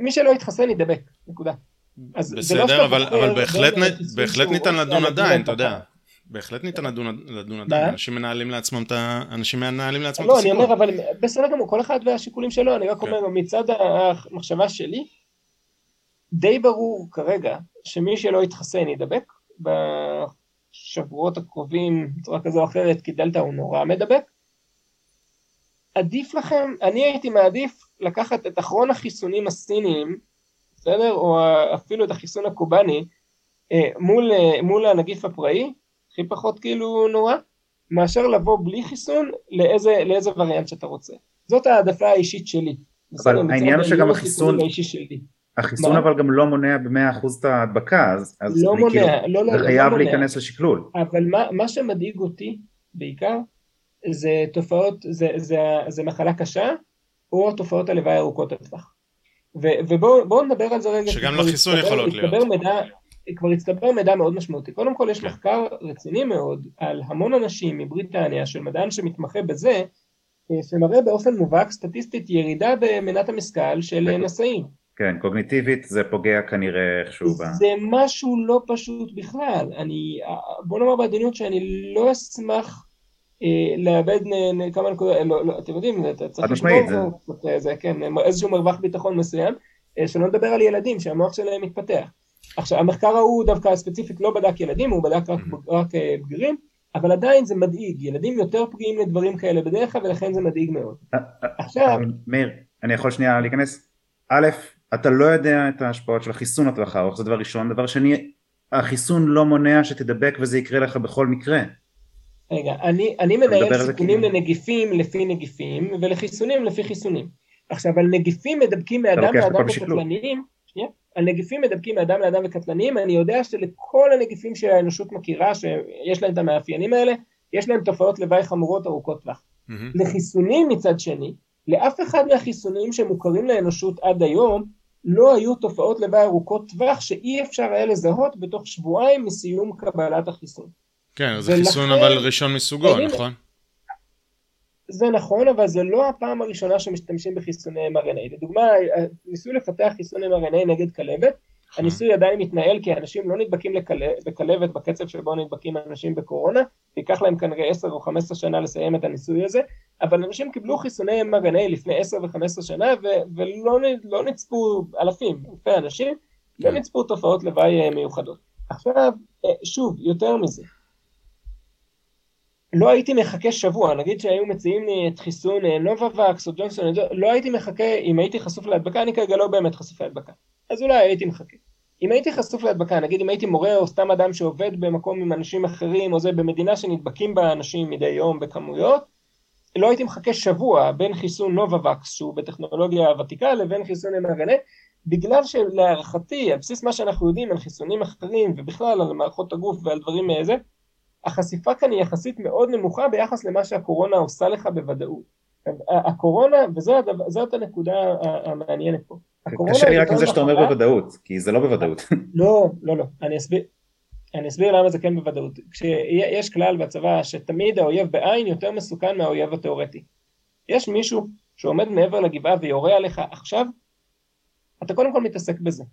מי שלא יתחסן ידבק, נקודה. לא בסדר, אבל, אבל בהחלט, בהחלט ניתן לדון עדיין, אתה יודע. בהחלט ניתן לדון, לדון עדיין, אנשים מנהלים לעצמם את ה... אנשים מנהלים לעצמם את הסיכון. לא, אני אומר, אבל בסדר גמור, כל אחד והשיקולים שלו, אני רק כן. אומר, מצד המחשבה שלי, די ברור כרגע שמי שלא יתחסן ידבק בשבועות הקרובים בצורה כזו או אחרת, כי דלתא הוא נורא מדבק. עדיף לכם, אני הייתי מעדיף לקחת את אחרון החיסונים הסיניים, בסדר? או אפילו את החיסון הקובאני, אה, מול, אה, מול הנגיף הפראי, הכי פחות כאילו נורא, מאשר לבוא בלי חיסון לאיזה, לאיזה וריאנט שאתה רוצה. זאת העדפה האישית שלי. אבל העניין הוא שגם החיסון, החיסון מה? אבל גם לא מונע במאה אחוז את ההדבקה, אז, אז לא מונע, כאילו, לא, לא, זה חייב לא להיכנס לשקלול. אבל מה, מה שמדאיג אותי בעיקר, זה תופעות, זה, זה, זה מחלה קשה, או תופעות הלוואי ארוכות הטווח. ובואו נדבר על זה רגע. שגם לחיסון יכולות להיות. מידע, כבר הצטבר מידע מאוד משמעותי. קודם כל יש כן. מחקר רציני מאוד על המון אנשים מבריטניה של מדען שמתמחה בזה, אה, שמראה באופן מובהק סטטיסטית ירידה במנת המשכל של. נשאים. כן, קוגניטיבית זה פוגע כנראה איכשהו ב... זה משהו לא פשוט בכלל. אני, אה, בוא נאמר בעדינות שאני לא אשמח לאבד כמה נקודות, לא, לא, אתם יודעים, אתה צריך לשמור, זה... זה, כן, איזשהו מרווח ביטחון מסוים, שלא נדבר על ילדים שהמוח שלהם מתפתח. עכשיו המחקר ההוא דווקא ספציפית לא בדק ילדים, הוא בדק רק, רק אה, בגירים, אבל עדיין זה מדאיג, ילדים יותר פגיעים לדברים כאלה בדרך כלל ולכן זה מדאיג מאוד. אה, אה, עכשיו... מאיר, אני יכול שנייה להיכנס? א', אתה לא יודע את ההשפעות של החיסון לטווח הארוך, זה דבר ראשון, דבר שני, החיסון לא מונע שתדבק וזה יקרה לך בכל מקרה. רגע, אני, אני מנהל סיכונים כאילו... לנגיפים לפי נגיפים ולחיסונים לפי חיסונים. עכשיו על נגיפים מדבקים מאדם לאדם וקטלניים, שנייה, על נגיפים מדבקים מאדם לאדם וקטלניים, אני יודע שלכל הנגיפים שהאנושות מכירה, שיש להם את המאפיינים האלה, יש להם תופעות לוואי חמורות ארוכות טווח. Mm-hmm. לחיסונים מצד שני, לאף אחד מהחיסונים שמוכרים לאנושות עד היום, לא היו תופעות לוואי ארוכות טווח שאי אפשר היה לזהות בתוך שבועיים מסיום קבלת החיסון. כן, זה חיסון אבל ראשון מסוגו, נכון? זה נכון, אבל זה לא הפעם הראשונה שמשתמשים בחיסוני mRNA. לדוגמה, ניסו לפתח חיסון mRNA נגד כלבת, הניסוי עדיין מתנהל כי אנשים לא נדבקים בכלבת בקצב שבו נדבקים אנשים בקורונה, ייקח להם כנראה 10 או 15 שנה לסיים את הניסוי הזה, אבל אנשים קיבלו חיסוני mRNA לפני 10 ו-15 שנה ולא לא נצפו אלפים, אלפי אנשים, לא כן. נצפו תופעות לוואי אה, מיוחדות. עכשיו, אה, שוב, יותר מזה, לא הייתי מחכה שבוע, נגיד שהיו מציעים לי את חיסון אה, נובווקס או ג'ונסון, לא הייתי מחכה, אם הייתי חשוף להדבקה, אני כרגע לא באמת חשוף להדבקה, אז אולי הייתי מחכה. אם הייתי חשוף להדבקה, נגיד אם הייתי מורה או סתם אדם שעובד במקום עם אנשים אחרים, או זה במדינה שנדבקים בה אנשים מדי יום בכמויות, לא הייתי מחכה שבוע בין חיסון נובווקס, שהוא בטכנולוגיה ותיקה, לבין חיסון mRNA, בגלל שלהערכתי, על בסיס מה שאנחנו יודעים על חיסונים אחרים, ובכלל על מערכות הגוף ועל דברים מאיזה, אה, החשיפה כאן היא יחסית מאוד נמוכה ביחס למה שהקורונה עושה לך בוודאות. הקורונה, וזאת הנקודה המעניינת פה. קשה לי רק עם זה שאתה אומר בוודאות, כי זה לא בוודאות. לא, לא, לא, אני אסביר. אני אסביר למה זה כן בוודאות. כשיש כלל בצבא שתמיד האויב בעין יותר מסוכן מהאויב התיאורטי. יש מישהו שעומד מעבר לגבעה ויורה עליך עכשיו, אתה קודם כל מתעסק בזה.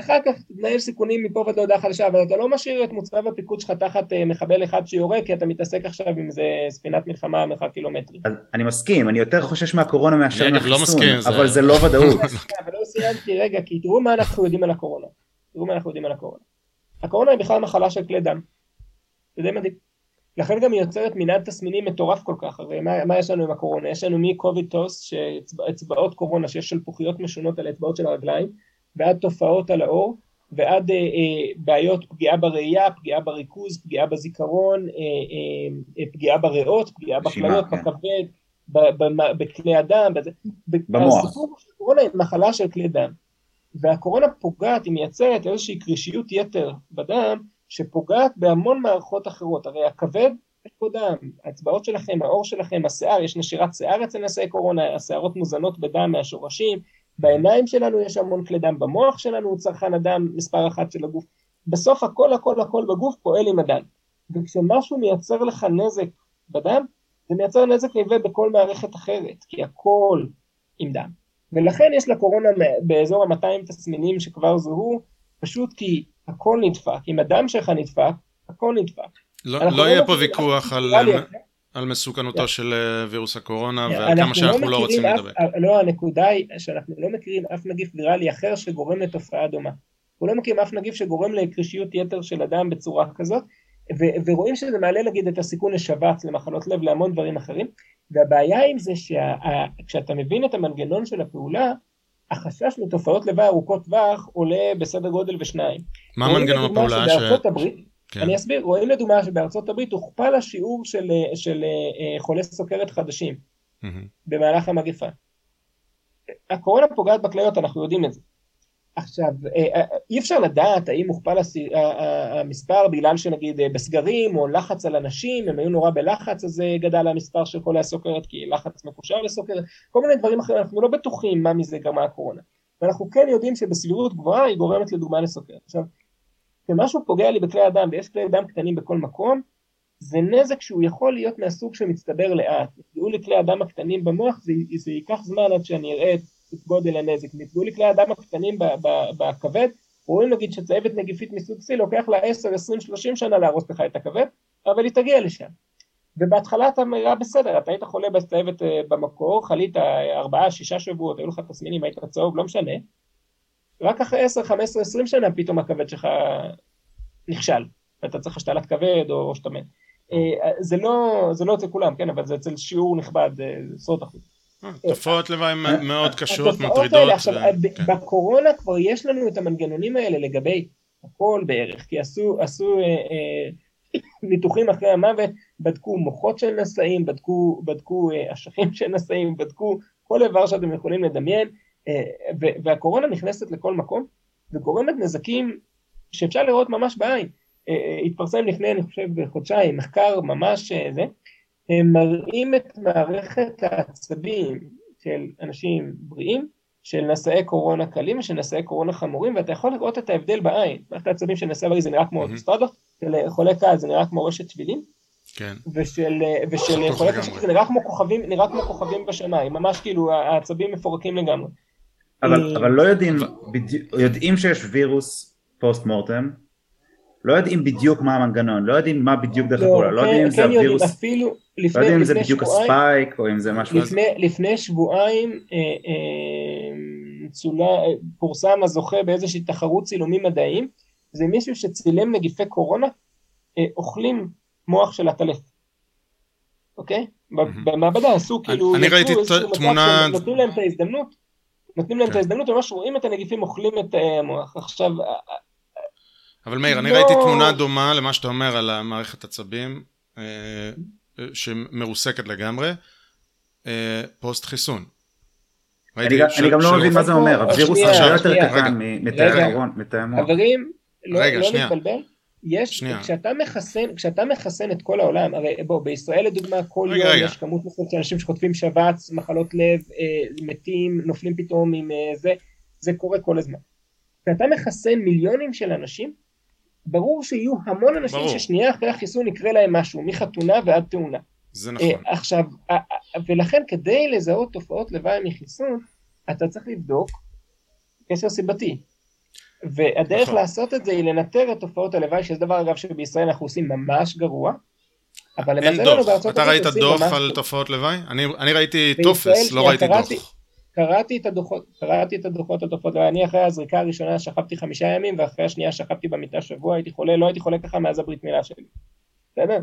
אחר כך תנהל סיכונים מפה ועד להודעה חדשה, אבל אתה לא משאיר את מוצב הפיקוד שלך תחת אה, מחבל אחד שיורה, כי אתה מתעסק עכשיו עם איזה ספינת מלחמה מרחק קילומטרי. אני מסכים, אני יותר חושש מהקורונה מאשר לא מהחיסון, אבל זה לא ודאות. אבל לא סיימתי, רגע, כי תראו מה אנחנו יודעים על הקורונה. תראו מה אנחנו יודעים על הקורונה. הקורונה היא בכלל מחלה של כלי דם. זה די מדהים. לכן גם היא יוצרת מנעד תסמינים מטורף כל כך, הרי מה, מה יש לנו עם הקורונה? יש לנו מקוביד טוס, שאצבעות קורונה שיש שלפוחיות משונות על האצבעות של הרגליים, ועד תופעות על האור, ועד אה, אה, בעיות פגיעה בראייה, פגיעה בריכוז, פגיעה בזיכרון, אה, אה, אה פגיעה בריאות, פגיעה בכליות, כן. בכבד, בכלי הדם, בזה. במוח. הסיפור של קורונה היא מחלה של כלי דם. והקורונה פוגעת, היא מייצרת איזושהי קרישיות יתר בדם, שפוגעת בהמון מערכות אחרות. הרי הכבד, יש פה דם, האצבעות שלכם, העור שלכם, השיער, יש נשירת שיער אצל נשאי קורונה, השערות מוזנות בדם מהשורשים, בעיניים שלנו יש המון כלי דם, במוח שלנו הוא צרכן הדם מספר אחת של הגוף. בסוף הכל הכל הכל בגוף פועל עם הדם. וכשמשהו מייצר לך נזק בדם, זה מייצר נזק נלווה בכל מערכת אחרת, כי הכל עם דם. ולכן יש לקורונה באזור ה-200 תסמינים שכבר זוהו, פשוט כי הכל נדפק. אם הדם שלך נדפק, הכל נדפק. לא, לא יהיה פה ויכוח על... על מסוכנותו של אה, וירוס הקורונה ועל כמה שאנחנו לא, לא רוצים אף, לדבק. לא, הנקודה היא שאנחנו לא מכירים אף נגיף ויראלי אחר שגורם לתופעה דומה. אנחנו לא מכירים אף נגיף שגורם לקרישיות יתר של אדם בצורה כזאת, ו- ורואים שזה מעלה נגיד את הסיכון לשבץ, למחלות לב, להמון דברים אחרים, והבעיה עם זה שכשאתה מבין את המנגנון של הפעולה, החשש מתופעות לוואי ארוכות טווח עולה בסדר גודל ושניים. מה מנגנון הפעולה? ש... הברית, כן. אני אסביר, רואים לדוגמה שבארצות הברית הוכפל השיעור של, של uh, חולי סוכרת חדשים mm-hmm. במהלך המגפה. הקורונה פוגעת בכליות, אנחנו יודעים את זה. עכשיו, אה, אה, אי אפשר לדעת האם הוכפל המספר בגלל שנגיד בסגרים או לחץ על אנשים, הם היו נורא בלחץ, אז גדל המספר של חולי הסוכרת כי לחץ מקושר לסוכרת, כל מיני דברים אחרים, אנחנו לא בטוחים מה מזה גרמה הקורונה. ואנחנו כן יודעים שבסבירות גבוהה היא גורמת לדוגמה לסוכרת. עכשיו, כשמשהו פוגע לי בכלי הדם ויש כלי דם קטנים בכל מקום, זה נזק שהוא יכול להיות מהסוג שמצטבר לאט. נפגעו לי כלי הדם הקטנים במוח, זה, זה ייקח זמן עד שאני אראה את גודל הנזק. נפגעו לי כלי הדם הקטנים בכבד, רואים נגיד שצהבת נגיפית מסוג C לוקח לה 10, 20, 30 שנה להרוס לך את הכבד, אבל היא תגיע לשם. ובהתחלה אתה נראה בסדר, אתה היית חולה בצהבת אה, במקור, חלית 4, 6 שבועות, היו לך תסמינים, היית צהוב, לא משנה, רק אחרי 10, 15, 20 שנה פתאום הכבד שלך נכשל, ואתה צריך השתלת כבד או שתאמן. אה, זה לא, זה לא אצל כולם, כן, אבל זה אצל שיעור נכבד, אה, עשרות אחוז. אה, תופעות לוואי מאוד קשות, מטרידות. עכשיו, כן. בקורונה כבר יש לנו את המנגנונים האלה לגבי הכל בערך, כי עשו, עשו ניתוחים אחרי המוות, בדקו מוחות של נשאים, בדקו, בדקו אשכים של נשאים, בדקו כל איבר שאתם יכולים לדמיין, והקורונה נכנסת לכל מקום וגורמת נזקים שאפשר לראות ממש בעין. אה, אה, התפרסם לפני, אני חושב, חודשיים, מחקר ממש אה, זה, הם מראים את מערכת העצבים של אנשים בריאים, של נשאי קורונה קלים ושל נשאי קורונה חמורים, ואתה יכול לראות את ההבדל בעין. מערכת העצבים של נשאי בריא זה נראה כמו אוטוסטרדות, של חולי קל זה נראה כמו רשת שבילים, כן. ושל, ושל חולי קשה זה נראה כמו כוכבים, נראה כמו כוכבים בשמיים, ממש כאילו העצבים מפורקים לגמרי. אבל, אבל לא יודעים, בדי... יודעים שיש וירוס פוסט מורטם, לא יודעים בדיוק מה המנגנון, לא יודעים מה בדיוק דרך לא, הפעולה, לא יודעים אם זה כן הווירוס, לא יודעים אם זה בדיוק הספייק או אם זה משהו לפני, לפני שבועיים אה, אה, צולה, פורסם הזוכה באיזושהי תחרות צילומים מדעיים, זה מישהו שצילם נגיפי קורונה, אה, אוכלים מוח של הטלף, אוקיי? במעבדה עשו כאילו, אני ראיתי תמונה, נותנים להם את ההזדמנות, נותנים להם את כן. ההזדמנות, ממש רואים את הנגיפים אוכלים את המוח, עכשיו אבל מאיר, אני ראיתי לא. תמונה דומה למה שאתה אומר על המערכת עצבים, אה, שמרוסקת לגמרי, אה, פוסט חיסון. אני גם לא מבין מה זה אומר, הווירוס הרבה יותר קטן מתאי המוח. חברים, לא, לא יש, כשאתה מחסן, כשאתה מחסן את כל העולם, הרי בוא, בישראל לדוגמה כל רגע, יום רגע. יש כמות מסוימת של אנשים שחוטפים שבץ, מחלות לב, אה, מתים, נופלים פתאום עם אה, זה, זה קורה כל הזמן. כשאתה מחסן מיליונים של אנשים, ברור שיהיו המון אנשים ברור. ששנייה אחרי החיסון יקרה להם משהו, מחתונה ועד תאונה. זה נכון. Uh, עכשיו, uh, ולכן כדי לזהות תופעות לוואי מחיסון, אתה צריך לבדוק קשר סיבתי. והדרך נכון. לעשות את זה היא לנטר את תופעות הלוואי, שזה דבר אגב שבישראל אנחנו עושים ממש גרוע. אבל אין דוח. אתה ראית דוח על תופעות לוואי? אני, אני ראיתי טופס, לא ראיתי דוח. קראתי את הדוחות, קראתי את הדוחות על תופעות, אני אחרי הזריקה הראשונה שכבתי חמישה ימים ואחרי השנייה שכבתי במיטה שבוע, הייתי חולה, לא הייתי חולה ככה מאז הברית מילה שלי, בסדר?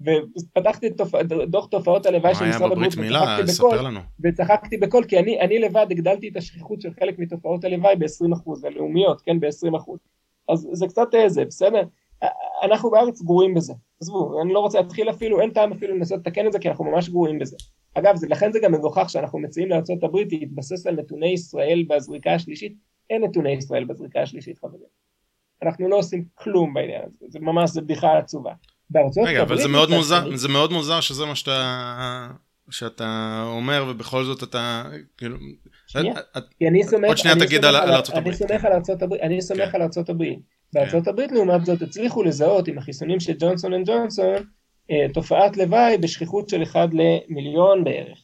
ופתחתי את תופ... דוח תופעות הלוואי של משרד הבריאות וצחקתי בקול, וצחקתי בקול כי אני, אני לבד הגדלתי את השכיחות של חלק מתופעות הלוואי ב-20%, הלאומיות, כן, ב-20%. אז זה קצת איזה, בסדר? אנחנו בארץ גרועים בזה, עזבו, אני לא רוצה להתחיל אפילו, אין טעם אפילו לנסות לתקן את זה כי אנחנו ממש גרועים בזה. אגב, זה, לכן זה גם מגוחך שאנחנו מציעים לארה"ב להתבסס על נתוני ישראל בזריקה השלישית, אין נתוני ישראל בזריקה השלישית חברים. אנחנו לא עושים כלום בעניין הזה, זה ממש, זה בדיחה עצובה. בארצות רגע, אבל זה מאוד מוזר, זה מאוד מוזר שזה מה שאתה... שאתה אומר ובכל זאת אתה כאילו שנייה, כי אני סומך, עוד שנייה תגיד על ארצות הברית. אני סומך על ארצות הברית, אני סומך כן. על ארצות הברית. בארצות הברית לעומת זאת הצליחו לזהות עם החיסונים של ג'ונסון אנד ג'ונסון אה, תופעת לוואי בשכיחות של אחד למיליון בערך.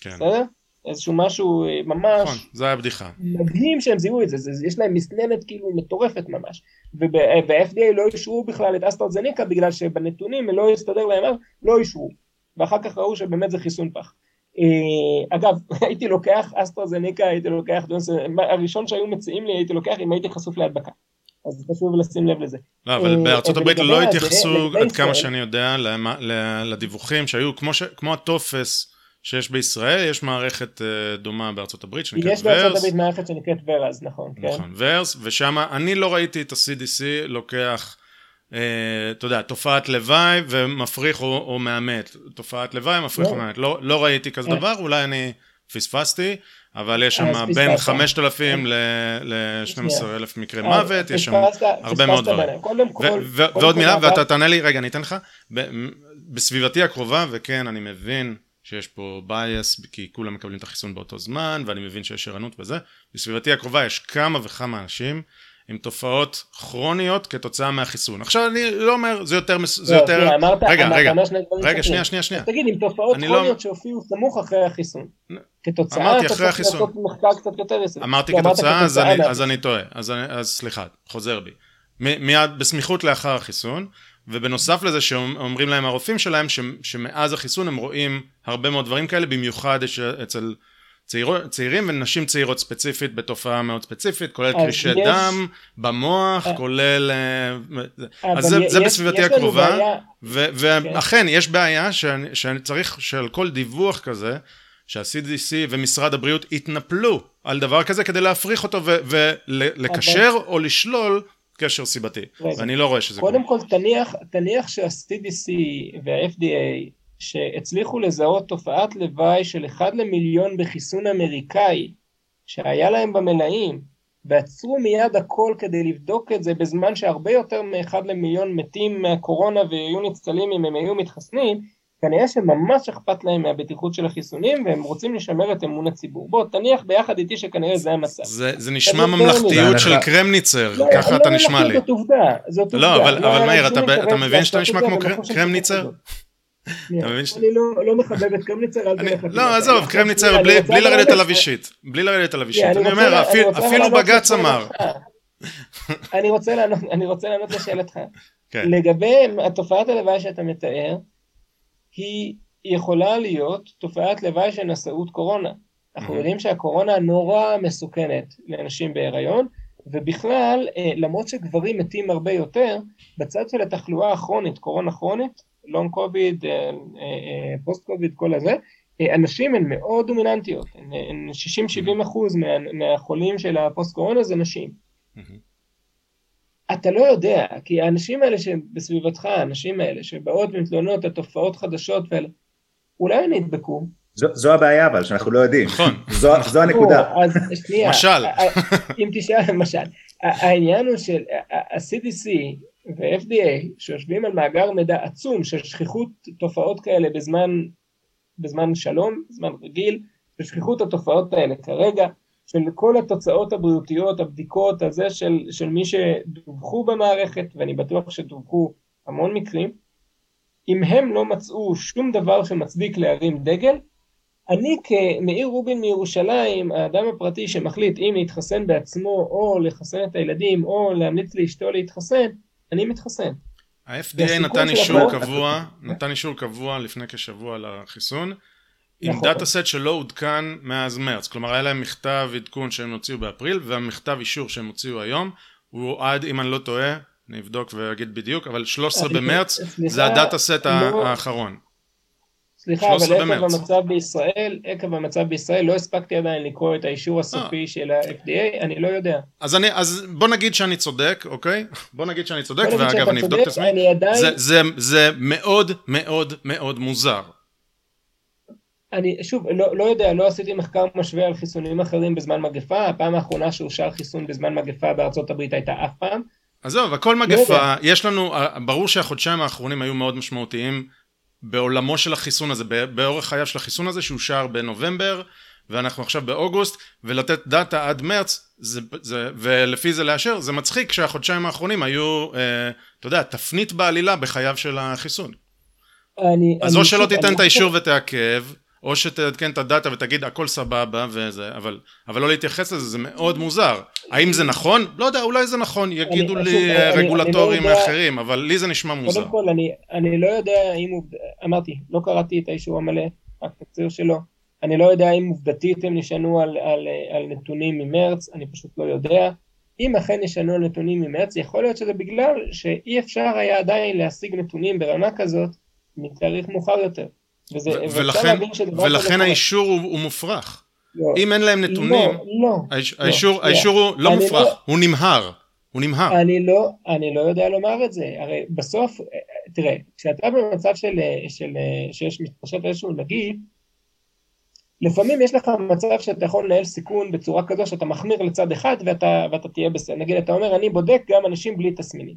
כן. בסדר? איזשהו משהו אה, ממש... נכון, זה היה בדיחה. מדהים שהם זיהו את זה, זה יש להם מסננת כאילו מטורפת ממש. וב-FDA לא אישרו בכלל את אסטרזניקה בגלל שבנתונים לא הסתדר להם, לא אישרו. ואחר כך ראו שבאמת זה חיסון פח. אה, אגב, הייתי לוקח אסטרזניקה, הייתי לוקח, הראשון שהיו מציעים לי הייתי לוקח אם הייתי חשוף להדבקה. אז חשוב לשים לב לזה. לא, אבל אה, בארצות הברית לא התייחסו, עד כמה שאני יודע, לדיווחים שהיו, כמו הטופס שיש בישראל, יש מערכת אה, דומה בארצות הברית שנקראת ורס. יש בארצות הברית מערכת שנקראת ורס, נכון. כן. נכון, ורס, ושם אני לא ראיתי את ה-CDC לוקח... אה, אתה יודע, תופעת לוואי ומפריך או, או מאמת. תופעת לוואי, מפריך לא. או מאמת. לא, לא ראיתי כזה דבר, אולי אני פספסתי, אבל יש שם בין 5,000 ל-12,000 מקרי מוות, יש שם הרבה מאוד דברים. ועוד מילה, ואתה תענה לי, רגע, אני אתן לך. בסביבתי הקרובה, וכן, אני מבין שיש פה bias, כי כולם מקבלים את החיסון באותו זמן, ואני מבין שיש ערנות וזה. בסביבתי הקרובה יש כמה וכמה אנשים עם תופעות כרוניות כתוצאה מהחיסון. עכשיו אני לא אומר, זה יותר, זה לא, יותר, אמרת, רגע, אמרת רגע, רגע, שנייה, שנייה, שנייה. תגיד, עם תופעות לא- כרוניות לא... שהופיעו סמוך אחרי החיסון. כתוצאה, אמרתי אחרי החיסון. מחקר קצת יותר יסוד. אמרתי לא, כתוצאה, אז אני, אז אני טועה, אז, אז סליחה, חוזר בי. מיד בסמיכות לאחר החיסון, ובנוסף לזה שאומרים להם הרופאים שלהם ש, שמאז החיסון הם רואים הרבה מאוד דברים כאלה, במיוחד אצל צעיר, צעירים ונשים צעירות ספציפית בתופעה מאוד ספציפית, כולל קרישי יש... דם במוח, 아... אה. כולל... אה, אז זה, יש, זה בסביבתי הקרובה, ו, ואכן כן. יש בעיה שאני, שאני צריך שעל כל דיווח כזה, שה-CDC ומשרד הבריאות יתנפלו על דבר כזה כדי להפריך אותו ולקשר אבל... או לשלול קשר סיבתי. ואני לא רואה שזה קודם קורה. כל תניח, תניח שה-CDC וה-FDA שהצליחו לזהות תופעת לוואי של אחד למיליון בחיסון אמריקאי שהיה להם במלאים ועצרו מיד הכל כדי לבדוק את זה בזמן שהרבה יותר מאחד למיליון מתים מהקורונה ויהיו ניצלים אם הם היו מתחסנים כנראה שממש אכפת להם מהבטיחות של החיסונים והם רוצים לשמר את אמון הציבור. בוא תניח ביחד איתי שכנראה זה המצב. זה, זה נשמע ממלכתיות של קרמניצר, לא, ככה אתה לא נשמע לי. זאת עובדה, זאת לא, עובדה. אבל, לא, אבל מאיר, אתה, אתה מבין שאתה נשמע כמו קרמניצר? אני לא, לא מחבב את קרמניצר, אל תלך. לא, עזוב, קרמניצר בלי לרדת עליו אישית. בלי לרדת עליו אישית. אני אומר, אפילו בג"ץ אמר. אני רוצה לענות לשאלתך. כן. לגבי התופעת הלוואי שאתה מתאר, היא יכולה להיות תופעת לוואי של נשאות קורונה. אנחנו יודעים שהקורונה נורא מסוכנת לאנשים בהיריון, ובכלל, אה, למרות שגברים מתים הרבה יותר, בצד של התחלואה הכרונית, קורונה כרונית, לונג קוביד, פוסט קוביד, כל הזה, אה, הנשים הן מאוד דומיננטיות, הן 60-70 אחוז מה, מהחולים של הפוסט קורונה זה נשים. אתה לא יודע, כי האנשים האלה שבסביבתך, האנשים האלה שבאות ומתלוננות על תופעות חדשות אולי נדבקו. זו, זו הבעיה אבל, שאנחנו לא יודעים. נכון. זו, זו הנקודה. אז שנייה. משל. אם תשאל, למשל. העניין הוא של ה-CDC ו-FDA שיושבים על מאגר מידע עצום של שכיחות תופעות כאלה בזמן, בזמן שלום, בזמן רגיל, ושכיחות התופעות האלה כרגע, של כל התוצאות הבריאותיות, הבדיקות, הזה של, של מי שדווחו במערכת, ואני בטוח שדווחו המון מקרים, אם הם לא מצאו שום דבר שמצדיק להרים דגל, אני כמאיר רובין מירושלים, האדם הפרטי שמחליט אם להתחסן בעצמו או לחסן את הילדים או להמליץ לאשתו להתחסן, אני מתחסן. ה-FDA נתן אישור קבוע, נתן אישור קבוע לפני כשבוע לחיסון, עם נכון. data set שלא עודכן מאז מרץ, כלומר היה להם מכתב עדכון שהם הוציאו באפריל והמכתב אישור שהם הוציאו היום הוא עד אם אני לא טועה, אני אבדוק ואגיד בדיוק, אבל 13 במרץ זה הדאטה סט לא- האחרון. סליחה, אבל עקב המצב בישראל, עקב המצב בישראל, לא הספקתי עדיין לקרוא את האישור הסופי אה. של ה-FDA, אני לא יודע. אז, אני, אז בוא נגיד שאני צודק, אוקיי? בוא נגיד שאני צודק, ואגב אני אבדוק את עצמי. עדיין... זה, זה, זה מאוד מאוד מאוד מוזר. אני שוב לא, לא יודע, לא עשיתי מחקר משווה על חיסונים אחרים בזמן מגפה, הפעם האחרונה שאושר חיסון בזמן מגפה בארצות הברית הייתה אף פעם. עזוב, הכל לא מגפה, לא יש לנו, ברור שהחודשיים האחרונים היו מאוד משמעותיים בעולמו של החיסון הזה, באורך חייו של החיסון הזה שאושר בנובמבר ואנחנו עכשיו באוגוסט ולתת דאטה עד מרץ זה, זה, ולפי זה לאשר זה מצחיק שהחודשיים האחרונים היו אה, אתה יודע תפנית בעלילה בחייו של החיסון. אני, אז אני או שלא תיתן את האישור ותעכב או שתעדכן את הדאטה ותגיד הכל סבבה וזה, אבל, אבל לא להתייחס לזה, זה מאוד מוזר. האם זה נכון? לא יודע, אולי זה נכון, יגידו אני, לי אה, אני- רגולטורים אני לא יודע- אחרים, אבל לי זה נשמע מוזר. קודם כל, אני, אני לא יודע אם אמרתי, לא קראתי את האישור המלא, רק תקציר שלו. אני לא יודע אם עובדתית הם נשענו על, על, על נתונים ממרץ, אני פשוט לא יודע. אם אכן נשענו על נתונים ממרץ, יכול להיות שזה בגלל שאי אפשר היה עדיין להשיג נתונים ברמה כזאת מתאריך מאוחר יותר. וזה, ולכן, ולכן. האישור הוא, הוא מופרך. לא, אם אין להם נתונים, לא, לא. האיש- לא, האישור. האישור הוא לא מופרך, לא- הוא נמהר. הוא נמהר. אני לא, אני לא יודע לומר את זה, הרי בסוף, אה, תראה, כשאתה במצב של, אה, של, אה, שיש מתפשט איזשהו נגיף, לפעמים יש לך מצב שאתה יכול לנהל סיכון בצורה כזו שאתה מחמיר לצד אחד ואתה, ואתה תהיה בסדר, נגיד אתה אומר אני בודק גם אנשים בלי תסמינים,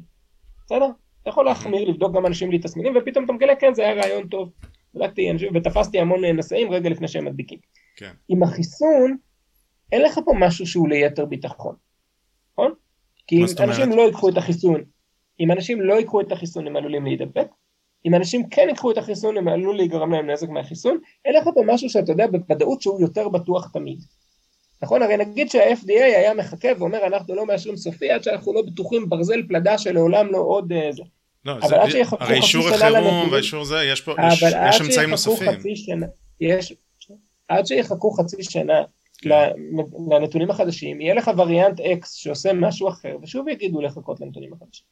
בסדר? אתה יכול להחמיר, לבדוק גם אנשים בלי תסמינים ופתאום אתה מגלה כן זה היה רעיון טוב, בדקתי ותפסתי המון אה, נשאים רגע לפני שהם מדביקים. כן. עם החיסון, אין לך פה משהו שהוא ליתר ביטחון, נכון? כי אם? אנשים לא ייקחו את החיסון, אם אנשים לא ייקחו את החיסון הם עלולים להידבק, אם אנשים כן ייקחו את החיסון הם עלול להיגרם להם נזק מהחיסון, אין לך פה משהו שאתה יודע בוודאות שהוא יותר בטוח תמיד. נכון? הרי נגיד שה-FDA היה מחכה ואומר אנחנו לא מאשרים סופי עד שאנחנו לא בטוחים ברזל פלדה שלעולם לא עוד אה, זה. לא, אבל זה, עד שיחכו הרי אישור החירום והאישור זה, יש פה, יש, יש אמצעים נוספים. חצי שנה, יש, עד שיחכו חצי שנה כן. לנתונים החדשים, יהיה לך וריאנט X שעושה משהו אחר, ושוב יגידו לחכות לנתונים החדשים.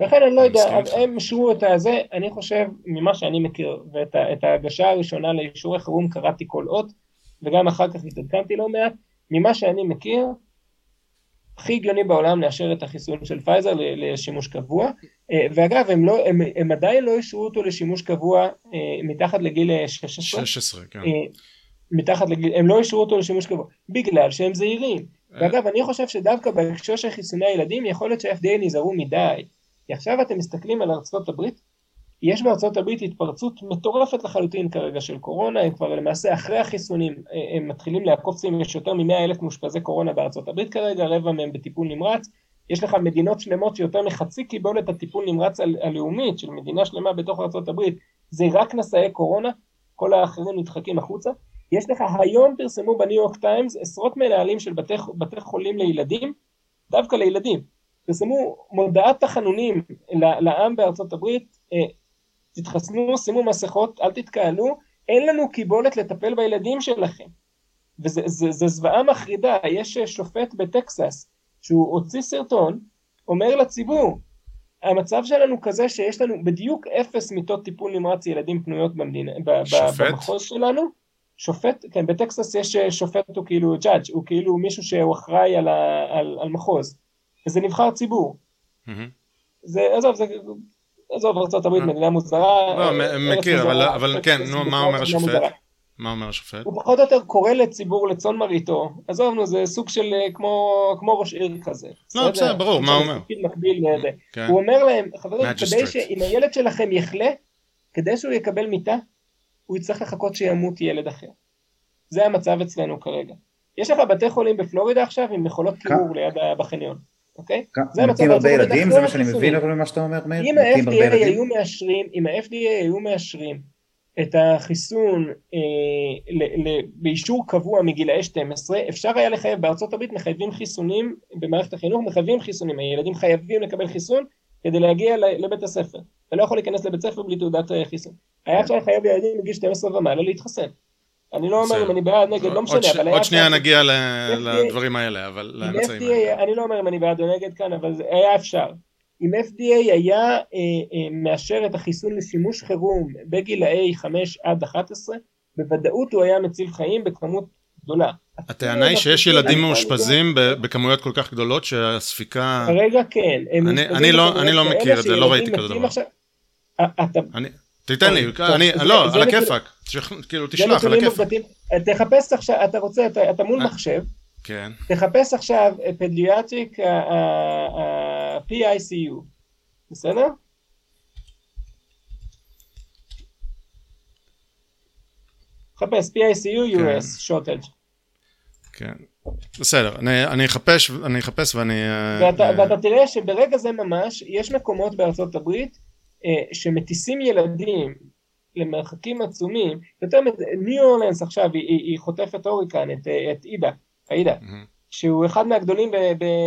לכן אני לא יודע. הם אישרו את הזה, אני חושב, ממה שאני מכיר, ואת ההגשה הראשונה לאישורי חירום קראתי כל אות, וגם אחר כך התעדכנתי לא מעט, ממה שאני מכיר, הכי הגיוני בעולם לאשר את החיסון של פייזר לשימוש קבוע, אה, ואגב, הם, לא, הם, הם עדיין לא אישרו אותו לשימוש קבוע אה, מתחת לגיל אה, 16, 16, כן. מתחת לגיל, הם לא אישרו אותו לשימוש קבוע, בגלל שהם זהירים. ואגב, אני חושב שדווקא בהקשר של חיסוני הילדים, יכול להיות שה-FDA נזהרו מדי. כי עכשיו אתם מסתכלים על ארצות הברית, יש בארצות הברית התפרצות מטורפת לחלוטין כרגע של קורונה, הם כבר למעשה אחרי החיסונים, אה, הם מתחילים לעקוף, יש יותר מ-100 אלף מאושפזי קורונה בארצות הברית כרגע, רבע מהם בטיפול נמרץ, יש לך מדינות שלמות שיותר מחצי קיבולת הטיפול נמרץ הלאומית של מדינה שלמה בתוך ארצות הברית, זה רק נשאי קורונה, כל האחרים נדחקים החוצה. יש לך היום פרסמו בניו יורק טיימס עשרות מנהלים של בתי, בתי חולים לילדים, דווקא לילדים, פרסמו מודעת תחנונים לעם בארצות הברית, אה, תתחסנו, שימו מסכות, אל תתקהלו, אין לנו קיבולת לטפל בילדים שלכם. זה זוועה מחרידה, יש אה, שופט בטקסס שהוא הוציא סרטון, אומר לציבור, המצב שלנו כזה שיש לנו בדיוק אפס מיטות טיפול נמרץ ילדים פנויות במדינה, שופט? במחוז שלנו, שופט, כן, בטקסס יש אה, שופט, הוא כאילו judge, הוא כאילו מישהו שהוא אחראי על, ה, על, על מחוז, וזה נבחר ציבור. מהמם. זה, עזוב, זה, עזוב, ארצות הברית אה. מדינה מוזרה. לא, מ- ארץ מכיר, אבל- כן, נו, מה אומר השופט? מה אומר השופט? הוא פחות או יותר קורא לציבור לצאן מרעיתו, עזוב נו, זה סוג של אה, כמו, כמו ראש עיר כזה. לא, בסדר, ברור, מה הוא אומר? מקביל. כן. הוא אומר להם, חברים. כדי שאם הילד שלכם יחלה, כדי שהוא יקבל מיטה, הוא יצטרך לחכות שימות ילד אחר. זה המצב אצלנו כרגע. יש לך בתי חולים בפלורידה עכשיו עם מכולות קירור ליד בחניון, אוקיי? זה מתים הרבה ילדים? זה מה שאני. מבין אבל ממה שאתה אומר, מאיר? אם ה-FDA? היו מאשרים, אם ה-FDA היו מאשרים את החיסון אה, ל, ל, באישור קבוע מגילאי 12, אפשר היה לחייב, בארצות הברית מחייבים חיסונים, במערכת החינוך מחייבים חיסונים, הילדים חייבים לקבל חיסון כדי להגיע לבית הספר. אתה לא יכול להיכנס לבית ספר בלי תעודת אה, חיסון. היה אפשר לחייב ילדים מגיל 12 ומעלה להתחסן. אני לא אומר. אם אני בעד נגד, לא משנה, אבל עוד שנייה נגיע לדברים האלה, אבל לאמצעים האלה. אני לא אומר אם אני בעד או נגד כאן, אבל זה היה אפשר. אם FDA היה אה, אה, מאשר את החיסון לשימוש חירום בגילאי 5 עד 11, בוודאות הוא היה מציל חיים בכמות גדולה. הטענה היא שיש ילדים מאושפזים בכמויות כל כך גדולות שהספיקה... כרגע כן. אני- לא- לא מכיר את זה, לא ראיתי כזה דבר. אה, תיתן לי, לא, על הכיפאק, כאילו תשלח על. אה, תחפש עכשיו, אתה רוצה, אתה אתה מול אה. מחשב, כן, תחפש עכשיו פדיאטריק ה-PICU, בסדר? חפש PICU US shortage, כן. בסדר, אני- אני אחפש, אני אחפש ואני... אה, ואתה, אה, ואתה תראה שברגע זה ממש יש מקומות בארצות הברית אה, שמטיסים ילדים למרחקים עצומים, יותר מזה, ניו אורלנס עכשיו היא, היא, היא חוטפת הוריקן, את, את אידה, האידה, mm-hmm. שהוא אחד מהגדולים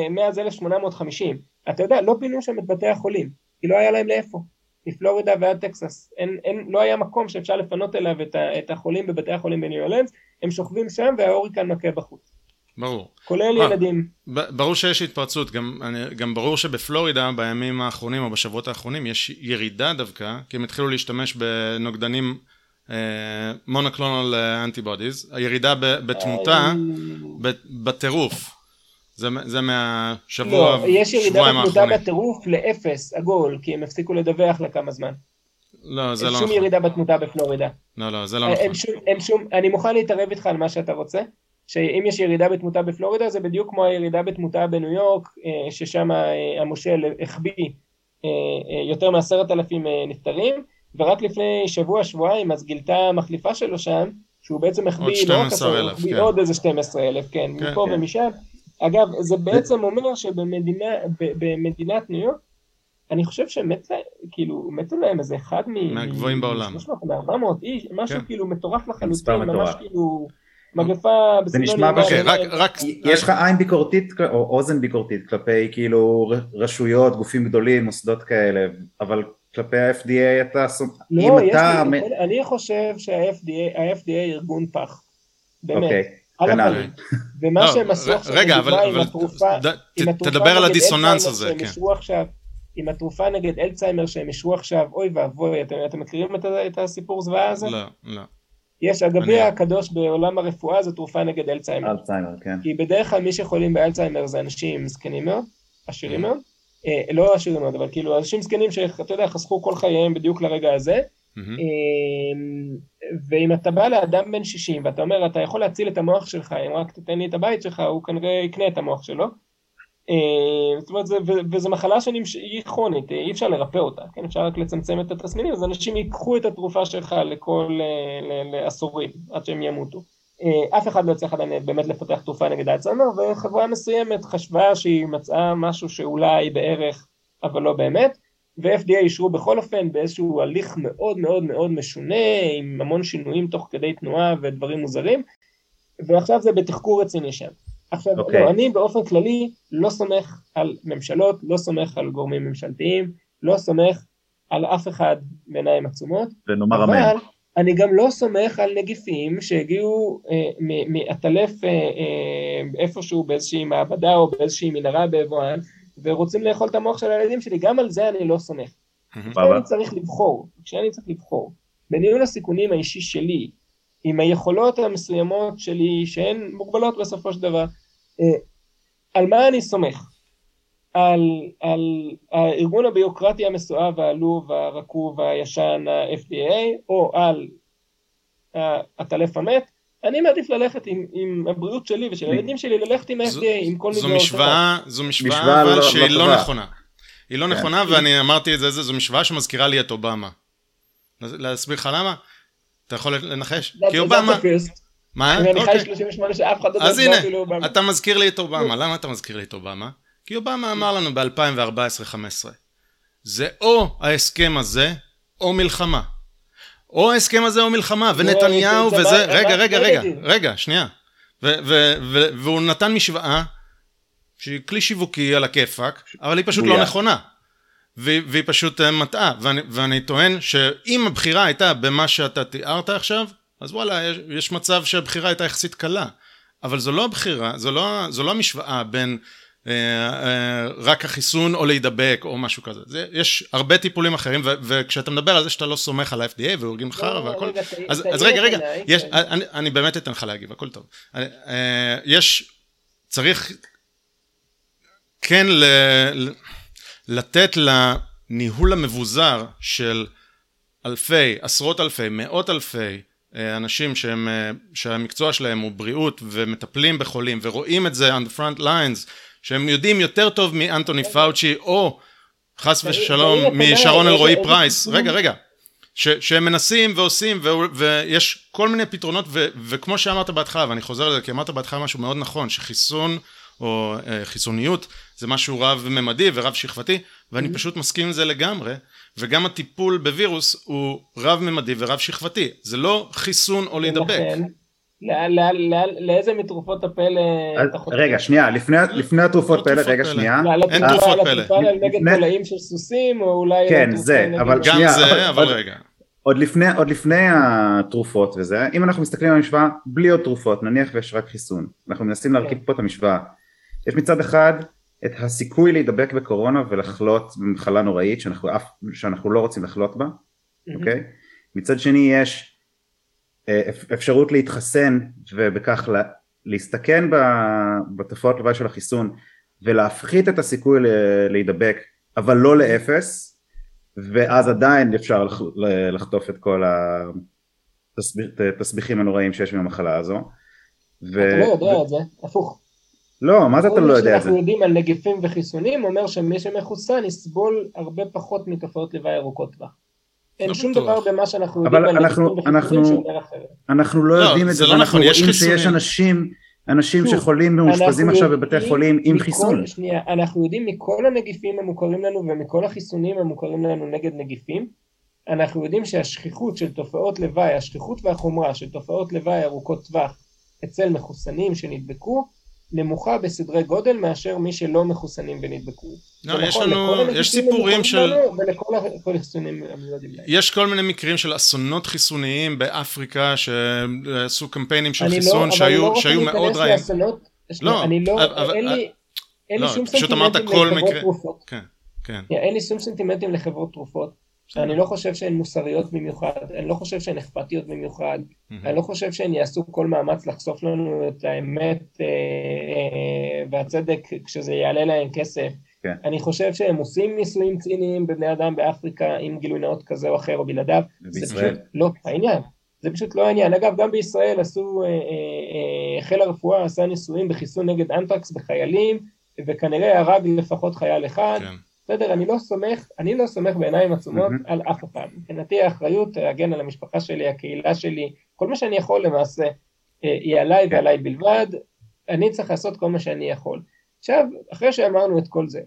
מאז 1850, אתה יודע, לא פינו שם את בתי החולים, כי לא היה להם לאיפה, מפלורידה ועד טקסס, אין, אין, לא היה מקום שאפשר לפנות אליו את, ה, את החולים בבתי החולים בניו אורלנס, הם שוכבים שם וההוריקן מכה בחוץ. ברור. כולל 아, ילדים. ברור שיש התפרצות, גם, גם ברור שבפלורידה בימים האחרונים או בשבועות האחרונים יש ירידה דווקא, כי הם התחילו להשתמש בנוגדנים מונוקלונל uh, אנטיבודיז, הירידה בתמותה בטירוף. זה, זה מהשבוע, לא, יש ירידה בתמותה בטירוף לאפס עגול, כי הם הפסיקו לדווח לכמה זמן. לא, זה לא נכון. אין שום ירידה בתמותה בפלורידה. לא, לא, זה לא נכון. אין שום, אין שום, אני מוכן להתערב איתך על מה שאתה רוצה. שאם יש ירידה בתמותה בפלורידה זה בדיוק כמו הירידה בתמותה בניו יורק אה, ששם אה, המושל החביא אה, יותר מעשרת אלפים נפטרים ורק לפני שבוע שבועיים אז גילתה המחליפה שלו שם שהוא בעצם החביא לא רק עשרה, כן. עוד איזה 12 אלף, כן, כן, מפה כן. ומשם. אגב, זה בעצם אומר שבמדינה, במדינת ניו יורק, אני חושב שמת להם, כאילו, מתו להם איזה אחד מ... מהגבוהים בעולם. 300 400 איש, משהו כן. כאילו מטורף לחלוטין, ממש כאילו... מגפה בסגנון... אוקיי, רק, רק... יש לך עין ביקורתית או אוזן ביקורתית כלפי כאילו רשויות, גופים גדולים, מוסדות כאלה, אבל כלפי ה-FDA אתה... לא, יש אתה... לי, אני חושב שה-FDA ארגון פח, באמת. אוקיי, כנ"ל. ומה שהם עשו עכשיו, רגע, אבל... עם התרופה, תדבר על הדיסוננס הזה, כן. עם התרופה נגד אלצהיימר שהם אישרו עכשיו, אוי ואבוי, אתם מכירים את הסיפור זוועה הזה? לא, לא. יש הגביע הקדוש בעולם הרפואה זו תרופה נגד אלצהיימר. אלצהיימר, כן. כי בדרך כלל מי שחולים באלצהיימר זה אנשים זקנים מאוד, עשירים מאוד, אה, לא עשירים מאוד, אבל כאילו אנשים זקנים שאתה יודע חסכו כל חייהם בדיוק לרגע הזה. אה, ואם אתה בא לאדם בן 60 ואתה אומר אתה יכול להציל את המוח שלך אם רק תתן לי את הבית שלך הוא כנראה יקנה את המוח שלו זאת אומרת, זה, וזו מחלה שהיא כרונית, אי אפשר לרפא אותה, כן? אפשר רק לצמצם את התסמינים, אז אנשים ייקחו את התרופה שלך לכל, אה, לעשורים, עד שהם ימותו. אה, אף אחד לא יצליח עדיין באמת לפתח תרופה נגד האלצהיימר, וחברה מסוימת חשבה שהיא מצאה משהו שאולי בערך, אבל לא באמת, ו-FDA אישרו בכל אופן באיזשהו הליך מאוד מאוד מאוד משונה, עם המון שינויים תוך כדי תנועה ודברים מוזרים, ועכשיו זה בתחקור רציני שם. עכשיו, okay. אוקיי. לא, אני באופן כללי לא סומך על ממשלות, לא סומך על גורמים ממשלתיים, לא סומך על אף אחד בעיניים עצומות, ונאמר אמן. אבל אני גם לא סומך על נגיפים שהגיעו אה, מעטלף אה, אה, איפשהו באיזושהי מעבדה או באיזושהי מנהרה ביבואן, ורוצים לאכול את המוח של הילדים שלי, גם על זה אני לא סומך. כשאני צריך לבחור, כשאני צריך לבחור, בניהול הסיכונים האישי שלי, עם היכולות המסוימות שלי, שהן מוגבלות בסופו של דבר, אה, על מה אני סומך? על, על הארגון הביוקרטי המסואב, העלוב, הרקוב, הישן, ה-FDA, או על הטלף המת, אני מעדיף ללכת עם, עם הבריאות שלי ושל הילדים שלי, ללכת עם ה-FDA, עם כל מיני... זו משוואה, זו משוואה אבל לא, שהיא לא, לא נכונה. היא לא כן. נכונה, ואני אמרתי את זה, זו משוואה שמזכירה לי את אובמה. להסביר לך למה? אתה יכול לנחש? כי אובמה... מה? אני חי 38 אוקיי. שאף אחד לא אז הנה, אתה מזכיר לי את אובמה. למה אתה מזכיר לי את אובמה? כי אובמה אמר לנו ב-2014-2015, זה או ההסכם הזה, או מלחמה. או ההסכם הזה או מלחמה, לא, ונתניהו וזה, רגע, רגע, רגע, רגע, שנייה. והוא נתן משוואה, שהיא כלי שיווקי על הכיפאק, אבל היא פשוט לא נכונה. והיא פשוט אה, מטעה, ואני טוען שאם הבחירה הייתה במה שאתה תיארת עכשיו, אז וואלה, יש, יש מצב שהבחירה הייתה יחסית קלה. אבל זו לא הבחירה, זו לא, זו לא המשוואה בין אה, אה, רק החיסון או להידבק או משהו כזה. זה, יש הרבה טיפולים אחרים, ו, וכשאתה מדבר על זה שאתה לא סומך על ה-FDA והורגים חרא לא, והכל, אז, אז רגע, רגע, יש, אני, אני באמת אתן לך להגיב, הכל טוב. אה, יש, צריך כן ל, לתת לניהול המבוזר של אלפי, עשרות אלפי, מאות אלפי אה, אנשים שהם, אה, שהמקצוע שלהם הוא בריאות ומטפלים בחולים ורואים את זה on the front lines שהם יודעים יותר טוב מאנטוני פאוצ'י או חס ושלום משרון אלרועי פרייס. רגע רגע. ש, שהם מנסים ועושים ו, ויש כל מיני פתרונות ו, וכמו שאמרת בהתחלה ואני חוזר לזה כי אמרת בהתחלה משהו מאוד נכון שחיסון או אה, חיסוניות, זה משהו רב-ממדי ורב שכבתי, ואני mm-hmm. פשוט מסכים עם זה לגמרי, וגם הטיפול בווירוס הוא רב-ממדי ורב שכבתי, זה לא חיסון או להידבק. לאיזה מתרופות הפלא אתה חושב? רגע, שנייה, לפני התרופות פלא, רגע, שנייה. אין תרופות פלא. נגד תולעים של סוסים, או אולי... כן, זה, אבל שנייה. גם זה, אבל רגע. עוד לפני, עוד לפני התרופות וזה, אם אנחנו מסתכלים על המשוואה בלי עוד תרופות, נניח ויש רק חיסון, אנחנו מנסים להרכיב כן. פה את המשוואה. יש מצד אחד את הסיכוי להידבק בקורונה ולחלות במחלה נוראית שאנחנו, אף, שאנחנו לא רוצים לחלות בה, אוקיי? Mm-hmm. Okay? מצד שני יש אה, אפשרות להתחסן ובכך לה, להסתכן בתופעות לוואי של החיסון ולהפחית את הסיכוי להידבק אבל לא לאפס ואז עדיין אפשר לחטוף את כל התסביכים הנוראים שיש במחלה הזו. ו... אתה לא יודע את זה, הפוך. לא, מה זה אתה לא יודע את זה? אנחנו יודעים על נגיפים וחיסונים אומר שמי שמחוסן יסבול הרבה פחות מתופעות לוואי ארוכות טווח. אין לא שום דבר במה שאנחנו יודעים על נגיפים וחיסונים שאומר אחרת. אנחנו לא, לא יודעים את זה, לא ואנחנו נכון, רואים שיש אנשים אנשים שחולים ומאושפזים עכשיו בבתי חולים עם מכל, חיסון. שנייה, אנחנו יודעים מכל הנגיפים המוכרים לנו ומכל החיסונים המוכרים לנו נגד נגיפים, אנחנו יודעים שהשכיחות של תופעות לוואי, השכיחות והחומרה של תופעות לוואי ארוכות טווח אצל מחוסנים שנדבקו, נמוכה בסדרי גודל מאשר מי שלא מחוסנים ונדבקו. לא, יש נכון, לנו, יש סיפורים של... ולכל החיסונים המיועדים להם. יש כל מיני מקרים של אסונות חיסוניים באפריקה שעשו קמפיינים של חיסון לא, שהיו, לא שהיו מאוד רעים. לא, אני לא, אבל, אין לי, אין לי שום סנטימנטים לחברות תרופות. כן, כן. אין לי שום סנטימנטים לחברות תרופות. אני לא חושב שהן מוסריות במיוחד, אני לא חושב שהן אכפתיות במיוחד, אני לא חושב שהן יעשו כל מאמץ לחשוף לנו את האמת אה, אה, והצדק כשזה יעלה להם כסף. כן. אני חושב שהם עושים ניסויים ציניים בבני אדם באפריקה עם גילוי נאות כזה או אחר או בלעדיו, זה פשוט לא העניין. זה פשוט לא העניין. אגב, גם בישראל עשו, אה, חיל הרפואה עשה ניסויים בחיסון נגד אנטרקס בחיילים, וכנראה הרג לפחות חייל אחד. כן. בסדר, אני לא סומך, אני לא סומך בעיניים עצומות mm-hmm. על אף אחד. מבחינתי האחריות להגן על המשפחה שלי, הקהילה שלי, כל מה שאני יכול למעשה, אה, היא עליי כן. ועליי בלבד, אני צריך לעשות כל מה שאני יכול. עכשיו, אחרי שאמרנו את כל זה,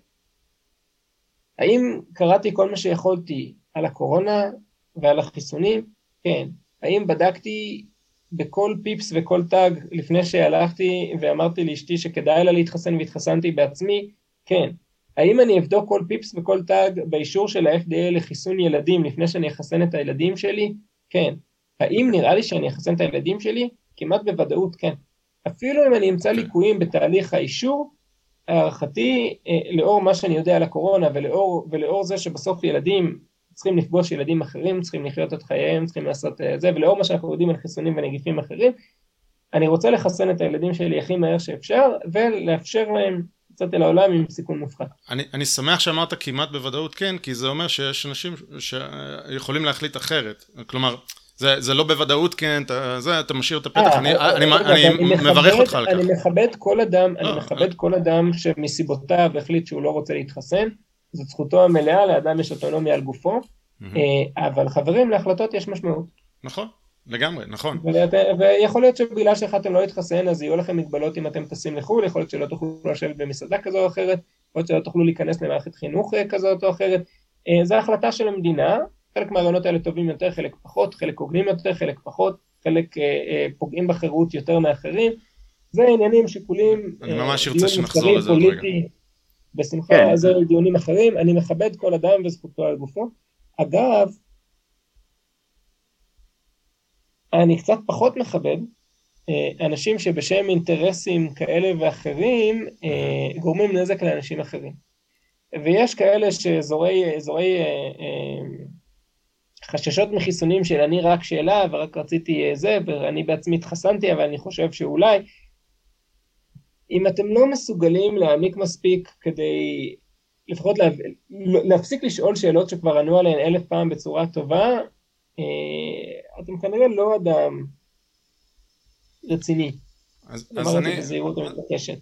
האם קראתי כל מה שיכולתי על הקורונה ועל החיסונים? כן. האם בדקתי בכל פיפס וכל טאג לפני שהלכתי ואמרתי לאשתי שכדאי לה להתחסן והתחסנתי בעצמי? כן. האם אני אבדוק כל פיפס וכל טאג באישור של ה-FDA לחיסון ילדים לפני שאני אחסן את הילדים שלי? כן. האם נראה לי שאני אחסן את הילדים שלי? כמעט בוודאות כן. אפילו אם אני אמצא ליקויים בתהליך האישור, הערכתי, אה, לאור מה שאני יודע על הקורונה ולאור, ולאור זה שבסוף ילדים צריכים לפגוש ילדים אחרים, צריכים לחיות את חייהם, צריכים לעשות אה, זה, ולאור מה שאנחנו יודעים על חיסונים ונגיפים אחרים, אני רוצה לחסן את הילדים שלי הכי מהר שאפשר, ולאפשר להם לצאת אל העולם עם סיכון מופחת. אני, אני שמח שאמרת כמעט בוודאות כן, כי זה אומר שיש אנשים שיכולים להחליט אחרת. כלומר, זה, זה לא בוודאות כן, אתה, זה, אתה משאיר את הפתח, אה, אני, אה, אני, אני, אני מברך אותך על כך. אני מכבד כל אדם, לא, אני מכבד כל אדם שמסיבותיו החליט שהוא לא רוצה להתחסן, זאת זכותו המלאה, לאדם יש אוטונומיה על גופו, אבל חברים, להחלטות יש משמעות. נכון. לגמרי, נכון. ויכול להיות שבגלל שהחלטתם לא להתחסן אז יהיו לכם מגבלות אם אתם טסים לחו"ל, יכול להיות שלא תוכלו לשבת במסעדה כזו או אחרת, יכול להיות שלא תוכלו להיכנס למערכת חינוך אה, כזאת או אחרת. אה, זו החלטה של המדינה, חלק מהרעיונות האלה טובים יותר, חלק פחות, חלק הוגנים יותר, חלק פחות, חלק אה, פוגעים בחירות יותר מאחרים. זה עניינים, שיקולים, אני ממש ארצה שנחזור לזה עוד רגע. בשמחה, כן. זה דיונים אחרים, אני מכבד כל אדם וזכותו על גופו. אגב, אני קצת פחות מכבד אה, אנשים שבשם אינטרסים כאלה ואחרים אה, גורמים נזק לאנשים אחרים. ויש כאלה שאזורי אזורי, אה, חששות מחיסונים של אני רק שאלה ורק רציתי זה ואני בעצמי התחסנתי אבל אני חושב שאולי אם אתם לא מסוגלים להעמיק מספיק כדי לפחות לה, להפסיק לשאול שאלות שכבר ענו עליהן אלף פעם בצורה טובה אתם כנראה לא אדם רציני. אז, אז אני... בזהירות המתבקשת.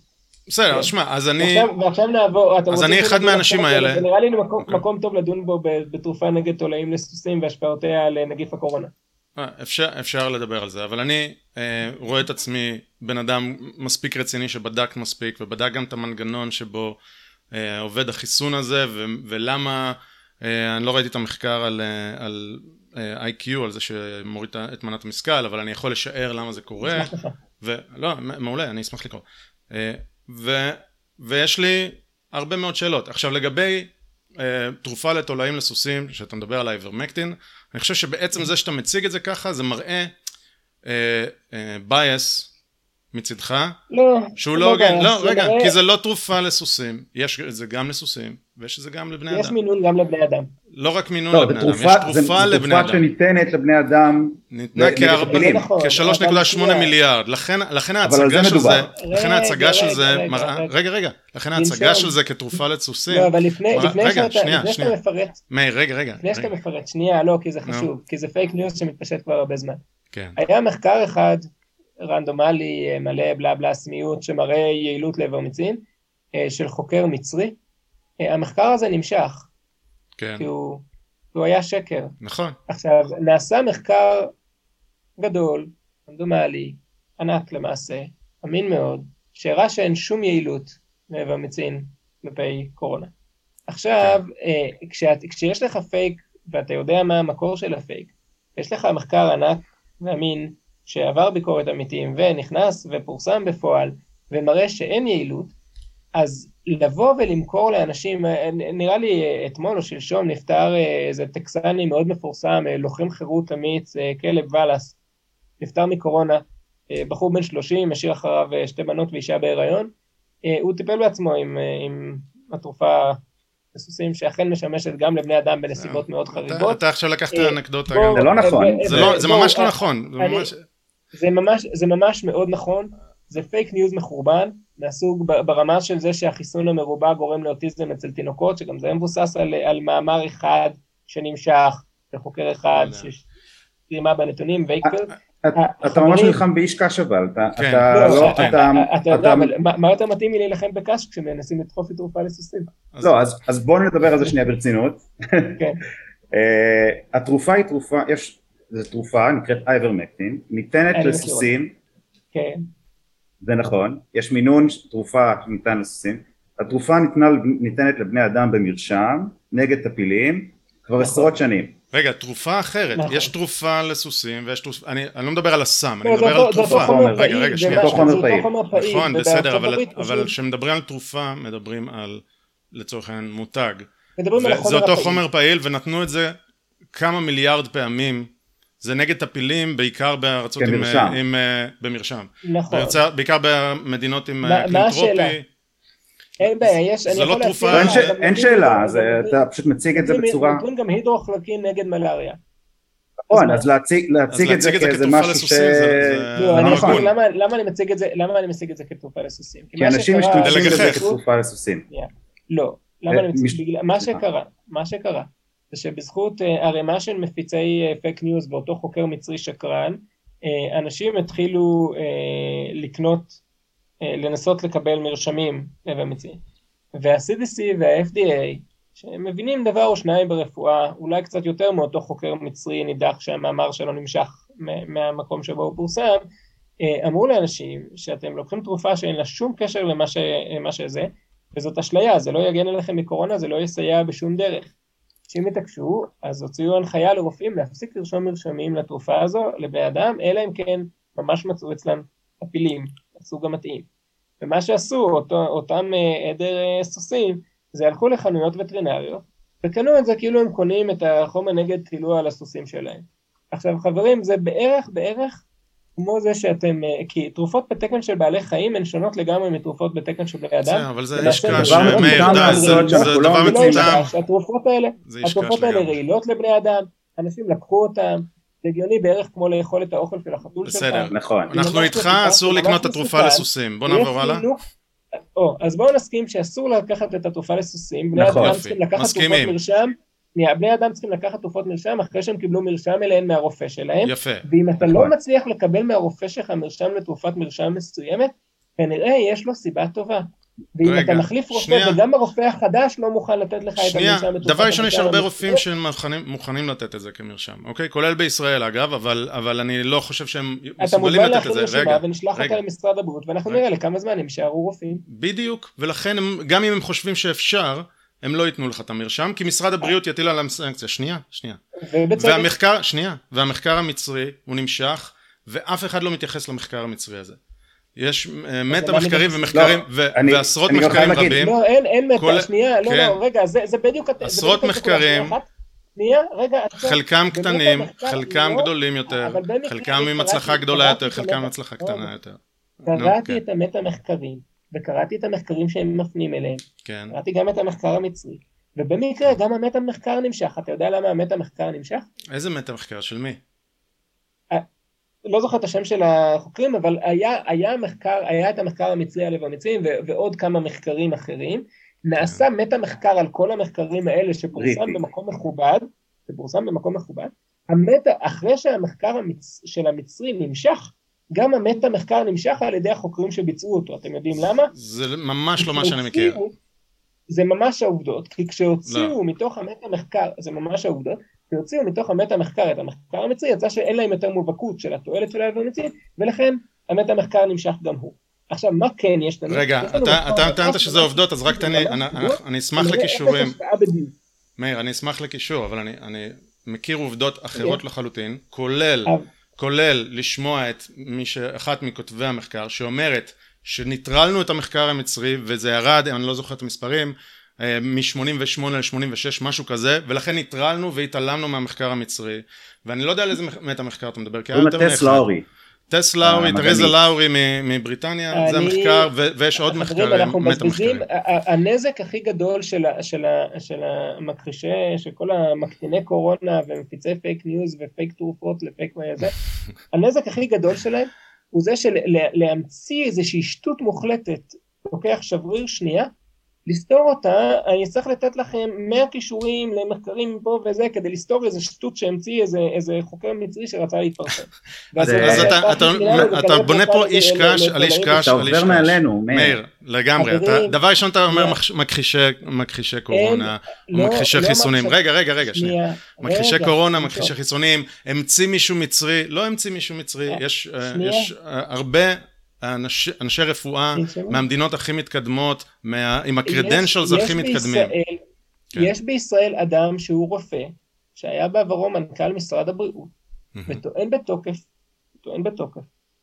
בסדר, שמע, אז אני... ועכשיו נעבור, אז אני אחד מהאנשים האלה. זה נראה לי מקום. אוקיי. טוב לדון בו בתרופה נגד תולעים לסוסים והשפעותיה על נגיף הקורונה. אה, אפשר, אפשר לדבר על זה, אבל אני אה, רואה את עצמי בן אדם מספיק רציני שבדק מספיק ובדק גם את המנגנון שבו אה, עובד החיסון הזה ו, ולמה, אה, אני לא ראיתי את המחקר על, אה, על אה, IQ, על זה שמוריד את מנת המשכל, אבל אני יכול לשער למה זה קורה. ו... לא, מעולה, אני אשמח לקרוא. אה, ו... ויש לי הרבה מאוד שאלות. עכשיו לגבי אה, תרופה לתולעים לסוסים, שאתה מדבר על האיברמקטין, אני חושב שבעצם זה שאתה מציג את זה ככה, זה מראה בייס מצידך, לא, שהוא לא הוגן, לא, רגע, כי זה לא תרופה לסוסים, יש את זה גם לסוסים, ויש את זה גם לבני אדם. יש מינון גם לבני אדם. לא רק מינון לבני אדם, יש תרופה לבני אדם. זו תרופה שניתנת לבני אדם. ניתנה כ-3.8 מיליארד, לכן ההצגה של זה, לכן ההצגה של זה מראה, רגע רגע, לכן ההצגה של זה כתרופה לסוסים, לא, אבל לפני שאתה מפרט, מאיר, רגע, רגע, לפני שאתה מפרט, שנייה, לא, כי זה חשוב, כי זה פייק ניוז שמתפשט כבר הרבה זמן. כן. היה מחקר אחד, רנדומלי, מלא בלה בלה סמיות, שמראה יעילות לאיברמקטין, של חוקר מצרי. המחקר הזה נמשך. כן. כי הוא, הוא היה שקר. נכון. עכשיו, נעשה מחקר גדול, רנדומלי, ענק למעשה, אמין מאוד, שהראה שאין שום יעילות לאיברמצין כלפי קורונה. עכשיו, כן. אה, כשאת, כשיש לך פייק, ואתה יודע מה המקור של הפייק, יש לך מחקר ענק ואמין, שעבר ביקורת עמיתים ונכנס ופורסם בפועל ומראה שאין יעילות, אז לבוא ולמכור לאנשים, נראה לי אתמול או שלשום נפטר איזה טקסני מאוד מפורסם, לוחם חירות אמיץ, כלב ואלאס, נפטר מקורונה, בחור בן 30, השאיר אחריו שתי בנות ואישה בהיריון, הוא טיפל בעצמו עם, עם התרופה לסוסים שאכן משמשת גם לבני אדם בנסיבות מאוד חריגות. אתה עכשיו לקחת אנקדוטה. זה לא נכון. זה ממש לא נכון. זה ממש, זה ממש מאוד נכון, זה פייק ניוז מחורבן, מהסוג ברמה של זה שהחיסון המרובע גורם לאוטיזם אצל תינוקות, שגם זה מבוסס על, על מאמר אחד שנמשך, וחוקר אחד שסיימה בנתונים, וייקפלד. אתה ממש נלחם באיש קש אבל, אתה כן. לא, אתה יודע, אבל מה יותר מתאים לי להילחם בקש כשמנסים לדחוף את תרופה לסוסים? לא, אז בואו נדבר על זה שנייה ברצינות. כן. התרופה היא תרופה, יש זו תרופה, נקראת אייברמקטין, ניתנת לסוסים, כן. זה נכון, יש מינון תרופה שניתן לסוסים, התרופה ניתנה, ניתנת לבני אדם במרשם, נגד טפילים, כבר נכון. עשרות שנים. רגע, תרופה אחרת, נכון. יש תרופה לסוסים ויש תרופה, אני, אני לא מדבר על הסם, אני מדבר על תרופה. רגע, רגע, שנייה. זה אותו חומר פעיל. נכון, בסדר, אבל כשמדברים על תרופה, מדברים על, לצורך העניין, מותג. מדברים על החומר הפעיל. זה אותו חומר פעיל, ונתנו את זה כמה מיליארד פעמים זה נגד טפילים בעיקר בארצות עם, עם, במרשם. נכון. בארצה, בעיקר במדינות עם אקלים טרופי. אין בעיה, יש, אני יכול להציג... אין, ש... אין שאלה, זה, אתה פשוט מציג את זה בצורה... נותנים גם הידרוכלקין נגד מלאריה. נכון, אז להציג, את זה כאיזה משהו ש... לא, אני נכון. למה אני מציג את זה, למה אני מציג את זה כתרופה לסוסים? כי אנשים משתמשים בזה כתרופה לסוסים. לא, למה אני מציג... מה שקרה, מה שקרה, זה שבזכות ערימה של מפיצי פייק ניוז ואותו חוקר מצרי שקרן, אנשים התחילו לקנות, לנסות לקבל מרשמים למצרי. וה-CDC וה-FDA, שהם מבינים דבר או שניים ברפואה, אולי קצת יותר מאותו חוקר מצרי נידח שהמאמר שלו נמשך מהמקום שבו הוא פורסם, אמרו לאנשים שאתם לוקחים תרופה שאין לה שום קשר למה, ש... שזה, וזאת אשליה, זה לא יגן עליכם מקורונה, זה לא יסייע בשום דרך. שאם יתעקשו, אז הוציאו הנחיה לרופאים להפסיק לרשום מרשמים לתרופה הזו לבני אדם, אלא אם כן ממש מצאו אצלם הפילים, הסוג המתאים. ומה שעשו אותו, אותם עדר סוסים, זה הלכו לחנויות וטרינריות, וקנו את זה כאילו הם קונים את החומר נגד טרילוע על הסוסים שלהם. עכשיו חברים, זה בערך בערך כמו זה שאתם, כי תרופות בתקן של בעלי חיים הן שונות לגמרי מתרופות בתקן של בני אדם. אבל זה ישקע שמאיר, זה דבר מצומצם. התרופות האלה, התרופות האלה רעילות לבני אדם, אנשים לקחו אותם, זה הגיוני בערך כמו לאכול את האוכל של החתול שלך. בסדר, נכון. אנחנו איתך, אסור לקנות את התרופה לסוסים. בוא נעבור הלאה. או, אז בואו נסכים שאסור לקחת את התרופה לסוסים, בני אדם צריכים לקחת תרופות מרשם, בני אדם צריכים לקחת תרופות מרשם אחרי שהם קיבלו מרשם אליהן מהרופא שלהם. יפה. ואם אתה לא מצליח לקבל מהרופא שלך מרשם לתרופת מרשם מסוימת, כנראה יש לו סיבה טובה. ואם רגע, אתה מחליף רופא שנייה. וגם הרופא החדש לא מוכן לתת לך את שנייה, המרשם בתרופת דבר ראשון יש הרבה רופאים שמוכנים לתת את זה כמרשם, אוקיי? כולל בישראל אגב, אבל, אבל אני לא חושב שהם אתה מסוגלים מוזמן לתת את להכין זה. רשימה רגע, ונשלח רגע. אותה למשרד הבריאות ואנחנו רגע. נראה לכמה זמן הם יישארו רופאים. בדיוק, ולכן הם, גם אם הם חושבים שאפשר, הם לא ייתנו לך את המרשם, כי משרד הבריאות יטיל עליהם סנקציה. שנייה, שנייה. והמחקר, שנייה, והמחקר המצרי הוא נמשך, ואף אחד לא מתייחס למחקר המצרי הזה. יש אה, מטה מה מחקרים? ומחקרים, לא, ועשרות מחקרים רבים. לא אין אין מטה, שנייה, לא כן. לא רגע זה בדיוק, עשרות מחקרים. שנייה רגע. חלקם קטנים, חלקם לא- גדולים יותר, חלקם עם הצלחה גדולה יותר, חלקם עם הצלחה. קטנה יותר. קראתי כן. את המטה מחקרים וקראתי את המחקרים שהם מפנים אליהם כן. קראתי גם את המחקר המצרי ובמקרה גם המטה מחקר נמשך אתה יודע למה המטה מחקר נמשך? איזה מטה מחקר? של מי? לא זוכר את השם של החוקרים אבל היה היה מחקר היה את המחקר המצרי הלב המצרים ו- ועוד כמה מחקרים אחרים נעשה מטה מחקר על כל המחקרים האלה שפורסם. במקום מכובד שפורסם במקום מכובד המטה אחרי שהמחקר המצ... של המצרי נמשך גם המטה מחקר נמשך על ידי החוקרים שביצעו אותו אתם יודעים למה? זה ממש לא מה שאני מכיר. זה ממש העובדות, כי כשהוציאו לא. מתוך המטה מחקר, זה ממש העובדות, כשהוציאו מתוך המטה מחקר את המחקר המצרי, יצא שאין להם יותר מובהקות של התועלת של האלבום המצרי, ולכן המטה מחקר נמשך גם הוא. עכשיו, מה כן יש לנו? רגע, אתה טענת שזה עובדות, אז רק תן לי, אני- אשמח לכישורים. מאיר, אני אשמח לקישור, אבל אני, אני מכיר עובדות אחרות כן. לחלוטין, כולל, כולל לשמוע את מי שאחת מכותבי המחקר, שאומרת שניטרלנו את המחקר המצרי, וזה ירד, אני לא זוכר את המספרים, מ-88 ל-86, משהו כזה, ולכן ניטרלנו והתעלמנו מהמחקר המצרי, ואני לא יודע על איזה מטה מחקר אתה מדבר, כי היה יותר מאחד. טס לאורי. טס לאורי. תרזה לאורי מ- מבריטניה, זה אני- המחקר, ו- ויש עוד מחקרים, אנחנו מטה מבזבזים, מחקרים. ה- ה- הנזק הכי גדול של המכחישי, של כל המקטיני קורונה ומפיצי פייק ניוז ופייק תרופות לפייק זה, הנזק הכי גדול שלהם הוא זה של לה- להמציא איזושהי שטות מוחלטת, לוקח שבריר שנייה, לסתור אותה, אני צריך לתת לכם 100 כישורים למחקרים פה וזה, כדי לסתור איזה שטות שהמציא איזה, איזה חוקר מצרי שרצה להתפרסם. אז אתה- את אתה- אתה בונה פה איש קש על איש. קש אתה על איש עובר. מעלינו, מאיר. מאיר, לגמרי, אתה, דבר ראשון אתה אומר. מכש- מכחישי, מכחישי קורונה, או לא- מכחישי לא חיסונים, רגע רגע רגע שנייה, מכחישי קורונה. מכחישי חיסונים, המציא מישהו מצרי, לא המציא מישהו מצרי, אה, יש אה, אה, הרבה אנשי, אנשי רפואה תנשמו. מהמדינות הכי מתקדמות, מה, עם יש- הקרדנשלס יש הכי מתקדמים. בישראל- כן. יש בישראל אדם שהוא רופא, שהיה בעברו מנכ"ל משרד הבריאות. וטוען בתוקף, טוען בתוקף,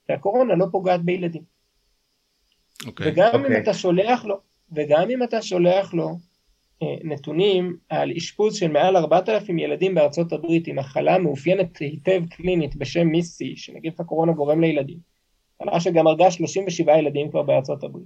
שהקורונה לא פוגעת בילדים. אוקיי, וגם אם אוקיי. אתה שולח לו, וגם אם אתה שולח לו אה, נתונים על אשפוז של מעל 4,000 ילדים בארצות הברית עם מחלה מאופיינת היטב קלינית בשם מיסי, שנגיף הקורונה גורם לילדים, מחלה שגם הרגה 37 ילדים כבר בארצות הברית.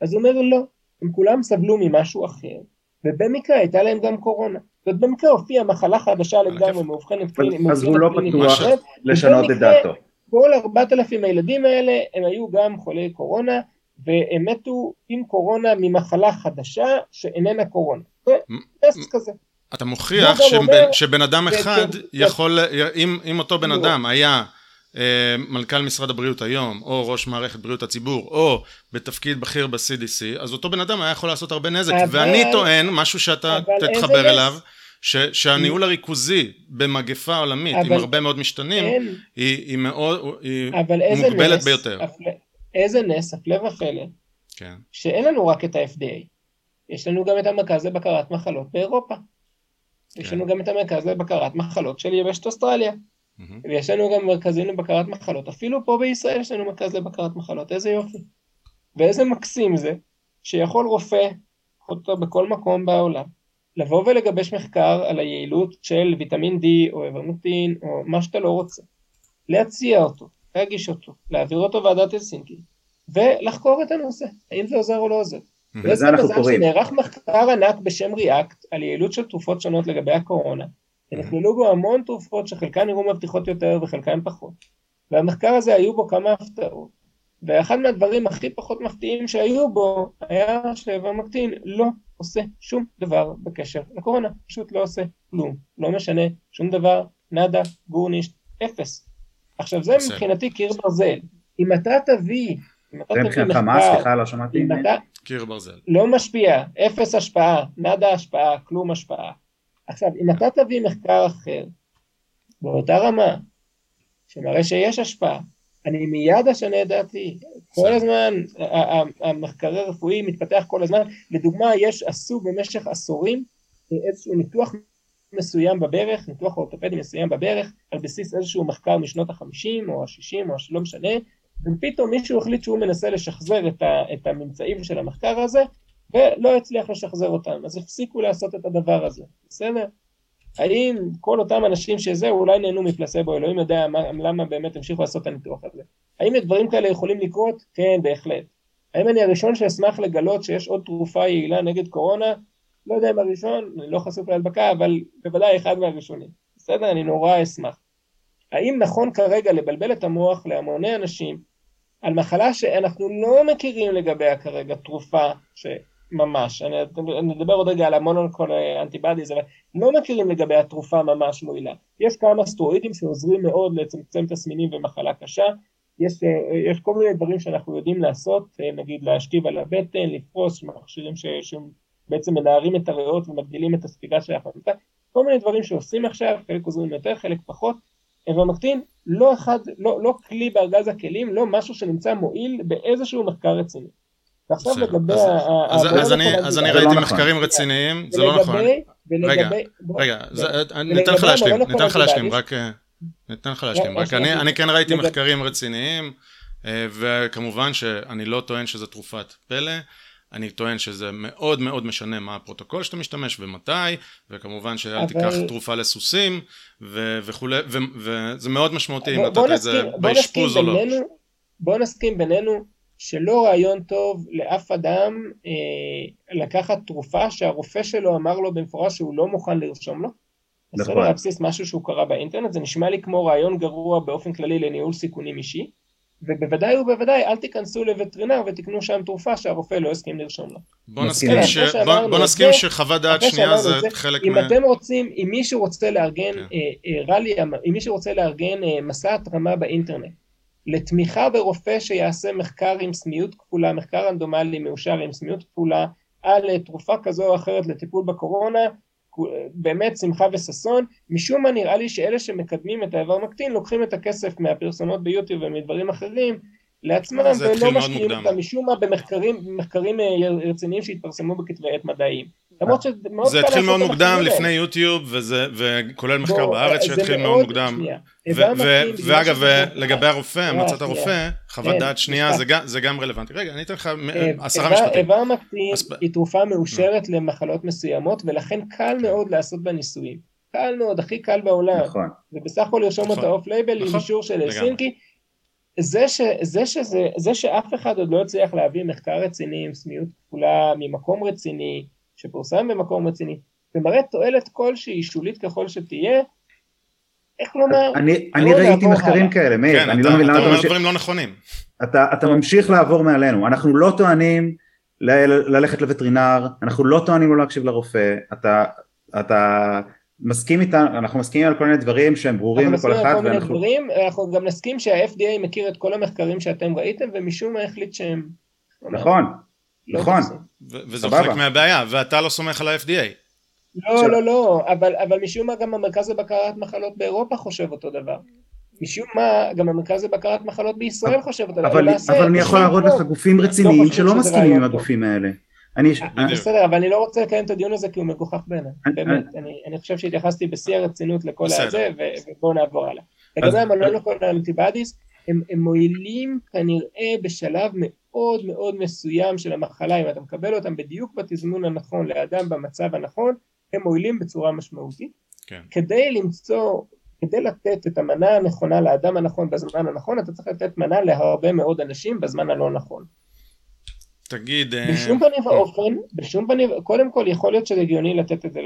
אז הוא אומר לא, הם כולם סבלו ממשהו אחר, ובמקרה הייתה להם גם קורונה. זאת במקרה הופיעה מחלה חדשה לגמרי. מאובחנת קלינית. אז הוא לא פתוח. לשנות את דעתו. כל 4,000 הילדים האלה הם היו גם חולי קורונה, והם מתו עם קורונה ממחלה חדשה שאיננה קורונה. זה טסט כזה. אתה מוכיח שבן, אדם אחד יכול, אם, אותו בן לא. אדם היה מנכ"ל משרד הבריאות היום, או ראש מערכת בריאות הציבור, או בתפקיד בכיר ב-CDC, אז אותו בן אדם היה יכול לעשות הרבה נזק. אבל- ואני טוען, משהו שאתה תתחבר? אליו, ש, שהניהול הריכוזי במגפה עולמית, עם אבל הרבה מאוד משתנים, אין, היא, היא מאוד, היא מוגבלת נס, ביותר. הפלא- איזה נס, הפלא ופלא, כן. שאין לנו רק את ה-FDA, יש לנו גם את המרכז לבקרת מחלות באירופה. יש כן. לנו גם את המרכז לבקרת מחלות של יבשת אוסטרליה. מהמם. ויש לנו גם מרכזים לבקרת מחלות, אפילו פה בישראל יש לנו מרכז לבקרת מחלות, איזה יופי. ואיזה מקסים זה, שיכול רופא, אותו בכל מקום בעולם, לבוא ולגבש מחקר על היעילות של ויטמין D או אברמוטין או מה שאתה לא רוצה, להציע אותו, להגיש אותו, להעביר אותו ועדת הלסינקי, ולחקור את הנושא, האם זה עוזר או לא עוזר. וזה אנחנו קוראים. שנערך מחקר ענק בשם ריאקט על יעילות של תרופות שונות לגבי הקורונה. ונכללו בו המון תרופות שחלקן נראו מבטיחות יותר וחלקן פחות. והמחקר הזה היו בו כמה הפתעות. ואחד מהדברים הכי פחות מפתיעים שהיו בו היה שהוורמקטין לא עושה שום דבר בקשר לקורונה. פשוט לא עושה כלום. לא משנה שום דבר, נאדה, גורנישט, אפס. עכשיו זה. מבחינתי קיר ברזל. אם אתה תביא זה מבחינתך מה? סליחה, לא שמעתי. קיר ברזל. לא משפיע, אפס השפעה, נדה השפעה, כלום השפעה. עכשיו, אם אתה תביא מחקר אחר, באותה רמה, שמראה שיש השפעה, אני מיד אשנה את דעתי. כל הזמן, המחקרי הרפואי מתפתח כל הזמן. לדוגמה, יש, עשו במשך עשורים איזשהו ניתוח מסוים בברך, ניתוח אורתופדי מסוים בברך, על בסיס איזשהו מחקר משנות החמישים או השישים או שלא משנה, ופתאום מישהו החליט שהוא מנסה לשחזר את, ה, את הממצאים של המחקר הזה, ולא הצליח לשחזר אותם, אז הפסיקו לעשות את הדבר הזה, בסדר? האם כל אותם אנשים שזה אולי נהנו מפלסבו, אלוהים יודע מה, למה באמת המשיכו לעשות את הניתוח הזה. האם דברים כאלה יכולים לקרות? כן, בהחלט. האם אני הראשון שאשמח לגלות שיש עוד תרופה יעילה נגד קורונה? לא יודע אם הראשון, אני לא חשוף להדבקה, אבל בוודאי אחד מהראשונים. בסדר? אני נורא אשמח. האם נכון כרגע לבלבל את המוח להמוני אנשים על מחלה שאנחנו לא מכירים לגביה כרגע תרופה שממש, אני, אני אדבר עוד רגע על המונונקול אנטיבדיז, אבל לא מכירים לגבי התרופה ממש מועילה. יש כמה סטרואידים שעוזרים מאוד לצמצם תסמינים ומחלה קשה, יש, יש כל מיני דברים שאנחנו יודעים לעשות, נגיד להשכיב על הבטן, לפרוס מכשירים שבעצם מנערים את הריאות ומגדילים את הספיגה של החמצה, כל מיני דברים שעושים עכשיו, חלק עוזרים יותר, חלק פחות, איברמקטין לא אחד, לא, לא כלי בארגז הכלים, לא משהו שנמצא מועיל באיזשהו מחקר רציני. ועכשיו לגבי ה... אז אני ראיתי מחקרים רציניים, זה לא נכון. רגע, רגע, ניתן לך להשלים, ניתן לך להשלים, רק... ניתן לך להשלים, רק אני כן ראיתי מחקרים רציניים, אה, וכמובן שאני לא טוען שזה תרופת פלא. אני טוען שזה מאוד מאוד משנה מה הפרוטוקול שאתה משתמש ומתי, וכמובן שאל אבל... תיקח תרופה לסוסים ו- וכולי, ו- וזה מאוד משמעותי אם נתת את זה באשפוז או לא. בוא נסכים בינינו שלא רעיון טוב לאף אדם אה, לקחת תרופה שהרופא שלו אמר לו במפורש שהוא לא מוכן לרשום לו. נכון. בסדר, על בסיס משהו שהוא קרא באינטרנט, זה נשמע לי כמו רעיון גרוע באופן כללי לניהול סיכונים אישי. ובוודאי ובוודאי אל תיכנסו לווטרינר ותקנו שם תרופה שהרופא לא הסכים לרשום לה. בוא נסכים, ש... בוא, בוא נסכים שחוות דעת שנייה זה, זה חלק אם מה... אם אתם רוצים, אם מישהו רוצה לארגן כן. אה, אה, רלי, אם מישהו רוצה לארגן אה, מסע התרמה באינטרנט, לתמיכה ברופא שיעשה מחקר עם סמיות כפולה, מחקר רנדומלי מאושר עם סמיות כפולה, על אה, תרופה כזו או אחרת לטיפול בקורונה, באמת שמחה וששון, משום מה נראה לי שאלה שמקדמים את האיבר מקטין לוקחים את הכסף מהפרסומות ביוטיוב ומדברים אחרים לעצמם ולא משקיעים אותם משום מה במחקרים אה, רציניים שהתפרסמו בכתבי עת מדעיים. למרות שמאוד זה התחיל מאוד מוקדם לפני יוטיוב וזה וכולל מחקר בארץ שהתחיל מאוד מוקדם. ואגב לגבי הרופא המלצת הרופא חוות כן, דעת שנייה זה גם רלוונטי. רגע אני אתן לך אה, עשרה משפטים. איברמקטין היא תרופה מאושרת למחלות מסוימות ולכן קל מאוד לעשות בה ניסויים. קל מאוד הכי קל בעולם. נכון. ובסך הכל לרשום אותה off label עם נכון. אישור של הלסינקי זה, ש, זה, שזה, זה שאף אחד עוד לא הצליח להביא מחקר רציני עם סמיות כפולה ממקום רציני שפורסם במקום רציני, ומראה תועלת כלשהי, שולית ככל שתהיה, איך לומר? אני, אני לא ראיתי מחקרים כאלה, מאיר, כן, אני אתה, לא מבין למה אתה אומר דברים לא נכונים. אתה, אתה ממשיך לעבור מעלינו, אנחנו לא טוענים ל- ללכת לווטרינר, אנחנו לא טוענים לא להקשיב לרופא, אתה, אתה מסכים איתנו, אנחנו מסכימים על כל מיני דברים שהם ברורים לכל אחד, ואנחנו... דברים, אנחנו גם נסכים שה-FDA מכיר את כל המחקרים שאתם ראיתם, ומשום מה החליט שהם... נכון, לא נכון. וזה חלק מהבעיה, ואתה לא סומך על ה-FDA. לא, לא, לא, אבל, אבל משום מה גם המרכז לבקרת מחלות באירופה חושב אותו דבר. משום מה גם המרכז לבקרת מחלות בישראל חושב אותו דבר. אבל, אבל אני יכול להראות לך גופים לא רציניים שלא מסכימים עם הגופים האלה. אני... בסדר, אבל אני לא רוצה לקיים את הדיון הזה כי הוא מגוחך בעיניי, באמת, אני חושב שהתייחסתי בשיא הרצינות לכל הזה, ובואו נעבור הלאה. לגבי המונונוקול האנטיבדיס, הם מועילים כנראה בשלב מאוד מאוד מסוים של המחלה, אם אתה מקבל אותם בדיוק בתזמון הנכון לאדם במצב הנכון, הם מועילים בצורה משמעותית. כן. כדי למצוא, כדי לתת את המנה הנכונה לאדם הנכון בזמן הנכון, אתה צריך לתת מנה להרבה מאוד אנשים בזמן הלא נכון. תגיד... אה, בשום פנים ואופן, בשום פנים, קודם כל יכול להיות שזה הגיוני לתת את זה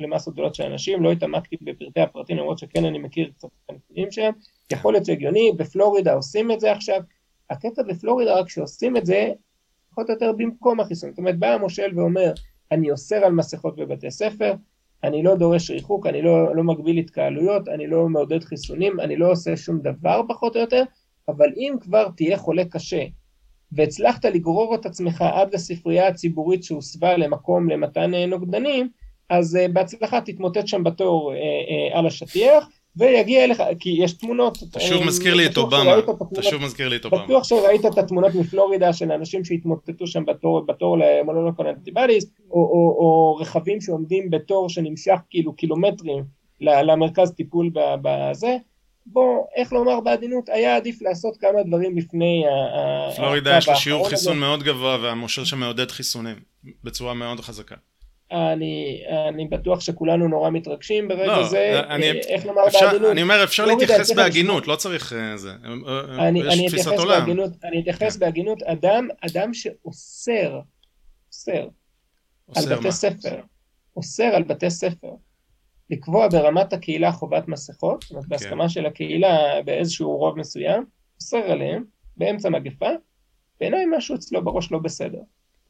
למסות גדולות של אנשים, לא התעמקתי בפרטי הפרטים למרות שכן אני מכיר קצת את הנתונים שלהם, יכול להיות שהגיוני, בפלורידה עושים את זה עכשיו, הקטע בפלורידה רק שעושים את זה, פחות או יותר במקום החיסון, זאת אומרת בא המושל ואומר, אני אוסר על מסכות בבתי ספר, אני לא דורש ריחוק, אני לא, לא מגביל התקהלויות, אני לא מעודד חיסונים, אני לא עושה שום דבר פחות או יותר, אבל אם כבר תהיה חולה קשה והצלחת לגרור את עצמך עד לספרייה הציבורית שהוסבה למקום למתן נוגדנים, אז בהצלחה תתמוטט שם בתור על השטיח, ויגיע אליך, כי יש תמונות. אתה שוב מזכיר לי את אובמה, אתה שוב מזכיר לי את אובמה. בטוח שראית את התמונות מפלורידה של אנשים שהתמוטטו שם בתור, בתור למונולוקון אנטיבדיס, או, או, או רכבים שעומדים בתור שנמשך כאילו קילומטרים למרכז טיפול בזה. בוא, איך לומר בעדינות, היה עדיף לעשות כמה דברים לפני ה... פלורידה יש לה שיעור חיסון מאוד גבוה והמושל שם מעודד חיסונים בצורה מאוד חזקה. אני, אני בטוח שכולנו נורא מתרגשים ברגע לא, זה, אני, איך לומר בעדינות. אני אומר, אפשר לא להתייחס בהגינות, לא צריך אה, זה. אני, יש אני תפיסת עולם. בהגינות, אני אתייחס כן. בהגינות, אדם, אדם שאוסר, אוסר, על בתי מה? ספר, אוסר על בתי ספר, לקבוע ברמת הקהילה חובת מסכות, זאת אומרת כן. בהסכמה של הקהילה באיזשהו רוב מסוים, אוסר עליהם, באמצע מגפה, בעיניי משהו אצלו בראש לא בסדר.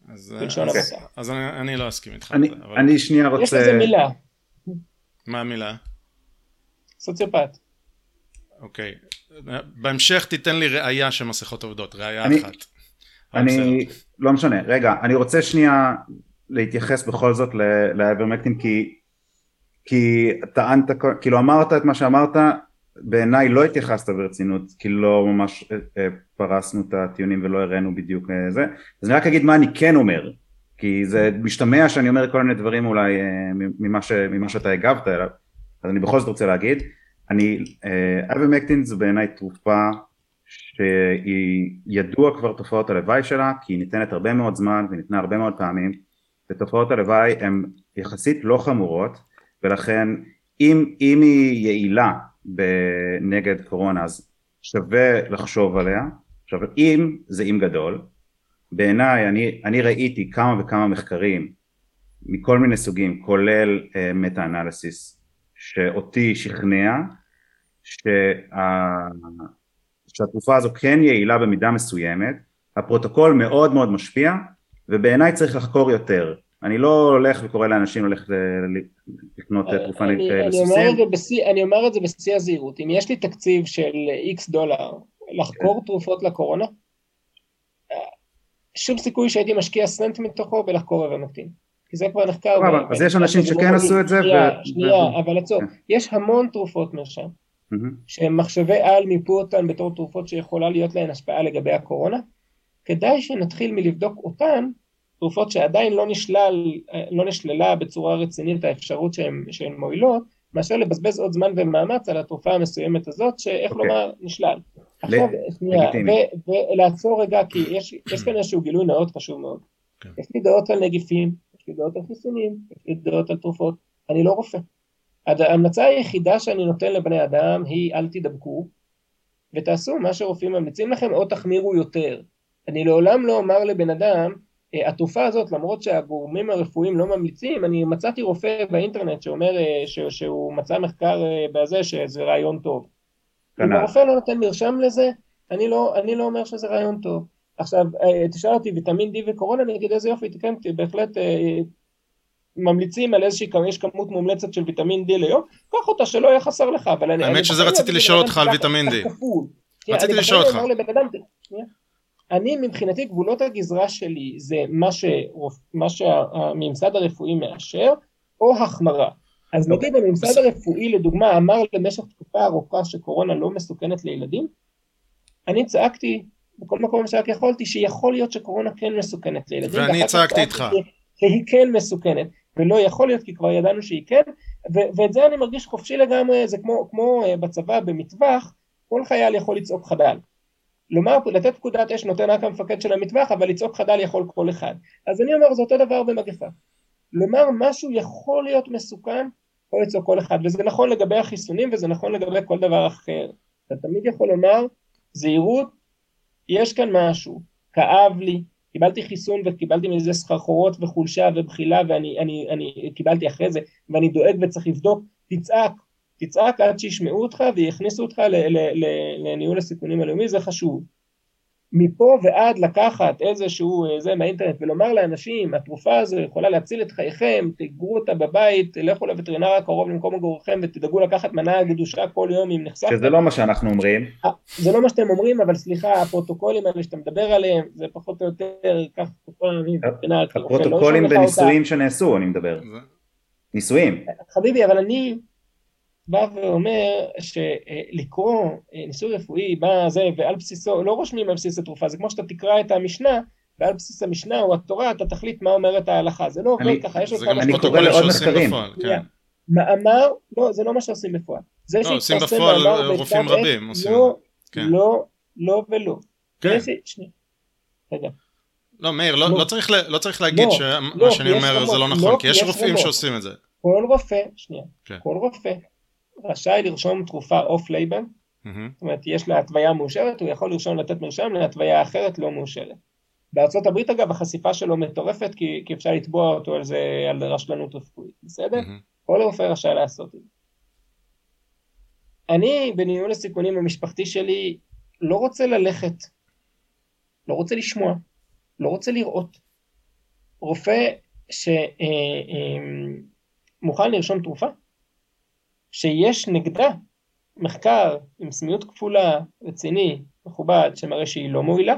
אז, אז, אז אני, אני לא אסכים איתך. אני, אבל... אני שנייה רוצה... יש לזה מילה. מה המילה? סוציופט. אוקיי. בהמשך תיתן לי ראייה שמסכות עובדות, ראייה אני, אחת. אני, לא משנה, רגע, אני רוצה שנייה להתייחס בכל זאת לאברמקטין כי, כי טענת, כאילו אמרת את מה שאמרת, בעיניי לא התייחסת ברצינות, כי לא ממש אה, אה, פרסנו את הטיעונים ולא הראינו בדיוק אה, זה, אז אני רק אגיד מה אני כן אומר, כי זה משתמע שאני אומר כל מיני דברים אולי ממה, ש, ממה שאתה הגבת אליו, אז אני בכל זאת רוצה להגיד, אני, אייברמקטין זה בעיניי תרופה שהיא ידוע כבר תופעות הלוואי שלה, כי היא ניתנת הרבה מאוד זמן וניתנה הרבה מאוד פעמים, ותופעות הלוואי הן יחסית לא חמורות, ולכן אם, אם היא יעילה נגד קורונה אז שווה לחשוב עליה. עכשיו אם זה אם גדול בעיניי אני, אני ראיתי כמה וכמה מחקרים מכל מיני סוגים כולל uh, מטה אנליסיס שאותי שכנע שה, שהתרופה הזו כן יעילה במידה מסוימת הפרוטוקול מאוד מאוד משפיע ובעיניי צריך לחקור יותר אני לא הולך וקורא לאנשים ללכת לקנות תרופה לסוסים. אני אומר את זה בשיא הזהירות, אם יש לי תקציב של איקס דולר לחקור כן. תרופות לקורונה, שום סיכוי שהייתי משקיע סנט מתוכו בלחקור איברמקטין. כי זה כבר נחקר. אז יש אנשים שכן עשו את זה. שנייה, אבל עצור, כן. יש המון תרופות מרשם, שהם מחשבי על מיפו אותן בתור תרופות שיכולה להיות להן השפעה לגבי הקורונה, כדאי שנתחיל מלבדוק אותן תרופות שעדיין לא, נשלל, לא נשללה בצורה רצינית האפשרות שהן מועילות, מאשר לבזבז עוד זמן ומאמץ על התרופה המסוימת הזאת, שאיך okay. אוקיי. לומר, נשלל. עכשיו, שנייה, ולעצור רגע, כי יש, יש כאן איזשהו גילוי נאות חשוב מאוד. Okay. כן. יש לי דעות על נגיפים, יש לי דעות על חיסונים, יש לי דעות על תרופות, אני לא רופא. ההמלצה היחידה שאני נותן לבני אדם היא אל תדבקו, ותעשו מה שרופאים ממליצים לכם, או תחמירו יותר. אני לעולם לא אומר לבן אדם, אה, התרופה הזאת למרות שהגורמים הרפואיים לא ממליצים אני מצאתי רופא באינטרנט שאומר אה, ש, שהוא מצא מחקר אה, בזה שזה רעיון טוב. אם הרופא לא נותן מרשם לזה אני לא, אני לא אומר שזה רעיון טוב. עכשיו תשאל אותי ויטמין D וקורונה אני אגיד איזה יופי כן בהחלט ממליצים על איזושהי יש כמות מומלצת של ויטמין D ליום קח אותה שלא יהיה חסר לך אבל אני האמת שזה רציתי לשאול אותך על ויטמין D. רציתי לשאול אותך אני מבחינתי גבולות הגזרה שלי זה מה, שרופ... מה שהממסד הרפואי מאשר או החמרה. אז אוקיי. נגיד הממסד הרפואי לדוגמה אמר למשך תקופה ארוכה שקורונה לא מסוכנת לילדים, אני צעקתי בכל מקום שרק יכולתי שיכול להיות שקורונה כן מסוכנת לילדים. ואני צעקתי איתך. שהיא כן מסוכנת, ולא יכול להיות כי כבר ידענו שהיא כן, ו- ואת זה אני מרגיש חופשי לגמרי, זה כמו, כמו אה, בצבא במטווח, כל חייל יכול לצעוק חדל. לומר, לתת פקודת אש נותן רק המפקד של המטווח, אבל לצעוק חדל יכול כל אחד. אז אני אומר, זה אותו דבר במגפה. לומר משהו יכול להיות מסוכן, יכול לצעוק כל אחד, וזה נכון לגבי החיסונים וזה נכון לגבי כל דבר אחר. אתה תמיד יכול לומר, זהירות, יש כאן משהו, כאב לי, קיבלתי חיסון וקיבלתי מזה סחרחורות וחולשה ובחילה ואני אני, אני, קיבלתי אחרי זה ואני דואג וצריך לבדוק, תצעק, תצעק עד שישמעו אותך ויכניסו אותך לניהול הסיכונים הלאומי, זה חשוב. מפה ועד לקחת איזשהו אה, זה מהאינטרנט ולומר לאנשים, התרופה הזו יכולה להציל את חייכם, תגרו אותה בבית, לכו לווטרינר הקרוב למקום מגוריכם ותדאגו לקחת מנה גדושה כל יום אם נחשפתם. שזה לא מה שאנחנו אומרים. אה, זה לא מה שאתם אומרים, אבל סליחה, הפרוטוקולים האלה שאתה מדבר עליהם, זה פחות או יותר, כך תקופה מבחינת... הפרוטוקולים בניסויים שנעשו, אני מדבר. ניסויים. חביבי, אבל אני בא ואומר שלקרוא אה, ניסוי רפואי, מה זה, ועל בסיסו, לא רושמים על בסיס התרופה, זה כמו שאתה תקרא את המשנה, ועל בסיס המשנה או התורה אתה תחליט מה אומרת ההלכה, זה לא עובד ככה, יש כמה... אני קורא לעוד מחקרים. כן. מאמר, לא, זה לא מה שעושים בפועל. זה לא, עושים בפועל רופאים רבים. לא, כן. לא, לא ולא. כן. שנייה. רגע. לא, מאיר, לא, לא, לא, צריך, לא צריך להגיד לא, שמה לא, שאני אומר זה לא נכון, כי יש רופאים שעושים את זה. כל רופא, שנייה, כן. כל רופא רשאי לרשום תרופה off label, mm-hmm. זאת אומרת יש לה התוויה מאושרת, הוא יכול לרשום לתת מרשם להתוויה אחרת לא מאושרת. בארצות הברית אגב החשיפה שלו מטורפת כי, כי אפשר לתבוע אותו על זה, על רשלנות רפואית, בסדר? Mm-hmm. כל רופא רשאי לעשות את זה. אני בניהול הסיכונים המשפחתי שלי לא רוצה ללכת, לא רוצה לשמוע, לא רוצה לראות. רופא שמוכן אה, אה, לרשום תרופה, שיש נגדה מחקר עם סמיות כפולה רציני, מכובד, שמראה שהיא לא מועילה,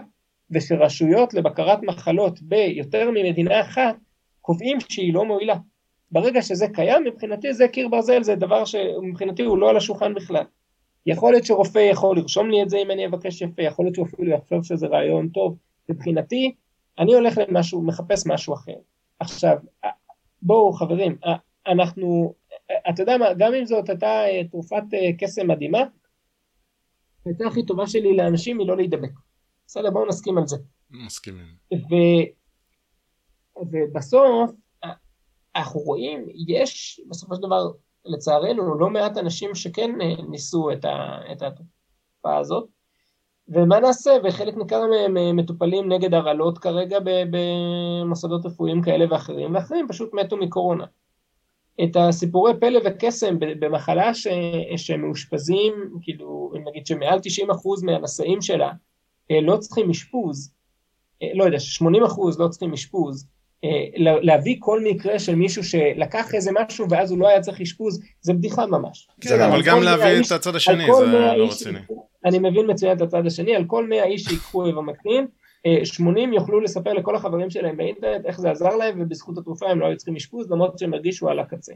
ושרשויות לבקרת מחלות ביותר ממדינה אחת קובעים שהיא לא מועילה. ברגע שזה קיים, מבחינתי זה קיר ברזל, זה דבר שמבחינתי הוא לא על השולחן בכלל. יכול להיות שרופא יכול לרשום לי את זה אם אני אבקש יפה, יכול להיות שהוא אפילו יחשוב שזה רעיון טוב. מבחינתי, אני הולך למשהו, מחפש משהו אחר. עכשיו, בואו חברים, אנחנו אתה יודע מה, גם אם זאת הייתה אה, תרופת אה, קסם מדהימה, הייתה הכי טובה שלי לאנשים היא לא להידבק. בסדר, בואו נסכים על זה. מסכימים. ו... ובסוף, אנחנו רואים, יש בסופו של דבר, לצערנו, לא מעט אנשים שכן אה, ניסו את, ה... את התופעה הזאת, ומה נעשה, וחלק ניכר מהם מטופלים נגד הרעלות כרגע במוסדות רפואיים כאלה ואחרים, ואחרים פשוט מתו מקורונה. את הסיפורי פלא וקסם במחלה ש, שמאושפזים, כאילו נגיד שמעל 90% מהנשאים שלה אה, לא צריכים אשפוז, אה, לא יודע, 80% לא צריכים אשפוז, אה, להביא כל מקרה של מישהו שלקח איזה משהו ואז הוא לא היה צריך אשפוז, זה בדיחה ממש. כן, אבל גם להביא את הצד השני זה לא רציני. אני מבין מצוין את הצד השני, על כל 100 איש שיקחו איבמקטין, 80 יוכלו לספר לכל החברים שלהם באינטרנט איך זה עזר להם ובזכות התרופה הם לא היו צריכים אשפוז למרות שהם הרגישו על הקצה.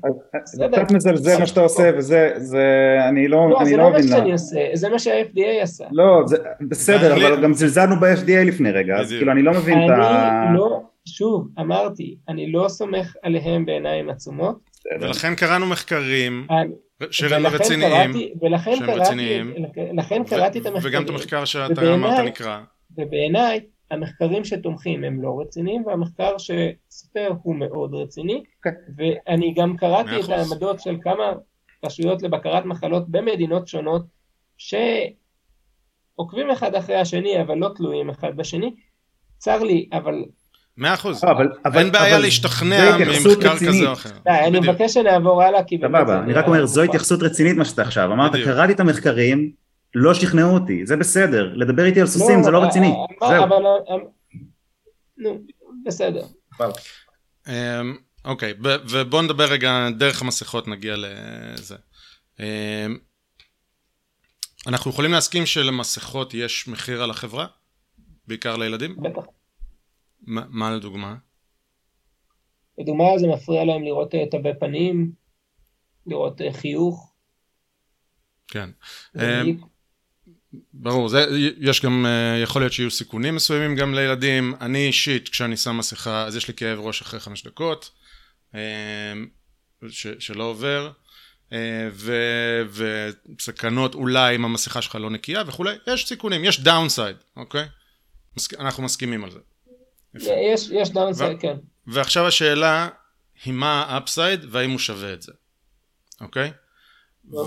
אתה קצת מזלזל מה שאתה עושה וזה, זה, אני לא, לא אני לא מבין. לא, זה לא מה שאני עושה, זה מה שה-FDA עשה. לא, זה בסדר, אבל גם זלזלנו ב-FDA לפני רגע, אז כאילו אני לא מבין את ה... אני לא, שוב, אמרתי, אני לא סומך עליהם בעיניים עצומות. ולכן קראנו מחקרים. שהם רציניים, ולכן קראתי את המחקרים, וגם את המחקר שאתה אמרת נקרא. ובעיניי המחקרים שתומכים הם לא רציניים והמחקר שסותר הוא מאוד רציני okay. כן. ואני גם קראתי את העמדות של כמה רשויות לבקרת מחלות במדינות שונות שעוקבים אחד אחרי השני אבל לא תלויים אחד בשני. צר לי אבל מאה אחוז, אה, אין בעיה להשתכנע ממחקר כזה או אחר. אני מבקש שנעבור הלאה כי... סבבה, אני רק אומר, זו התייחסות רצינית מה שאתה עכשיו, אמרת. קראתי את המחקרים לא שכנעו אותי, זה בסדר, לדבר איתי על סוסים לא, זה לא רציני, אה, זהו. אבל, אה, נו, בסדר. אמ, אוקיי, ובוא נדבר רגע, דרך המסכות נגיע לזה. אמ, אנחנו יכולים להסכים שלמסכות יש מחיר על החברה? בעיקר לילדים? בטח. מה לדוגמה? לדוגמה זה מפריע להם לראות תווי פנים, לראות חיוך. כן. ברור, זה, יש גם, אה, יכול להיות שיהיו סיכונים מסוימים גם לילדים. אני אישית, כשאני שם מסכה, אז יש לי כאב ראש אחרי חמש דקות, אה, ש, שלא עובר, אה, ו, וסכנות אולי אם המסכה שלך לא נקייה וכולי, יש סיכונים, יש downside, אוקיי? אנחנו מסכימים על זה. יש, יש downside, כן. ועכשיו השאלה היא מה ה upside והאם הוא שווה את זה, אוקיי?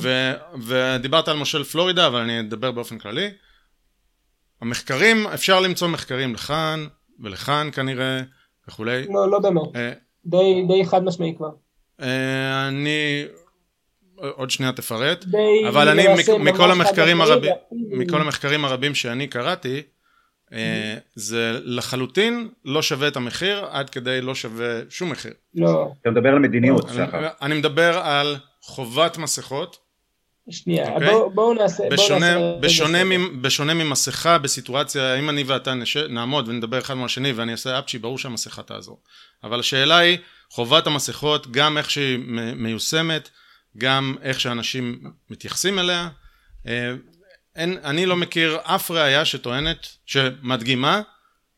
ו, ודיברת על מושל פלורידה, אבל אני אדבר באופן כללי. המחקרים, אפשר למצוא מחקרים לכאן ולכאן כנראה וכולי. לא, לא באמת. אה, די, די חד משמעי כבר. אה, אני, עוד שנייה תפרט, די אבל אני מכל המחקרים הרבים, מכל המחקרים הרבים שאני קראתי, אה, זה לחלוטין לא שווה את המחיר, עד כדי לא שווה שום מחיר. לא. אתה מדבר על מדיניות, אני- שחר. אני מדבר על חובת מסכות, שנייה, אוקיי. בואו בואו נעשה... בשונה, נעשה- בשונה, ממ- בשונה ממסכה בסיטואציה, אם אני ואתה נש... נעמוד ונדבר אחד מול השני ואני אעשה אפצ'י, ברור שהמסכה תעזור. אבל השאלה היא, חובת המסכות, גם איך שהיא מיושמת, גם איך שאנשים מתייחסים אליה. אה, אין, אני לא מכיר אף ראייה שטוענת, שמדגימה,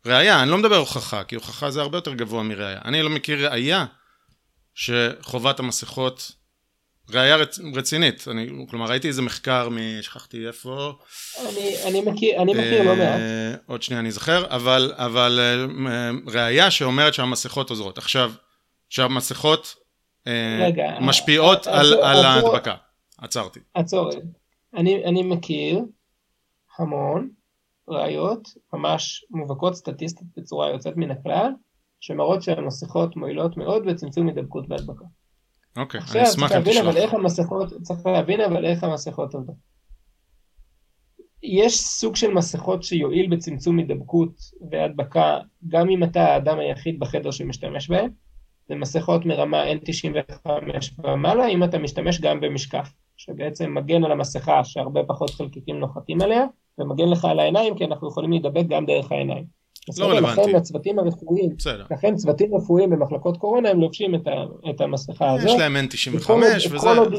ראייה, אני לא מדבר הוכחה, כי הוכחה זה הרבה יותר גבוה מראייה. אני לא מכיר ראייה שחובת המסכות ראייה רצ... רצינית, אני, כלומר ראיתי איזה מחקר מ... שכחתי איפה, אני- אני מכיר אני מכיר לא אה, מעט. עוד שנייה אני אזכר, אבל, אבל אה, ראייה שאומרת שהמסכות עוזרות. עכשיו, שהמסכות אה, רגע, משפיעות אה, על, אז- על ההדבקה. עצרתי. עצור, אני, אני מכיר המון ראיות ממש מובהקות סטטיסטית בצורה יוצאת מן הכלל, שמראות שהמסכות מועילות מאוד בצמצום הידבקות והדבקה. אוקיי, אני עכשיו אשמח צריך אם להבין תשלח. אבל איך המסכות, צריך להבין אבל איך המסכות עובדות. יש סוג של מסכות שיועיל בצמצום הידבקות והדבקה גם אם אתה האדם היחיד בחדר שמשתמש בהן, זה מסכות מרמה N95 ומעלה אם אתה משתמש גם במשקף, שבעצם מגן על המסכה שהרבה פחות חלקיקים נוחתים עליה, ומגן לך על העיניים כי אנחנו יכולים להידבק גם דרך העיניים. בסדר? רלוונטי. לכן הצוותים הרפואיים, בסדר. לכן צוותים רפואיים במחלקות קורונה הם לובשים את, ה, את המסכה הזאת. יש להם N95 כל עוד- וזה... עוד-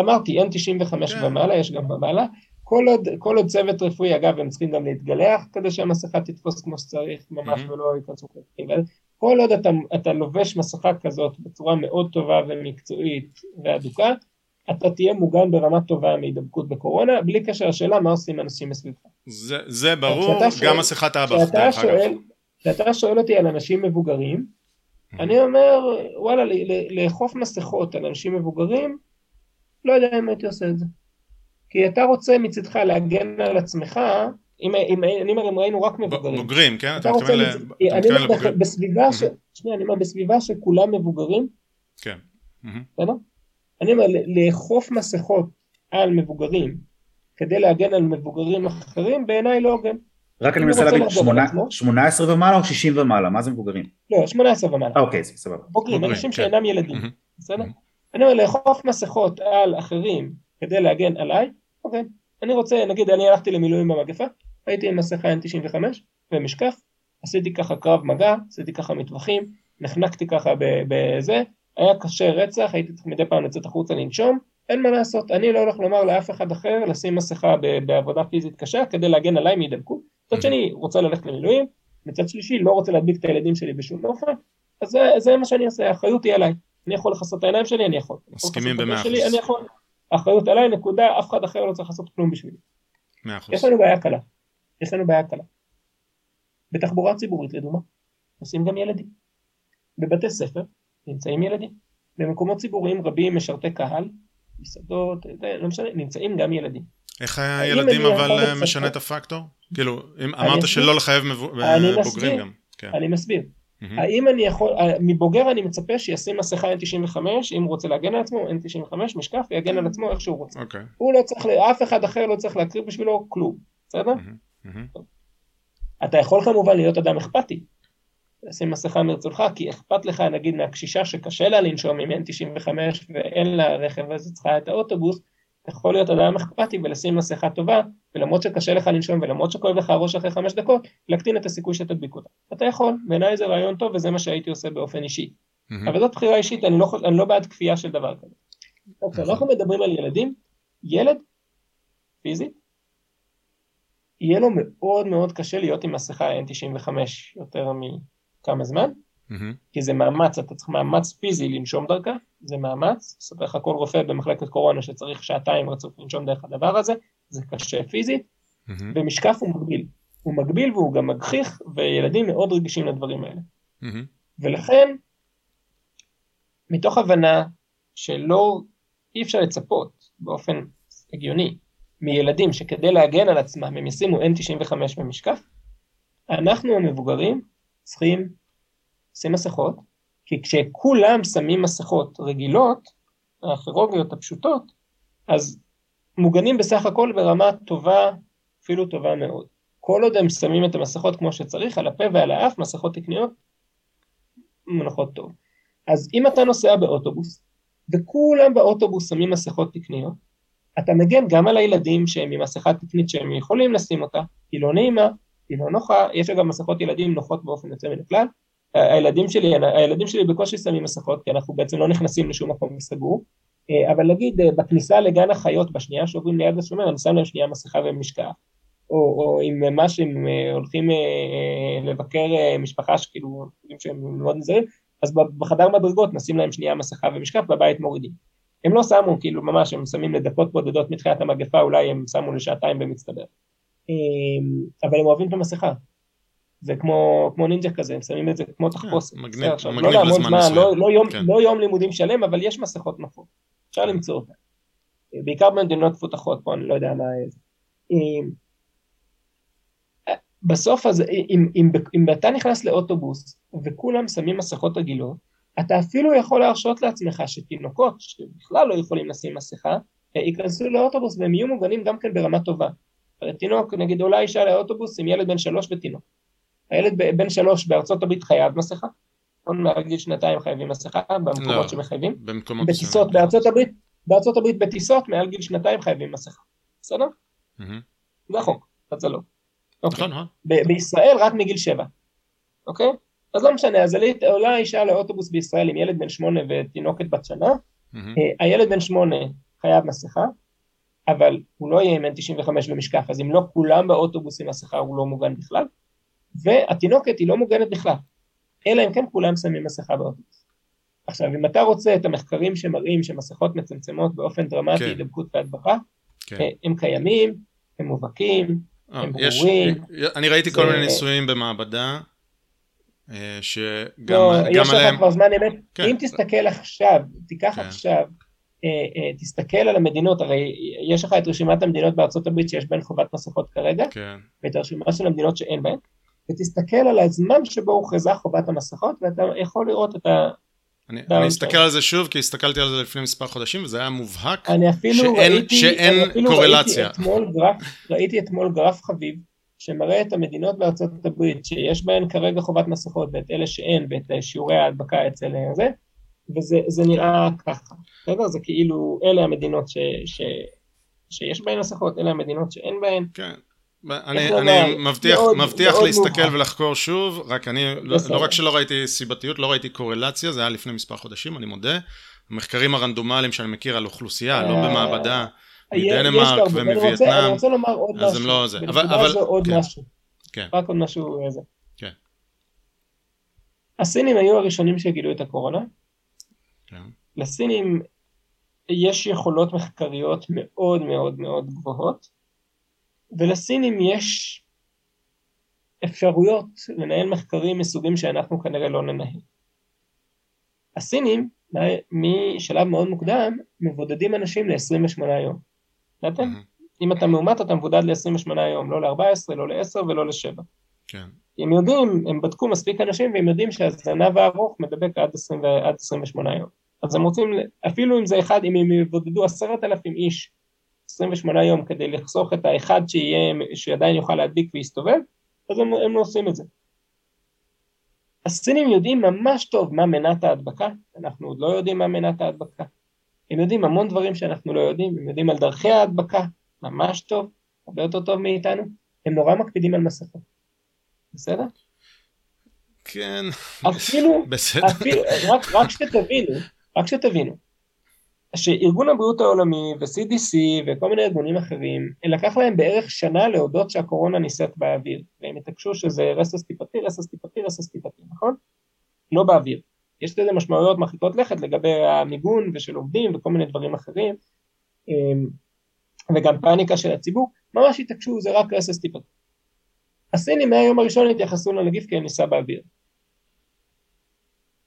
אמרתי, N95 כן. ומעלה, יש גם ומעלה. כל עוד, כל עוד צוות רפואי, אגב, הם צריכים גם להתגלח כדי שהמסכה תתפוס כמו שצריך, ממש מהמם. ולא ייכנסו חלקים. כל עוד אתה, אתה לובש מסכה כזאת בצורה מאוד טובה ומקצועית והדוקה, אתה תהיה מוגן ברמה טובה מהידבקות בקורונה, בלי קשר לשאלה מה עושים אנשים מסביבך. זה, זה ברור, גם מסכת האב"כ, כשאתה דרך אגב. כשאתה שואל אותי על אנשים מבוגרים, אני אומר, וואלה, לאכוף מסכות על אנשים מבוגרים, לא יודע אם הייתי עושה את זה. כי אתה רוצה מצדך להגן על עצמך, אם, אם, אני אומר, אם ראינו רק מבוגרים. בוגרים, כן? אתה מתכוון לבוגרים? בסביבה, ש... שנייה, אני אומר, בסביבה שכולם מבוגרים, כן. מהמם. בסדר? אני אומר, לאכוף מסכות על מבוגרים, כדי להגן על מבוגרים אחרים, בעיניי לא הוגן. רק אני מנסה להבין, לחזור על שמונה- עצמו. 18 ומעלה או 60 ומעלה? מה זה מבוגרים? לא, 18 ומעלה. אה, אוקיי, זה סבבה. בוגרים, אנשים כן. שאינם ילדים. בסדר? אני אומר, לאכוף מסכות על אחרים כדי להגן עליי, אוקיי. אני רוצה, נגיד, אני הלכתי למילואים במגפה, הייתי עם מסכה N95 ומשקף, עשיתי ככה קרב מגע, עשיתי ככה מטווחים, נחנקתי ככה בזה, היה קשה רצח, הייתי צריך מדי פעם לצאת החוצה לנשום, אין מה לעשות, אני לא הולך לומר לאף אחד אחר לשים מסכה ב- בעבודה פיזית קשה כדי להגן עליי מהידבקות. מצד שני, רוצה ללכת למילואים, מצד שלישי, לא רוצה להדביק את הילדים שלי בשום אופן, אז זה, זה מה שאני עושה, האחריות היא עליי. אני יכול לכסות את העיניים שלי, אני יכול. מסכימים במאה אחוז. אני יכול. האחריות עליי, נקודה, אף אחד אחר לא צריך לעשות כלום בשבילי. מאה אחוז. יש לנו בעיה קלה. יש לנו בעיה קלה. בתחבורה ציבורית, לדוגמה, נוסעים גם ילדים. בבתי ספר נמצאים ילדים. במקומות ציבוריים רבים, משרתי קהל, מסעדות, לא משנה, נמצאים גם ילדים. איך הילדים אבל אה? משנה את הפקטור? כאילו, אם אמרת. שלא לחייב בוגרים. גם. כן. אני מסביר. האם אני יכול, אה, מבוגר אני מצפה שישים מסכה N95, אם הוא רוצה להגן על עצמו, N95, משקף, ויגן על עצמו איך שהוא רוצה. אוקיי. הוא לא צריך, אף אחד אחר לא צריך להקריב בשבילו כלום, בסדר? אתה יכול כמובן להיות אדם אכפתי, לשים מסכה מרצונך, כי אכפת לך נגיד מהקשישה שקשה לה לנשום עם N95 ואין לה רכב אז היא צריכה את האוטובוס, יכול להיות אדם אכפתי ולשים מסכה טובה, ולמרות שקשה לך לנשום ולמרות שכואב לך הראש אחרי חמש דקות, להקטין את הסיכוי שתדביק אותה. אתה יכול, בעיניי זה רעיון טוב וזה מה שהייתי עושה באופן אישי. מהמם. אבל זאת בחירה אישית, אני לא, אני לא בעד כפייה של דבר כזה. נכון. כשאנחנו מדברים על ילדים, ילד, פיזית, יהיה לו מאוד מאוד קשה להיות עם מסכה N95 יותר מכמה זמן, מהמם. כי זה מאמץ, אתה צריך מאמץ פיזי לנשום דרכה, זה מאמץ, מספר לך כל רופא במחלקת קורונה שצריך שעתיים רצוף לנשום דרך הדבר הזה, זה קשה פיזית, מהמם. ומשקף הוא מגביל. הוא מגביל והוא גם מגחיך, וילדים מאוד רגישים לדברים האלה. מהמם. ולכן, מתוך הבנה שלא, אי אפשר לצפות באופן הגיוני מילדים שכדי להגן על עצמם הם ישימו N95 במשקף, אנחנו המבוגרים צריכים לשים מסכות, כי כשכולם שמים מסכות רגילות, הכירורגיות הפשוטות, אז מוגנים בסך הכל ברמה טובה, אפילו טובה מאוד. כל עוד הם שמים את המסכות כמו שצריך, על הפה ועל האף, מסכות תקניות, מונחות טוב. אז אם אתה נוסע באוטובוס, וכולם באוטובוס שמים מסכות תקניות, אתה מגן גם על הילדים שהם עם מסכה תקנית שהם יכולים לשים אותה, היא לא נעימה, היא לא נוחה, יש גם מסכות ילדים נוחות באופן יוצא מן הכלל. הילדים שלי, הילדים שלי בקושי שמים מסכות, כי אנחנו בעצם לא נכנסים לשום מקום סגור, אה, אבל נגיד אה, בכניסה לגן החיות, בשנייה שעוברים ליד השומר, אני שם להם שנייה מסכה ומשקעה. או, או אם מה שהם אה, הולכים לבקר משפחה שכאילו, שהם מאוד נזהרים, אז בחדר מדרגות נשים להם שנייה מסכה ומשקף, בבית מורידים. הם לא שמו, כאילו ממש, הם שמים לדקות בודדות מתחילת המגפה, אולי הם שמו לשעתיים במצטבר. אמ, אבל הם אוהבים את המסכה. זה כמו, כמו נינג'ה כזה, הם שמים את זה כמו תחפושת. כן, מגניב, עכשיו, מגניב לא לזמן מסוים. לא, לא, יום, כן. לא יום לימודים שלם, אבל יש מסכות נפות. אפשר למצוא אותן. בעיקר במדינות מפותחות, פה אני לא יודע מה... אמ, בסוף, אז, אם, אם, אם אתה נכנס לאוטובוס וכולם שמים מסכות רגילות, אתה אפילו יכול להרשות לעצמך שתינוקות שבכלל לא יכולים לשים מסכה, ייכנסו לאוטובוס והם יהיו מוגנים גם כן ברמה טובה. הרי תינוק, נגיד עולה אישה לאוטובוס עם ילד בן שלוש ותינוק. הילד בן שלוש בארצות הברית חייב מסכה, נכון? מעל גיל שנתיים חייבים מסכה במקומות לא, שמחייבים. במקומות בטיסות מסוימים. בארצות הברית, בארצות הברית בטיסות מעל גיל שנתיים חייבים מסכה. בסדר? זה החוק, אז זה לא. אוקיי. נכון, נכון. ב- בישראל רק מגיל שבע, אוקיי? אז לא משנה, אז עולה אישה לאוטובוס בישראל עם ילד בן שמונה ותינוקת בת שנה. אה, הילד בן שמונה חייב מסכה, אבל הוא לא יהיה עם N95 ומשקף, אז אם לא כולם באוטובוס עם מסכה הוא לא מוגן בכלל, והתינוקת היא לא מוגנת בכלל, אלא אם כן כולם שמים מסכה באוטובוס. עכשיו, אם אתה רוצה את המחקרים שמראים שמסכות מצמצמות באופן דרמטי כן. הידבקות והדבקה, כן. אה, הם קיימים, הם מובהקים, אה, הם יש- ברורים. אני ראיתי כל זה- מיני ניסויים במעבדה, אה, שגם לא, גם יש עליהם, לך כבר זמן אמת. כן. אם תסתכל עכשיו, תיקח כן. עכשיו, תסתכל על המדינות, הרי יש לך את רשימת המדינות בארצות הברית שיש בהן חובת מסכות כרגע, כן, ואת הרשימה של המדינות שאין בהן, ותסתכל על הזמן שבו הוכרזה חובת המסכות, ואתה יכול לראות את ה... אני אני אסתכל על זה שוב, כי הסתכלתי על זה לפני מספר חודשים, וזה היה מובהק, אני אפילו שאין- ראיתי, שאין אני אפילו קורלציה. ראיתי אתמול גרף, ראיתי אתמול גרף חביב, שמראה את המדינות בארצות הברית שיש בהן כרגע חובת מסכות, ואת אלה שאין, ואת שיעורי ההדבקה אצל זה, וזה זה נראה ככה, בסדר? זה כאילו, אלה המדינות ש, ש, שיש בהן מסכות, אלה המדינות שאין בהן, כן. אני, אני מבטיח, מאוד- מבטיח מאוד להסתכל מובהק. ולחקור שוב, רק אני, לא. לא רק שלא ראיתי סיבתיות, לא ראיתי קורלציה, זה היה לפני מספר חודשים, אני מודה. המחקרים הרנדומליים שאני מכיר על אוכלוסייה, לא אה, במעבדה, יש מדנמרק רוצה- אני ומווייטנאם, רוצה לומר עוד אז משהו, הם לא זה. אבל- אבל- עוד כן. משהו, כן. רק עוד משהו איזה. כן. הסינים היו הראשונים שגילו את הקורונה. לסינים יש יכולות מחקריות מאוד מאוד מאוד גבוהות, ולסינים יש אפשרויות לנהל מחקרים מסוגים שאנחנו כנראה לא ננהל. הסינים משלב מאוד מוקדם מבודדים אנשים ל-28 יום. ידעתם? אם אתה מאומת אתה מבודד ל-28 יום, לא ל-14, לא ל-10 ולא ל-7. כן. הם יודעים, הם בדקו מספיק אנשים והם יודעים שהזנב הארוך מדבק עד, 20, ו- עד 28 יום. אז הם רוצים, אפילו אם זה אחד, אם הם יבודדו עשרת אלפים איש 28 יום כדי לחסוך את האחד שיהיה, שעדיין יוכל להדביק ויסתובב, אז הם, הם לא עושים את זה. הסינים יודעים ממש טוב מה מנת ההדבקה, אנחנו עוד לא יודעים מה מנת ההדבקה. הם יודעים המון דברים שאנחנו לא יודעים, הם יודעים על דרכי ההדבקה, ממש טוב, הרבה יותר טוב מאיתנו, הם נורא מקפידים על מסכות. בסדר? כן. אפילו, בסדר. אפילו, רק, רק שתבינו, רק שתבינו, שארגון הבריאות העולמי ו-CDC וכל מיני ארגונים אחרים, לקח להם בערך שנה להודות שהקורונה נישאת באוויר, והם התעקשו שזה רסס טיפתי, רסס טיפתי, רסס טיפתי, נכון? לא באוויר. יש לזה משמעויות מרחיקות לכת לגבי המיגון ושל עובדים וכל מיני דברים אחרים, אמ, וגם פאניקה של הציבור, ממש התעקשו, זה רק רסס טיפתי. הסינים מהיום הראשון התייחסו לנגיף כניסה באוויר.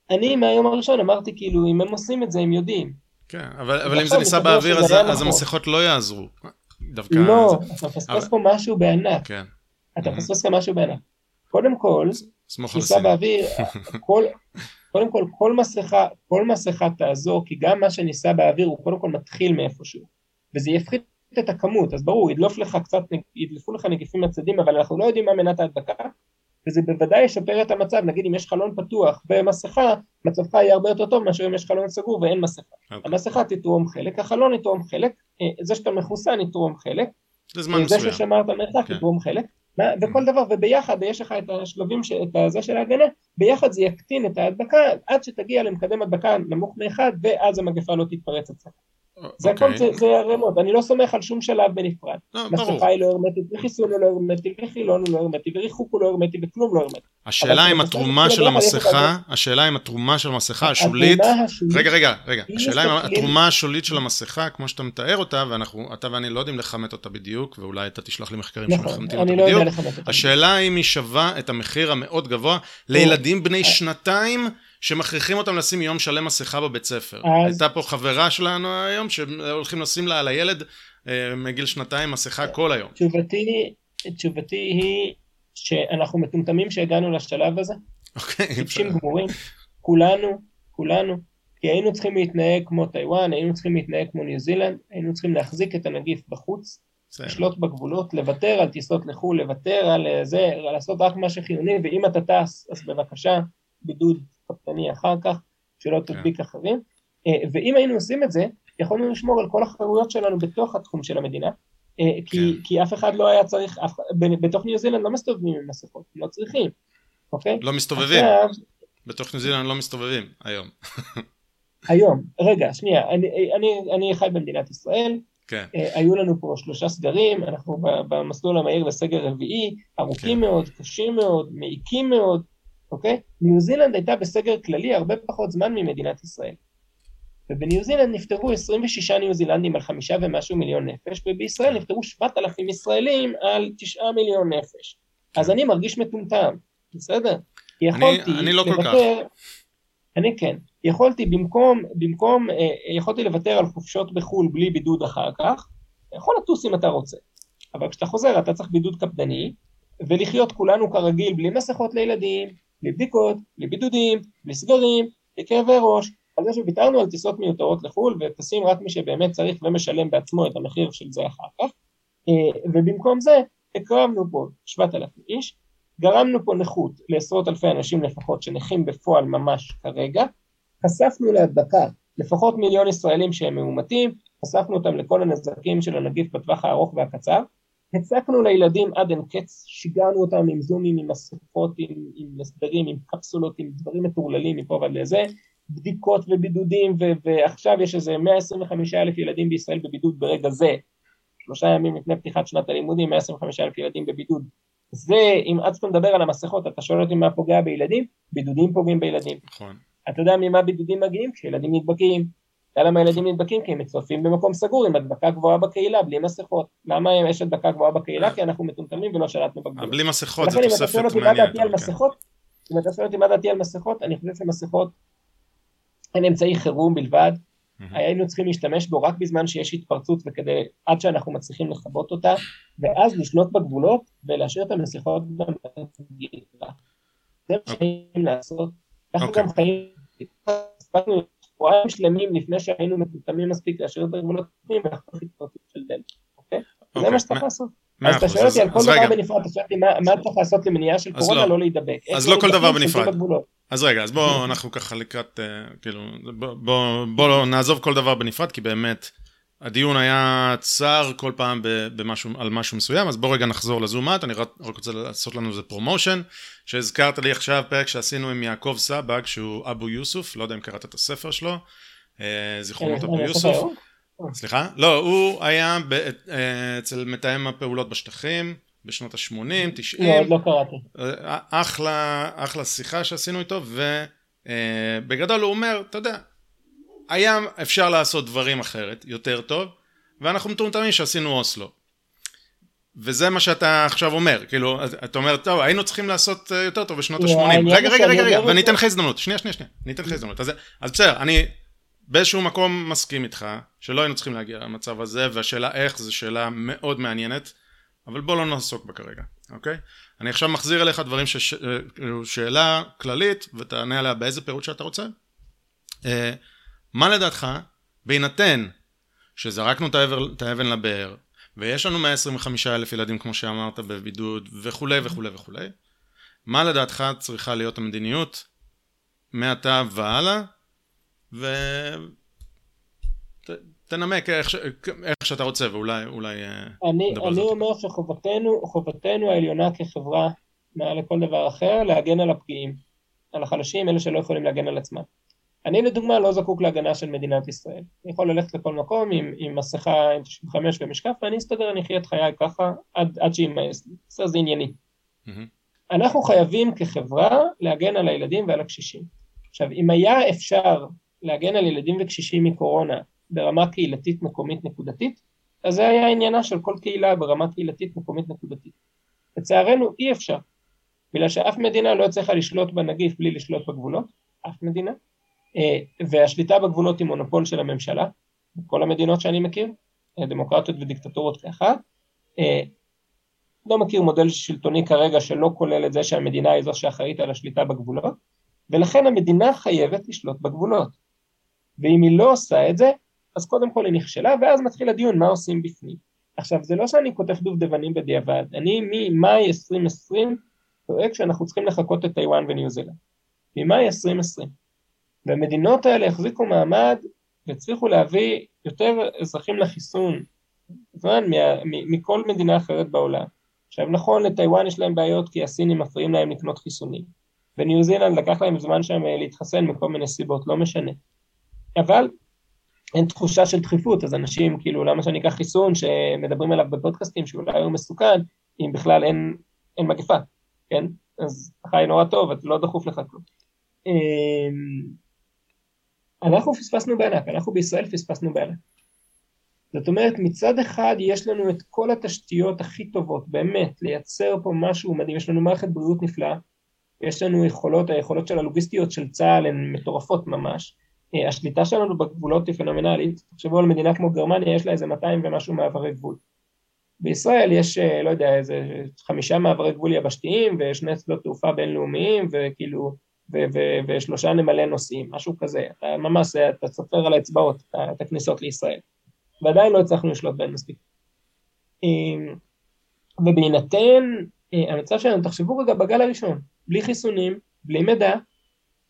אני מהיום הראשון אמרתי כאילו אם הם עושים את זה הם יודעים. כן, אבל, אבל אם זה נכון, ניסה באוויר אז, אז נכון. המסכות לא יעזרו. דווקא... לא, זה- אתה מפספס אבל- פה משהו בענק, כן, אתה. מפספס כאן משהו בענק. קודם כל, ניסה. באוויר, כל, קודם כל כל מסכה, כל מסכה תעזור, כי גם מה שניסה באוויר הוא קודם כל מתחיל מאיפשהו, וזה יפחית את הכמות, אז ברור, ידלוף לך קצת, ידלפו לך נגיפים לצדדים, אבל אנחנו לא יודעים מה מנת ההדבקה, וזה בוודאי ישפר את המצב, נגיד אם יש חלון פתוח ומסכה, מצבך יהיה הרבה יותר טוב מאשר אם יש חלון סגור ואין מסכה. Okay. אוקיי. המסכה תתרום חלק, החלון יתרום חלק, אה, זה שאתה מחוסן יתרום חלק, זה מסוים. זה ששמרת מרחק כן. יתרום חלק, וכל דבר, וביחד יש לך את השלבים, את הזה של ההגנה, ביחד זה יקטין את ההדבקה עד שתגיע למקדם הדבקה נמוך מאחד, ואז המגפה לא תתפרץ אצלך. זה הכל, אוקיי. זה הרמות, אני לא סומך על שום שלב בנפרד. לא, מסכה היא לא הרמטית, וחיסון הוא לא הרמטי, וחילון הוא לא הרמטי, וריחוק הוא לא הרמטי, וכלום לא הרמטי. השאלה אם התרומה של המסכה, השאלה אם התרומה של המסכה השולית, רגע, רגע, רגע, השאלה אם התרומה השולית של המסכה, כמו שאתה מתאר אותה, ואתה ואני לא יודעים לכמת אותה בדיוק, ואולי אתה תשלח לי מחקרים נכון, שמכמתים אותה בדיוק, השאלה אם היא שווה את המחיר המאוד גבוה לילדים בני שנתיים, שמכריחים אותם לשים יום שלם מסכה בבית ספר. אז... הייתה פה חברה שלנו היום שהולכים לשים לה על הילד אה, מגיל שנתיים מסכה כל היום. תשובתי, תשובתי היא שאנחנו מטומטמים שהגענו לשלב הזה. אוקיי. טיפשים גמורים, כולנו, כולנו. כי היינו צריכים להתנהג כמו טיוואן, היינו צריכים להתנהג כמו ניו זילנד, היינו צריכים להחזיק את הנגיף בחוץ, לשלוט בגבולות, לוותר על טיסות לחו"ל, לוותר על זה, לעשות רק מה שחיוני, ואם אתה טס, אז בבקשה, בידוד פרטני אחר כך, שלא כן. תדביק אחרים, אה, ואם היינו עושים את זה, יכולנו לשמור על כל החירויות שלנו בתוך התחום של המדינה, אה, כי, כן. כי אף אחד לא היה צריך, אף, בתוך ניו זילנד לא מסתובבים עם מסכות, לא צריכים, אוקיי? לא מסתובבים, עכשיו, בתוך ניו זילנד לא מסתובבים היום. היום, רגע, שנייה, אני, אני, אני חי במדינת ישראל, כן. Uh, היו לנו פה שלושה סגרים, אנחנו במסלול המהיר לסגר רביעי, ארוכים כן. מאוד, קשים מאוד, מעיקים מאוד, אוקיי? ניו זילנד הייתה בסגר כללי הרבה פחות זמן ממדינת ישראל. ובניו זילנד נפטרו 26 ניו זילנדים על חמישה ומשהו מיליון נפש, ובישראל נפטרו 7,000 ישראלים על תשעה מיליון נפש. אז אני מרגיש מטומטם, בסדר? יכולתי אני, אני לא לוותר, כל כך. אני כן, יכולתי במקום, במקום, אה, יכולתי לוותר על חופשות בחו"ל בלי בידוד אחר כך, יכול לטוס אם אתה רוצה, אבל כשאתה חוזר אתה צריך בידוד קפדני, ולחיות כולנו כרגיל בלי מסכות לילדים, בלי בדיקות, בלי בידודים, בלי סגרים, בלי כאבי ראש, על זה שוויתרנו על טיסות מיותרות לחו"ל וטסים רק מי שבאמת צריך ומשלם בעצמו את המחיר של זה אחר כך, אה, ובמקום זה הקרבנו פה 7,000 איש, גרמנו פה נכות לעשרות אלפי אנשים לפחות שנכים בפועל ממש כרגע, חשפנו להדבקה לפחות מיליון ישראלים שהם מאומתים, חשפנו אותם לכל הנזקים של הנגיף בטווח הארוך והקצר, הצקנו לילדים עד אין קץ, שיגענו אותם עם זומים, עם מסכות, עם, עם הסברים, עם קפסולות, עם דברים מטורללים מפה ועד לזה, בדיקות ובידודים, ו- ועכשיו יש איזה 125 אלף ילדים בישראל בבידוד ברגע זה, שלושה ימים לפני פתיחת שנת הלימודים, 125 אלף ילדים בבידוד. זה, אם עד שאתה מדבר על המסכות, אתה שואל אותי מה פוגע בילדים? בידודים פוגעים בילדים. נכון. אתה יודע ממה בידודים מגיעים? כשילדים נדבקים. אתה למה ילדים נדבקים? כי הם מצטרפים במקום סגור עם הדבקה גבוהה בקהילה, בלי מסכות. למה יש הדבקה גבוהה בקהילה? כי אנחנו מטומטמים ולא שלטנו בגבולות. בלי מסכות זה תוספת מעניינת. אם אתה שואל אותי מה דעתי על מסכות, אני חושב שמסכות הן אמצעי חירום בלבד. היינו צריכים להשתמש בו רק בזמן שיש התפרצות וכדי, עד שאנחנו מצליחים לכבות אותה, ואז לשלוט בגבולות ולהשאיר את המסכות בגבולה. זה מה אוקיי. שחיים לעשות. אנחנו אוקיי. גם חיים, שבועיים שלמים לפני שהיינו מטומטמים מספיק להשאיר את הגבולות פנימה ולחתוך התפרצות של דלת, אוקיי? זה אוקיי, מה שצריך לעשות. אז אתה שואל אותי על כל דבר בנפרד, אתה שואל אותי מה צריך לעשות למניעה של קורונה, לא. לא להידבק. אז לא כל דבר בנפרד. אז רגע, אז בואו אנחנו ככה לקראת, אה, כאילו, בואו נעזוב כל דבר בנפרד, כי באמת, הדיון היה צר כל פעם במשהו, על משהו מסוים, אז בואו רגע נחזור ל zoom out, אני רק רוצה לעשות לנו איזה promotion, שהזכרת לי עכשיו פרק שעשינו עם יעקב סבג, שהוא אבו יוסוף, לא יודע אם קראת את הספר שלו, אה, זיכרונות אבו יוסוף. סליחה? לא, הוא היה אה, אצל מתאם הפעולות בשטחים, בשנות ה-80, 90. לא, עוד לא קראתי. אה, אחלה, אחלה שיחה שעשינו איתו, ובגדול הוא אומר, אתה יודע, היה אפשר לעשות דברים אחרת, יותר טוב, ואנחנו מטומטמים שעשינו אוסלו. וזה מה שאתה עכשיו אומר, כאילו, אתה אומר, טוב, היינו צריכים לעשות אה, יותר טוב בשנות ה-80. רגע, רגע, רגע, רגע, ואני אתן לך הזדמנות, שנייה, שנייה, שנייה, אני אתן לך הזדמנות. אז, אז בסדר, אני באיזשהו מקום מסכים איתך, שלא היינו צריכים להגיע למצב הזה, והשאלה איך זו שאלה מאוד מעניינת, אבל בוא לא נעסוק בה כרגע, אוקיי? אני עכשיו מחזיר אליך דברים. אה, כאילו, שאלה כללית, ותענה עליה באיזה פירוט שאתה רוצה. מה לדעתך, בהינתן שזרקנו את האבן לבאר, ויש לנו 125 אלף ילדים, כמו שאמרת, בבידוד, וכולי וכולי וכולי. מה לדעתך צריכה להיות המדיניות מעתה והלאה, ו... תנמק איך, איך שאתה רוצה ואולי אולי אה, אני, אני אומר שחובתנו חובתנו העליונה כחברה מעל לכל דבר אחר להגן על הפגיעים, על החלשים, אלה שלא יכולים להגן על עצמם. אני לדוגמה לא זקוק להגנה של מדינת ישראל. אני יכול ללכת לכל מקום עם, עם מסכה עם 95 ומשקף ואני אסתדר, אני אחיה את חיי ככה עד, עד שימאס לי. זה ענייני. Mm-hmm. אנחנו חייבים כחברה להגן על הילדים ועל הקשישים. עכשיו, אם היה אפשר להגן על ילדים וקשישים מקורונה ברמה קהילתית מקומית נקודתית, אז זה היה עניינה של כל קהילה ברמה קהילתית מקומית נקודתית. לצערנו אי אפשר, בגלל שאף מדינה לא הצליחה לשלוט בנגיף בלי לשלוט בגבולות, אף מדינה, והשליטה בגבולות היא מונופול של הממשלה, בכל המדינות שאני מכיר, אה, דמוקרטיות ודיקטטורות כאחד, אה, לא מכיר מודל שלטוני כרגע שלא כולל את זה שהמדינה היא זו שאחראית על השליטה בגבולות, ולכן המדינה חייבת לשלוט בגבולות. ואם היא לא עושה את זה, אז קודם כל היא נכשלה, ואז מתחיל הדיון מה עושים בפנים. עכשיו, זה לא שאני כותב דובדבנים בדיעבד, אני ממאי 2020 טועק שאנחנו צריכים לחכות את טיוואן וניו זילנד. ממאי 2020. והמדינות האלה החזיקו מעמד והצליחו להביא יותר אזרחים לחיסון זמן מכל מדינה אחרת בעולם. עכשיו נכון לטיוואן יש להם בעיות כי הסינים מפריעים להם לקנות חיסונים וניו זילנד לקח להם זמן שם אה, להתחסן מכל מיני סיבות, לא משנה. אבל אין תחושה של דחיפות, אז אנשים כאילו למה שאני אקח חיסון שמדברים עליו בפודקאסטים שאולי הוא מסוכן, אם בכלל אין, אין מגפה, כן? אז חי נורא טוב, אז לא דחוף לך כלום. אנחנו פספסנו בענק, אנחנו בישראל פספסנו בענק. זאת אומרת מצד אחד יש לנו את כל התשתיות הכי טובות, באמת, לייצר פה משהו מדהים, יש לנו מערכת בריאות נפלאה, יש לנו יכולות, היכולות של הלוגיסטיות של צה"ל הן מטורפות ממש, אה, השליטה שלנו בגבולות היא פנומנלית, תחשבו על מדינה כמו גרמניה, יש לה איזה 200 ומשהו מעברי גבול. בישראל יש, אה, לא יודע, איזה חמישה מעברי גבול יבשתיים ושני שדות תעופה בינלאומיים וכאילו ושלושה נמלא נוסעים, משהו כזה, אתה ממש, אתה סופר על האצבעות את הכניסות לישראל, ועדיין לא הצלחנו לשלוט בהן מספיק. אמ, ובהינתן אה, המצב שלנו, תחשבו רגע בגל הראשון, בלי חיסונים, בלי מידע,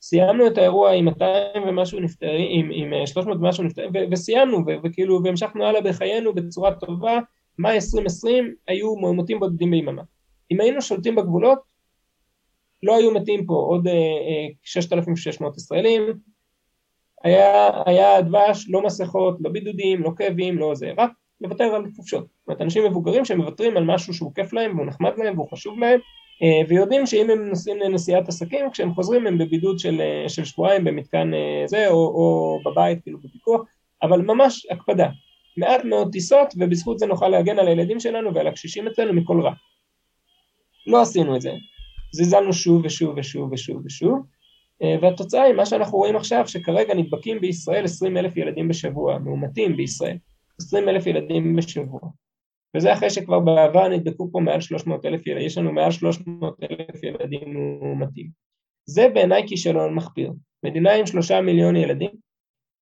סיימנו את האירוע עם 200 ומשהו נפטרים, עם, עם 300 ומשהו נפטרים, ו- וסיימנו, ו- וכאילו, והמשכנו הלאה בחיינו בצורה טובה, מאי 2020 היו מאומתים בודדים ביממה. אם היינו שולטים בגבולות, לא היו מתים פה עוד 6,600 אה, ישראלים, היה, היה דבש, לא מסכות, לא בידודים, לא כאבים, לא זה, רק לוותר על חופשות. זאת אומרת, אנשים מבוגרים שמוותרים על משהו שהוא כיף להם והוא נחמד להם והוא חשוב להם, אה, ויודעים שאם הם נוסעים לנסיעת עסקים, כשהם חוזרים הם בבידוד של, אה, של שבועיים במתקן זה, או, או בבית, כאילו בפיקוח, אבל ממש הקפדה. מעט מאוד טיסות, ובזכות זה נוכל להגן על הילדים שלנו ועל הקשישים אצלנו מכל רע. לא עשינו את זה. זלזלנו שוב ושוב ושוב ושוב ושוב, אה, והתוצאה היא מה שאנחנו רואים עכשיו, שכרגע נדבקים בישראל 20 אלף ילדים בשבוע, מאומתים בישראל, 20 אלף ילדים בשבוע. וזה אחרי שכבר בעבר נדבקו פה מעל 300 אלף ילדים, יש לנו מעל 300 אלף ילדים מאומתים. זה בעיניי כישלון מחפיר. מדינה עם שלושה מיליון ילדים,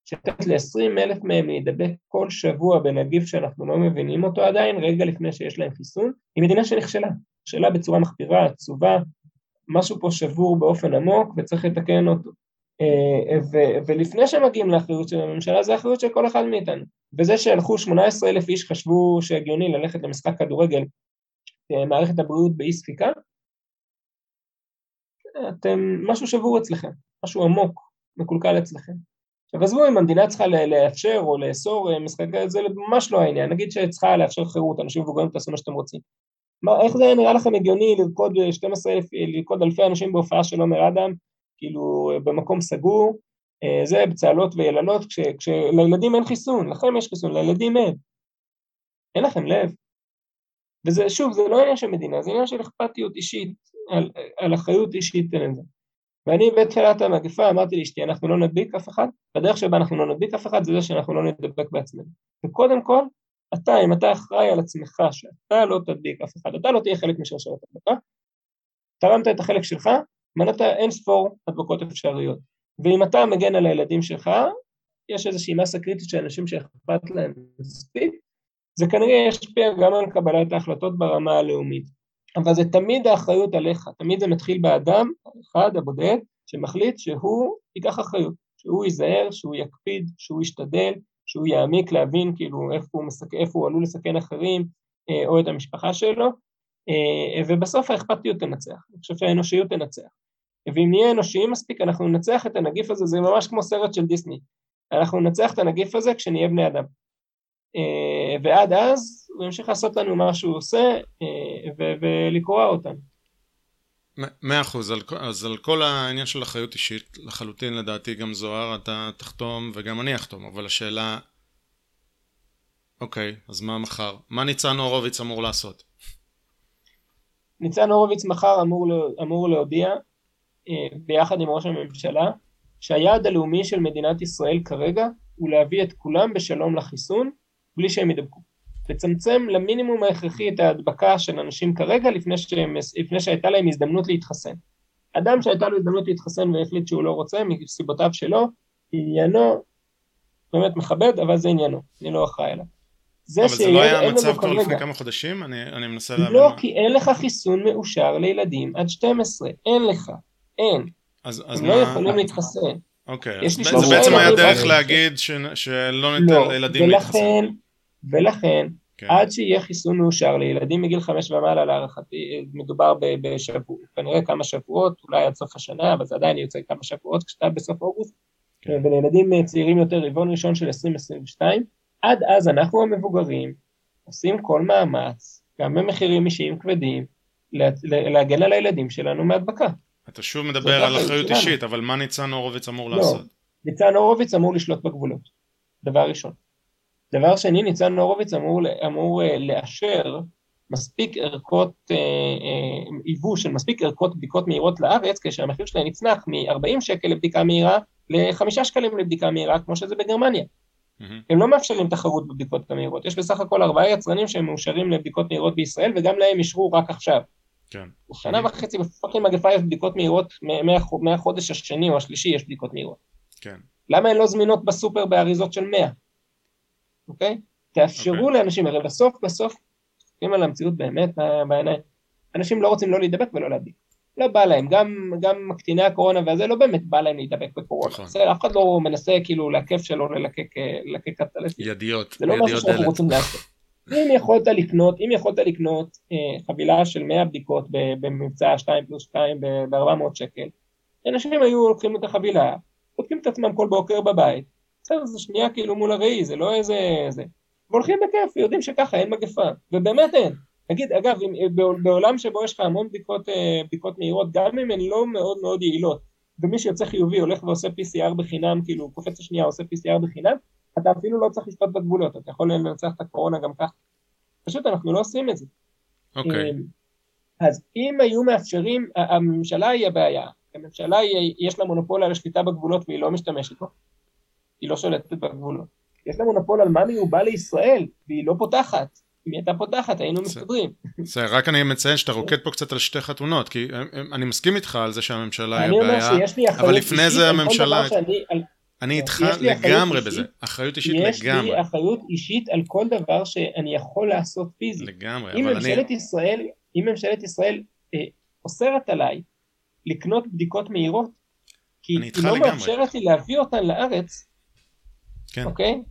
שתת ל-20 אלף מהם להידבק כל שבוע בנגיף שאנחנו לא מבינים אותו עדיין, רגע לפני שיש להם חיסון, היא מדינה שנכשלה. נכשלה בצורה מחפירה, עצובה, משהו פה שבור באופן עמוק וצריך לתקן אותו. אה, ולפני שמגיעים לאחריות של הממשלה זה אחריות של כל אחד מאיתנו. וזה שהלכו 18 אלף איש חשבו שהגיוני ללכת למשחק כדורגל אה, מערכת הבריאות באי ספיקה, אתם, משהו שבור אצלכם, משהו עמוק, מקולקל אצלכם. עכשיו עזבו אם המדינה צריכה לאפשר או לאסור אה, משחקי, זה ממש לא העניין, נגיד שצריכה לאפשר חירות, אנשים מבוגרים תעשו מה שאתם רוצים. מה, איך זה נראה לכם הגיוני לרקוד 12 אלף, לרקוד אלפי אנשים בהופעה של עומר אדם, כאילו במקום סגור, אה, זה בצהלות ויללות, כש, כשלילדים אין חיסון, לכם יש חיסון, לילדים אין. אין לכם לב. וזה, שוב, זה לא עניין של מדינה, זה עניין של אכפתיות אישית, על, על אחריות אישית לזה. ואני בתחילת המגפה אמרתי לאשתי, אנחנו לא נדביק אף אחד, בדרך שבה אנחנו לא נדביק אף אחד זה זה שאנחנו לא נדבק בעצמנו. וקודם כל, אתה, אם אתה אחראי על עצמך, שאתה לא תדביק אף אחד, אתה לא תהיה חלק משרשרת הדבקה, תרמת את החלק שלך, מנעת אין ספור הדבקות אפשריות. ואם אתה מגן על הילדים שלך, יש איזושהי מסה קריטית של אנשים שאכפת להם מספיק, זה כנראה ישפיע גם על קבלת ההחלטות ברמה הלאומית. אבל זה תמיד האחריות עליך, תמיד זה מתחיל באדם, האחד, הבודד, שמחליט שהוא ייקח אחריות, שהוא ייזהר, שהוא יקפיד, שהוא ישתדל, שהוא יעמיק להבין כאילו איפה הוא, מסק... איפה הוא עלול לסכן אחרים אה, או את המשפחה שלו, אה, ובסוף האכפתיות תנצח, אני חושב שהאנושיות תנצח. ואם נהיה אנושיים מספיק אנחנו ננצח את הנגיף הזה, זה ממש כמו סרט של דיסני, אנחנו ננצח את הנגיף הזה כשנהיה בני אדם. אה, ועד אז הוא ימשיך לעשות לנו מה שהוא עושה ולקרוע אותנו. מאה אחוז, אז על כל העניין של אחריות אישית, לחלוטין לדעתי גם זוהר אתה תחתום וגם אני אחתום, אבל השאלה, אוקיי, אז מה מחר? מה ניצן הורוביץ אמור לעשות? ניצן הורוביץ מחר אמור, אמור להודיע אה, ביחד עם ראש הממשלה שהיעד הלאומי של מדינת ישראל כרגע הוא להביא את כולם בשלום לחיסון בלי שהם ידבקו. לצמצם למינימום ההכרחי את ההדבקה של אנשים כרגע לפני, שהם, לפני שהייתה להם הזדמנות להתחסן. אדם שהייתה לו הזדמנות להתחסן והחליט שהוא לא רוצה מסיבותיו שלו, עניינו באמת מכבד, אבל זה עניינו, אני לא אחראי עליו. זה אבל זה לא היה המצב כבר לפני כמה חודשים? אני, אני מנסה להבין. לא, כי אין לך חיסון מאושר לילדים עד 12, אין לך, אין. אז, אז הם לא מה... לא יכולים להתחסן. אוקיי, זה בעצם היה דרך להגיד ש... שלא ניתן לא, לילדים להתחסן. ולכן, ולכן, כן. עד שיהיה חיסון מאושר לילדים מגיל חמש ומעלה להערכתי, מדובר בשבוע, כנראה כמה שבועות, אולי עד סוף השנה, אבל זה עדיין יוצא כמה שבועות, כשאתה בסוף אוגוסט, כן. ולילדים צעירים יותר, רבעון ראשון של 2022, עד אז אנחנו המבוגרים עושים כל מאמץ, גם במחירים אישיים כבדים, להגן על הילדים שלנו מהדבקה. אתה שוב מדבר על אחריות אישית, אבל מה ניצן הורוביץ אמור לא, לעשות? ניצן הורוביץ אמור לשלוט בגבולות, דבר ראשון. דבר שני, ניצן הורוביץ אמור, אמור אה, לאשר מספיק ערכות, אה, אה, של מספיק ערכות בדיקות מהירות לארץ, כשהמחיר שלהן יצנח מ-40 שקל לבדיקה מהירה ל-5 שקלים לבדיקה מהירה, כמו שזה בגרמניה. Mm-hmm. הם לא מאפשרים תחרות בבדיקות המהירות, יש בסך הכל ארבעה יצרנים שהם מאושרים לבדיקות מהירות בישראל, וגם להם אישרו רק עכשיו. כן. שנה וחצי בפאקינג מגפה יש בדיקות מהירות, מהחודש השני או השלישי יש בדיקות מהירות. כן. למה הן לא זמינות בסופר באריזות של 100? אוקיי? תאפשרו אוקיי. לאנשים, הרי בסוף בסוף, מסתכלים על המציאות באמת בעיניים, אנשים לא רוצים לא להידבק ולא להדביק. לא בא להם, גם, גם מקטיני הקורונה והזה לא באמת בא להם להידבק בקורונה. נכון. בסדר, אף אחד לא מנסה כאילו לעכב שלו ללקק קטלסט. ידיעות, זה לא משהו שאנחנו רוצים לעשות. אם יכולת לקנות, אם יכולת לקנות אה, חבילה של 100 בדיקות במבצע 2 פלוס 2 ב-400 שקל, אנשים היו לוקחים את החבילה, בודקים את עצמם כל בוקר בבית, בסדר, זה שנייה כאילו מול הראי, זה לא איזה... זה. והולכים בכיף, יודעים שככה אין מגפה, ובאמת אין. נגיד, אגב, אם, בעולם שבו יש לך המון בדיקות, אה, בדיקות מהירות, גם אם הן לא מאוד מאוד יעילות, ומי שיוצא חיובי הולך ועושה PCR בחינם, כאילו קופץ השנייה עושה PCR בחינם, אתה אפילו לא צריך לשפוט בגבולות, אתה יכול לנצח את הקורונה גם ככה. פשוט אנחנו לא עושים את זה. אוקיי. Okay. אמ, אז אם היו מאפשרים, הממשלה היא הבעיה, הממשלה יש לה מונופול על השליטה בגבולות והיא לא משתמשת בו. היא לא שולטת בגבולות. יש לה מונופול על מה מיובא לישראל, והיא לא פותחת. אם היא הייתה פותחת היינו מסתדרים. בסדר, רק אני מציין שאתה רוקד פה קצת על שתי חתונות, כי אה, אה, אני מסכים איתך על זה שהממשלה היא הבעיה, אבל לפני זה הממשלה... אני איתך לגמרי בזה, אחריות אישית לגמרי. יש לי אחריות אישית על כל דבר שאני יכול לעשות פיזית. לגמרי, אבל אני... ממשלת ישראל, אם ממשלת ישראל אה, אוסרת עליי לקנות בדיקות מהירות, כי היא לא מאפשרת לי להביא אותן לארץ, כן. אוקיי?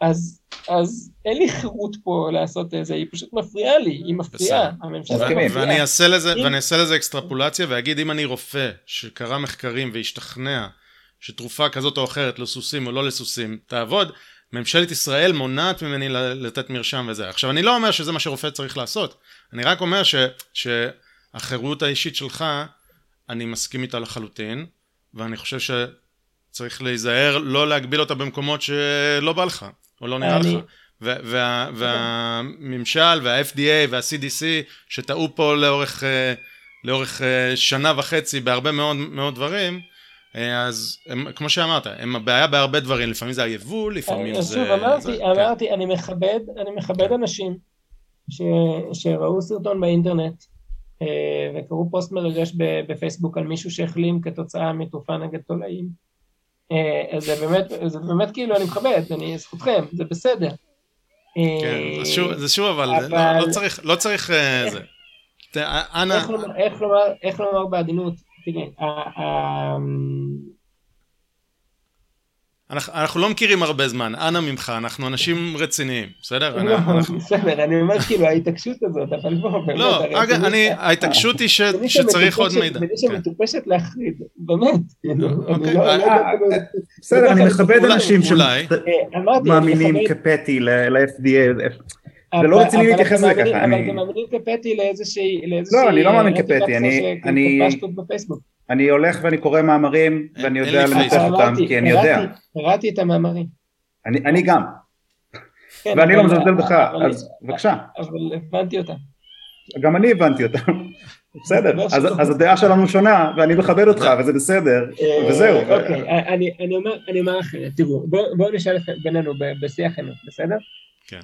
אז, אז אין לי חירות פה לעשות את זה, היא פשוט מפריעה לי, היא מפריעה, הממשלה מפריעה. ואני אעשה לזה, אם... ואני אעשה לזה אקסטרפולציה ואגיד אם אני רופא שקרא מחקרים והשתכנע שתרופה כזאת או אחרת לסוסים או לא לסוסים תעבוד, ממשלת ישראל מונעת ממני לתת מרשם וזה. עכשיו אני לא אומר שזה מה שרופא צריך לעשות, אני רק אומר ש, שהחירות האישית שלך, אני מסכים איתה לחלוטין, ואני חושב ש... צריך להיזהר לא להגביל אותה במקומות שלא בא לך, או לא נראה אני... לך. וה, והממשל וה-FDA וה-CDC שטעו פה לאורך, אה, לאורך אה, שנה וחצי בהרבה מאוד, מאוד דברים, אה, אז הם, כמו שאמרת, הם הבעיה בהרבה דברים, לפעמים זה היבול, לפעמים זה... שוב, אמרתי, זה, אמרתי, כן. אני מכבד, אני מכבד אנשים ש, שראו סרטון באינטרנט וקראו פוסט מרגש בפייסבוק על מישהו שהחלים כתוצאה מתרופה נגד תולעים. אה, זה באמת, זה באמת כאילו, אני מכבד, אני, זכותכם, זה בסדר. כן, זה שוב, אבל לא צריך, לא צריך זה. אנא... איך לומר בעדינות, תראה, אנחנו, אנחנו לא מכירים הרבה זמן, אנא ממך, אנחנו אנשים רציניים, בסדר? לא, אנחנו... בסדר, אני אומר כאילו ההתעקשות הזאת, אבל בוא, באמת. לא, אגב, אני, ההתעקשות היא ש, שצריך עוד מידע. מי שמטופשת להחריד, באמת. בסדר, אני מכבד אנשים שמאמינים כפטי ל-FDA. זה לא רציני להתייחס לזה ככה. אבל גם מאמינים כפטי לאיזושהי... לא, אני לא מאמין כפטי, אני... אני הולך ואני קורא מאמרים ואני יודע לנצח אותם כי אני יודע. קראתי את המאמרים. אני גם. כן, ואני לא מזלזל בך, אז בבקשה. אבל הבנתי אותם. גם אני הבנתי אותם. בסדר, לא אז הדעה שלנו שונה ואני מכבד אותך וזה בסדר אה, וזהו. אוקיי, אני אומר אחרת, תראו, בואו נשאל בינינו בשיח חינוך, בסדר? כן.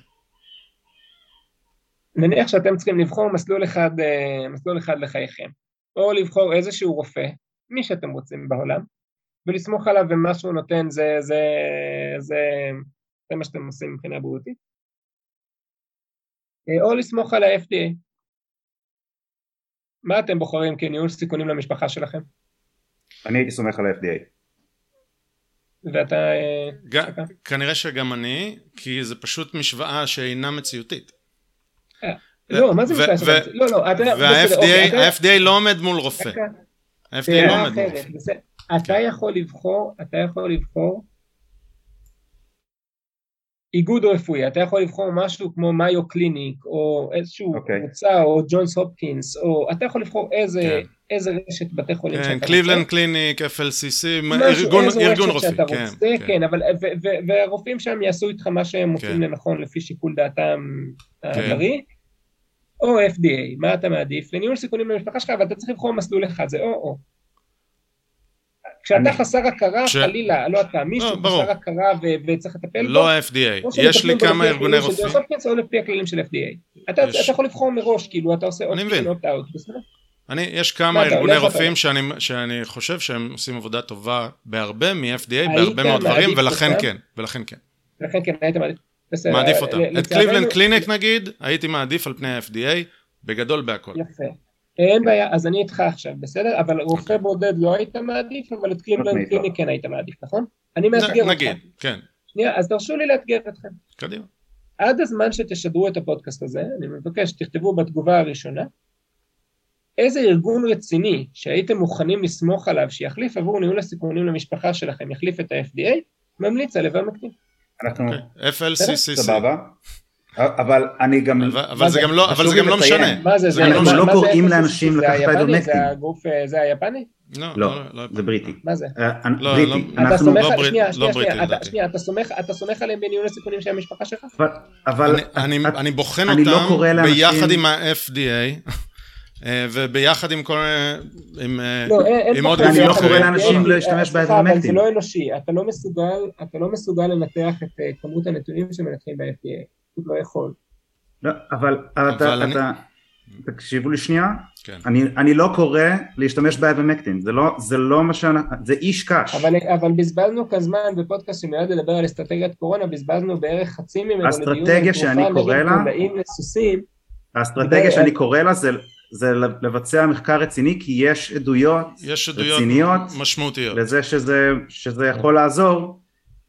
נניח שאתם צריכים לבחור מסלול אחד, אה, מסלול אחד לחייכם. או לבחור איזשהו רופא, מי שאתם רוצים בעולם, ולסמוך עליו ומה שהוא נותן זה, זה, זה, זה מה שאתם עושים מבחינה בריאותית, או לסמוך על ה-FDA. מה אתם בוחרים כניהול סיכונים למשפחה שלכם? אני הייתי סומך על ה-FDA. ואתה... ג- כנראה שגם אני, כי זה פשוט משוואה שאינה מציאותית. לא, מה זה משפט שלך? לא, לא, וה-FDA אוקיי, לא עומד מול רופא. ה-FDA לא עומד מול רופא. אתה יכול לבחור, אתה יכול לבחור איגוד רפואי, אתה יכול לבחור משהו כמו Mayo Clinic, או איזשהו אוקיי. קבוצה, או ג'ונס הופקינס, או אתה יכול לבחור איזה, כן. איזה רשת בתי חולים כן, שאתה רוצה. קליבלנד קליניק, FLCC, ארגון, ארגון רופאי, כן, כן. כן, אבל, והרופאים שם יעשו איתך מה שהם מוצאים לנכון לפי שיקול דעתם הבריא. או FDA, מה אתה מעדיף? לניהול סיכונים למשפחה שלך, אבל אתה צריך לבחור מסלול אחד, זה או-או. כשאתה אני... חסר הכרה, ש... חלילה, לא אתה, מישהו לא, חסר הכרה ו- וצריך לטפל לא בו. לא ה-FDA, יש לי כמה ארגוני רופאים. או לפי הכללים של FDA. אתה, יש... אתה יכול לבחור מראש, כאילו, אתה עושה אופטין אופט-אאוט, בסדר? אני, יש כמה ארגוני רופאים שאני, שאני חושב שהם עושים עבודה טובה בהרבה מ-FDA, בהרבה מאוד דברים, ולכן כן, ולכן כן. ולכן כן, היית מעדיף. מעדיף אותם. את קליבלנד קליניק נגיד, הייתי מעדיף על פני ה-FDA, בגדול בהכל. יפה. אין בעיה, אז אני איתך עכשיו, בסדר? אבל רופא בודד לא היית מעדיף, אבל את Cleveland Clinic כן היית מעדיף, נכון? אני מאתגר אותך. נגיד, כן. שנייה, אז תרשו לי לאתגר אתכם. קדימה. עד הזמן שתשדרו את הפודקאסט הזה, אני מבקש שתכתבו בתגובה הראשונה, איזה ארגון רציני שהייתם מוכנים לסמוך עליו שיחליף עבור ניהול הסיכונים למשפחה שלכם, יחליף את ה-FDA, ממליץ על איבר מקטין. אנחנו... אוקיי. FLCCC. סבבה. אבל אני גם... אבל זה גם לא, אבל זה גם לא משנה. מה זה? זה אנחנו לא קוראים לאנשים לקחת פיידומקטין. זה הגוף, זה היפני? לא, לא, זה בריטי. מה זה? בריטי. אנחנו לא בריטי. שנייה, שנייה, אתה סומך עליהם בניהול הסיכונים של המשפחה שלך? אבל... אני בוחן אותם ביחד עם ה-FDA. אה, וביחד עם כל... עם, אה, לא, עם עוד. אני לא קורא לאנשים להשתמש באדמקטים. זה לא אנושי, אתה לא מסוגל, אתה לא מסוגל לנתח את אה, כמות הנתונים שמנתחים ב-FDA, פשוט לא יכול. לא, אבל אתה, תקשיבו לי שנייה, כן. אני, אני לא קורא להשתמש באבמקטין, זה לא, זה לא מה ש... זה איש קש. אבל, אבל בזבזנו כאן זמן בפודקאסט שמיועד לדבר על אסטרטגיית קורונה, בזבזנו בערך חצי ממנו לדיון. האסטרטגיה שאני קורא לה, האסטרטגיה שאני קורא לה זה זה לבצע מחקר רציני כי יש עדויות, יש עדויות רציניות משמעותיות לזה שזה, שזה יכול לעזור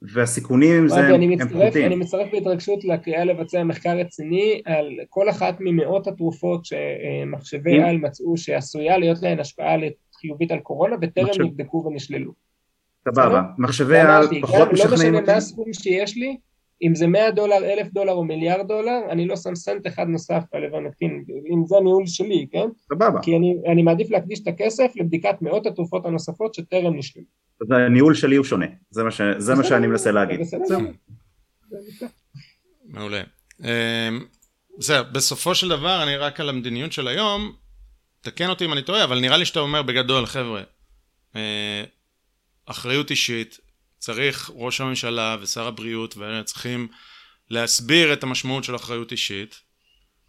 והסיכונים עם זה הם פחותים. אני מצטרף בהתרגשות לקריאה לבצע מחקר רציני על כל אחת ממאות התרופות שמחשבי על מצאו שעשויה להיות להן השפעה חיובית על קורונה וטרם מחשב... נבדקו ונשללו. סבבה, מחשבי על פחות משכנעים אותי. לא משנה מה הסכום שיש לי, אם זה 100 דולר, 1,000 דולר או מיליארד דולר, אני לא שם סנט אחד נוסף על איברנקטין, אם זה ניהול שלי, כן? סבבה. כי אני, אני מעדיף להקדיש את הכסף לבדיקת מאות התרופות הנוספות שטרם נשללו. אז הניהול שלי הוא שונה, זה מה, ש... זה מה שאני מנסה להגיד. מעולה. בסדר, אמ, בסופו של דבר, אני רק על המדיניות של היום, תקן אותי אם אני טועה, אבל נראה לי שאתה אומר בגדול, חבר'ה, אה, אחריות אישית, צריך ראש הממשלה ושר הבריאות צריכים להסביר את המשמעות של אחריות אישית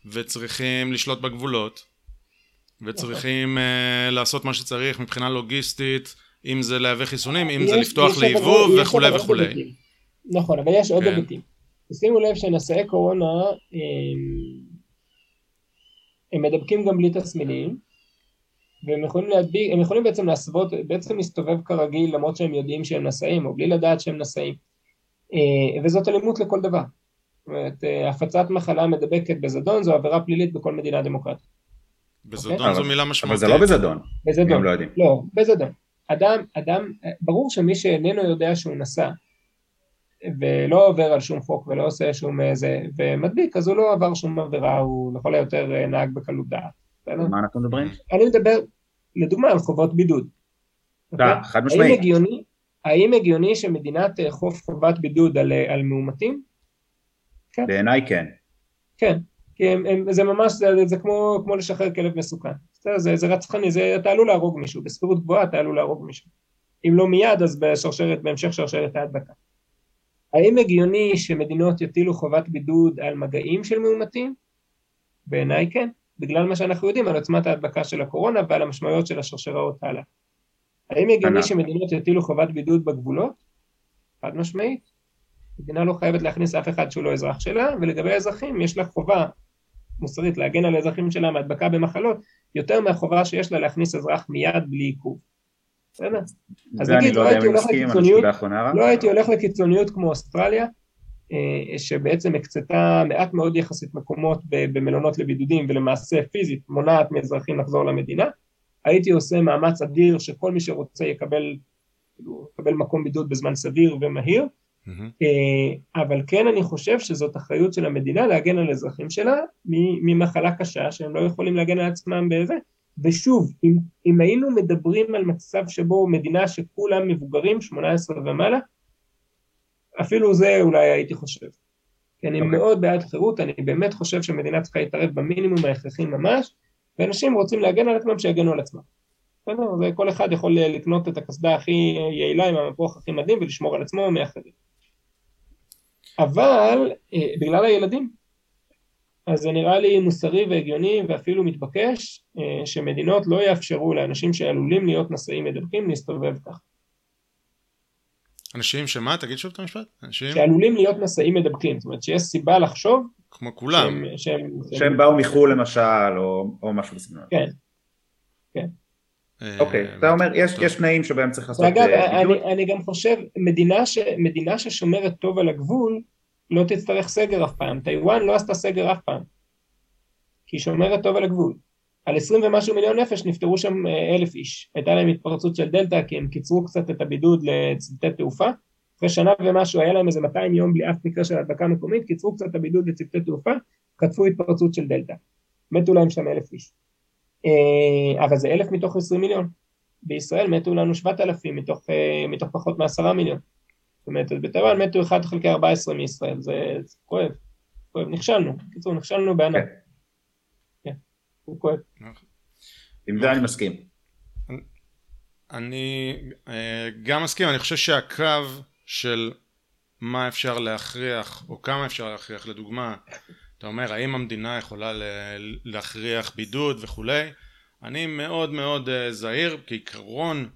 וצריכים לשלוט בגבולות וצריכים uh, לעשות מה שצריך מבחינה לוגיסטית אם זה להביא חיסונים, אם זה לפתוח ליבוא וכולי וכולי. נכון, אבל יש עוד כן. היבטים. שימו לב שנשאי קורונה הם מדבקים גם בלי תסמינים והם יכולים להדביק, הם יכולים בעצם להסוות, בעצם להסתובב כרגיל למרות שהם יודעים שהם נשאים או בלי לדעת שהם נשאים אה, וזאת אלימות לכל דבר. זאת אומרת, אה, הפצת מחלה מדבקת בזדון זו עבירה פלילית בכל מדינה דמוקרטית. בזדון okay? זו מילה משמעותית. אבל זה לא בזדון. בזדון. לא, יודעים. לא, בזדון. אדם, אדם, ברור שמי שאיננו יודע שהוא נסע ולא עובר על שום חוק ולא עושה שום איזה, ומדביק, אז הוא לא עבר שום עבירה, הוא לכל היותר אה, נהג בקלות דעת. מה אנחנו מדברים? אני מדבר, לדוגמה, על חובות בידוד. לא, חד משמעית. האם הגיוני שמדינה תאכוף חובת בידוד על, על מאומתים? כן. בעיניי כן. כן, כי הם, הם, זה ממש, זה, זה כמו, כמו לשחרר כלב מסוכן. זה, זה, זה רצחני, זה, אתה עלול להרוג מישהו, בסבירות גבוהה אתה עלול להרוג מישהו. אם לא מיד, אז בשרשרת, בהמשך שרשרת ההדבקה. האם הגיוני שמדינות יטילו חובת בידוד על מגעים של מאומתים? בעיניי כן, בגלל מה שאנחנו יודעים על עוצמת ההדבקה של הקורונה ועל המשמעויות של השרשראות הלאה. האם הגיוני שמדינות יטילו חובת בידוד בגבולות? חד משמעית. מדינה לא חייבת להכניס אף אחד שהוא לא אזרח שלה, ולגבי האזרחים יש לה חובה מוסרית להגן על האזרחים שלה מהדבקה במחלות, יותר מהחובה שיש לה להכניס אזרח מיד בלי עיכוב. בסדר? אז נגיד, לא, לא הייתי הולך לקיצוניות, לא הייתי הולך לקיצוניות כמו אוסטרליה, שבעצם הקצתה מעט מאוד יחסית מקומות במלונות לבידודים ולמעשה פיזית מונעת מאזרחים לחזור למדינה, הייתי עושה מאמץ אדיר שכל מי שרוצה יקבל, כאילו, יקבל מקום בידוד בזמן סביר ומהיר, mm-hmm. אבל כן אני חושב שזאת אחריות של המדינה להגן על אזרחים שלה ממחלה קשה שהם לא יכולים להגן על עצמם בזה, ושוב, אם, אם היינו מדברים על מצב שבו מדינה שכולם מבוגרים, 18 ומעלה, אפילו זה אולי הייתי חושב. כי אני okay. אוקיי. מאוד בעד חירות, אני באמת חושב שמדינה צריכה להתערב במינימום ההכרחי ממש, ואנשים רוצים להגן על עצמם, שיגנו על עצמם. בסדר? וכל אחד יכול לקנות את הקסדה הכי יעילה עם המפוח הכי מדהים ולשמור על עצמו מאחרים. אבל אה, בגלל הילדים, אז זה נראה לי מוסרי והגיוני ואפילו מתבקש אה, שמדינות לא יאפשרו לאנשים שעלולים להיות נשאים מדבקים להסתובב כך. אנשים שמה? תגיד שוב את המשפט. אנשים... שעלולים להיות נשאים מדבקים, זאת אומרת שיש סיבה לחשוב כמו כולם. שהם, שהם, שהם באו מחו"ל למשל, או, או משהו בסגנון. כן, כן. אה, אוקיי, אתה אומר, יש, יש תנאים שבהם צריך לעשות בידוד. אגב, אני, אני גם חושב, מדינה, ש, מדינה ששומרת טוב על הגבול, לא תצטרך סגר אף פעם. טיוואן לא עשתה סגר אף פעם. כי היא שומרת טוב על הגבול. על עשרים ומשהו מיליון נפש נפטרו שם אה, אלף איש. הייתה להם התפרצות של דלתא כי הם קיצרו קצת את הבידוד לצוותי תעופה. אחרי שנה ומשהו היה להם איזה 200 יום בלי אף מקרה של הדבקה מקומית, קיצרו קצת את הבידוד לצוותי תעופה, חטפו התפרצות של דלתא. מתו להם שם אלף איש. אה, אבל זה אלף מתוך עשרים מיליון. בישראל מתו לנו שבעת אלפים מתוך, אה, מתוך פחות מעשרה מיליון. זאת אומרת, בטיוואן מתו 1 חלקי 14 מישראל, זה, זה כואב, כואב, נכשלנו, בקיצור נכשלנו בענק. הוא כואב. עם זה אני מסכים. אני אה, גם מסכים, אני חושב שהקו של מה אפשר להכריח, או כמה אפשר להכריח, לדוגמה, אתה אומר, האם המדינה יכולה להכריח בידוד וכולי, אני מאוד מאוד אה, זהיר, כעיקרון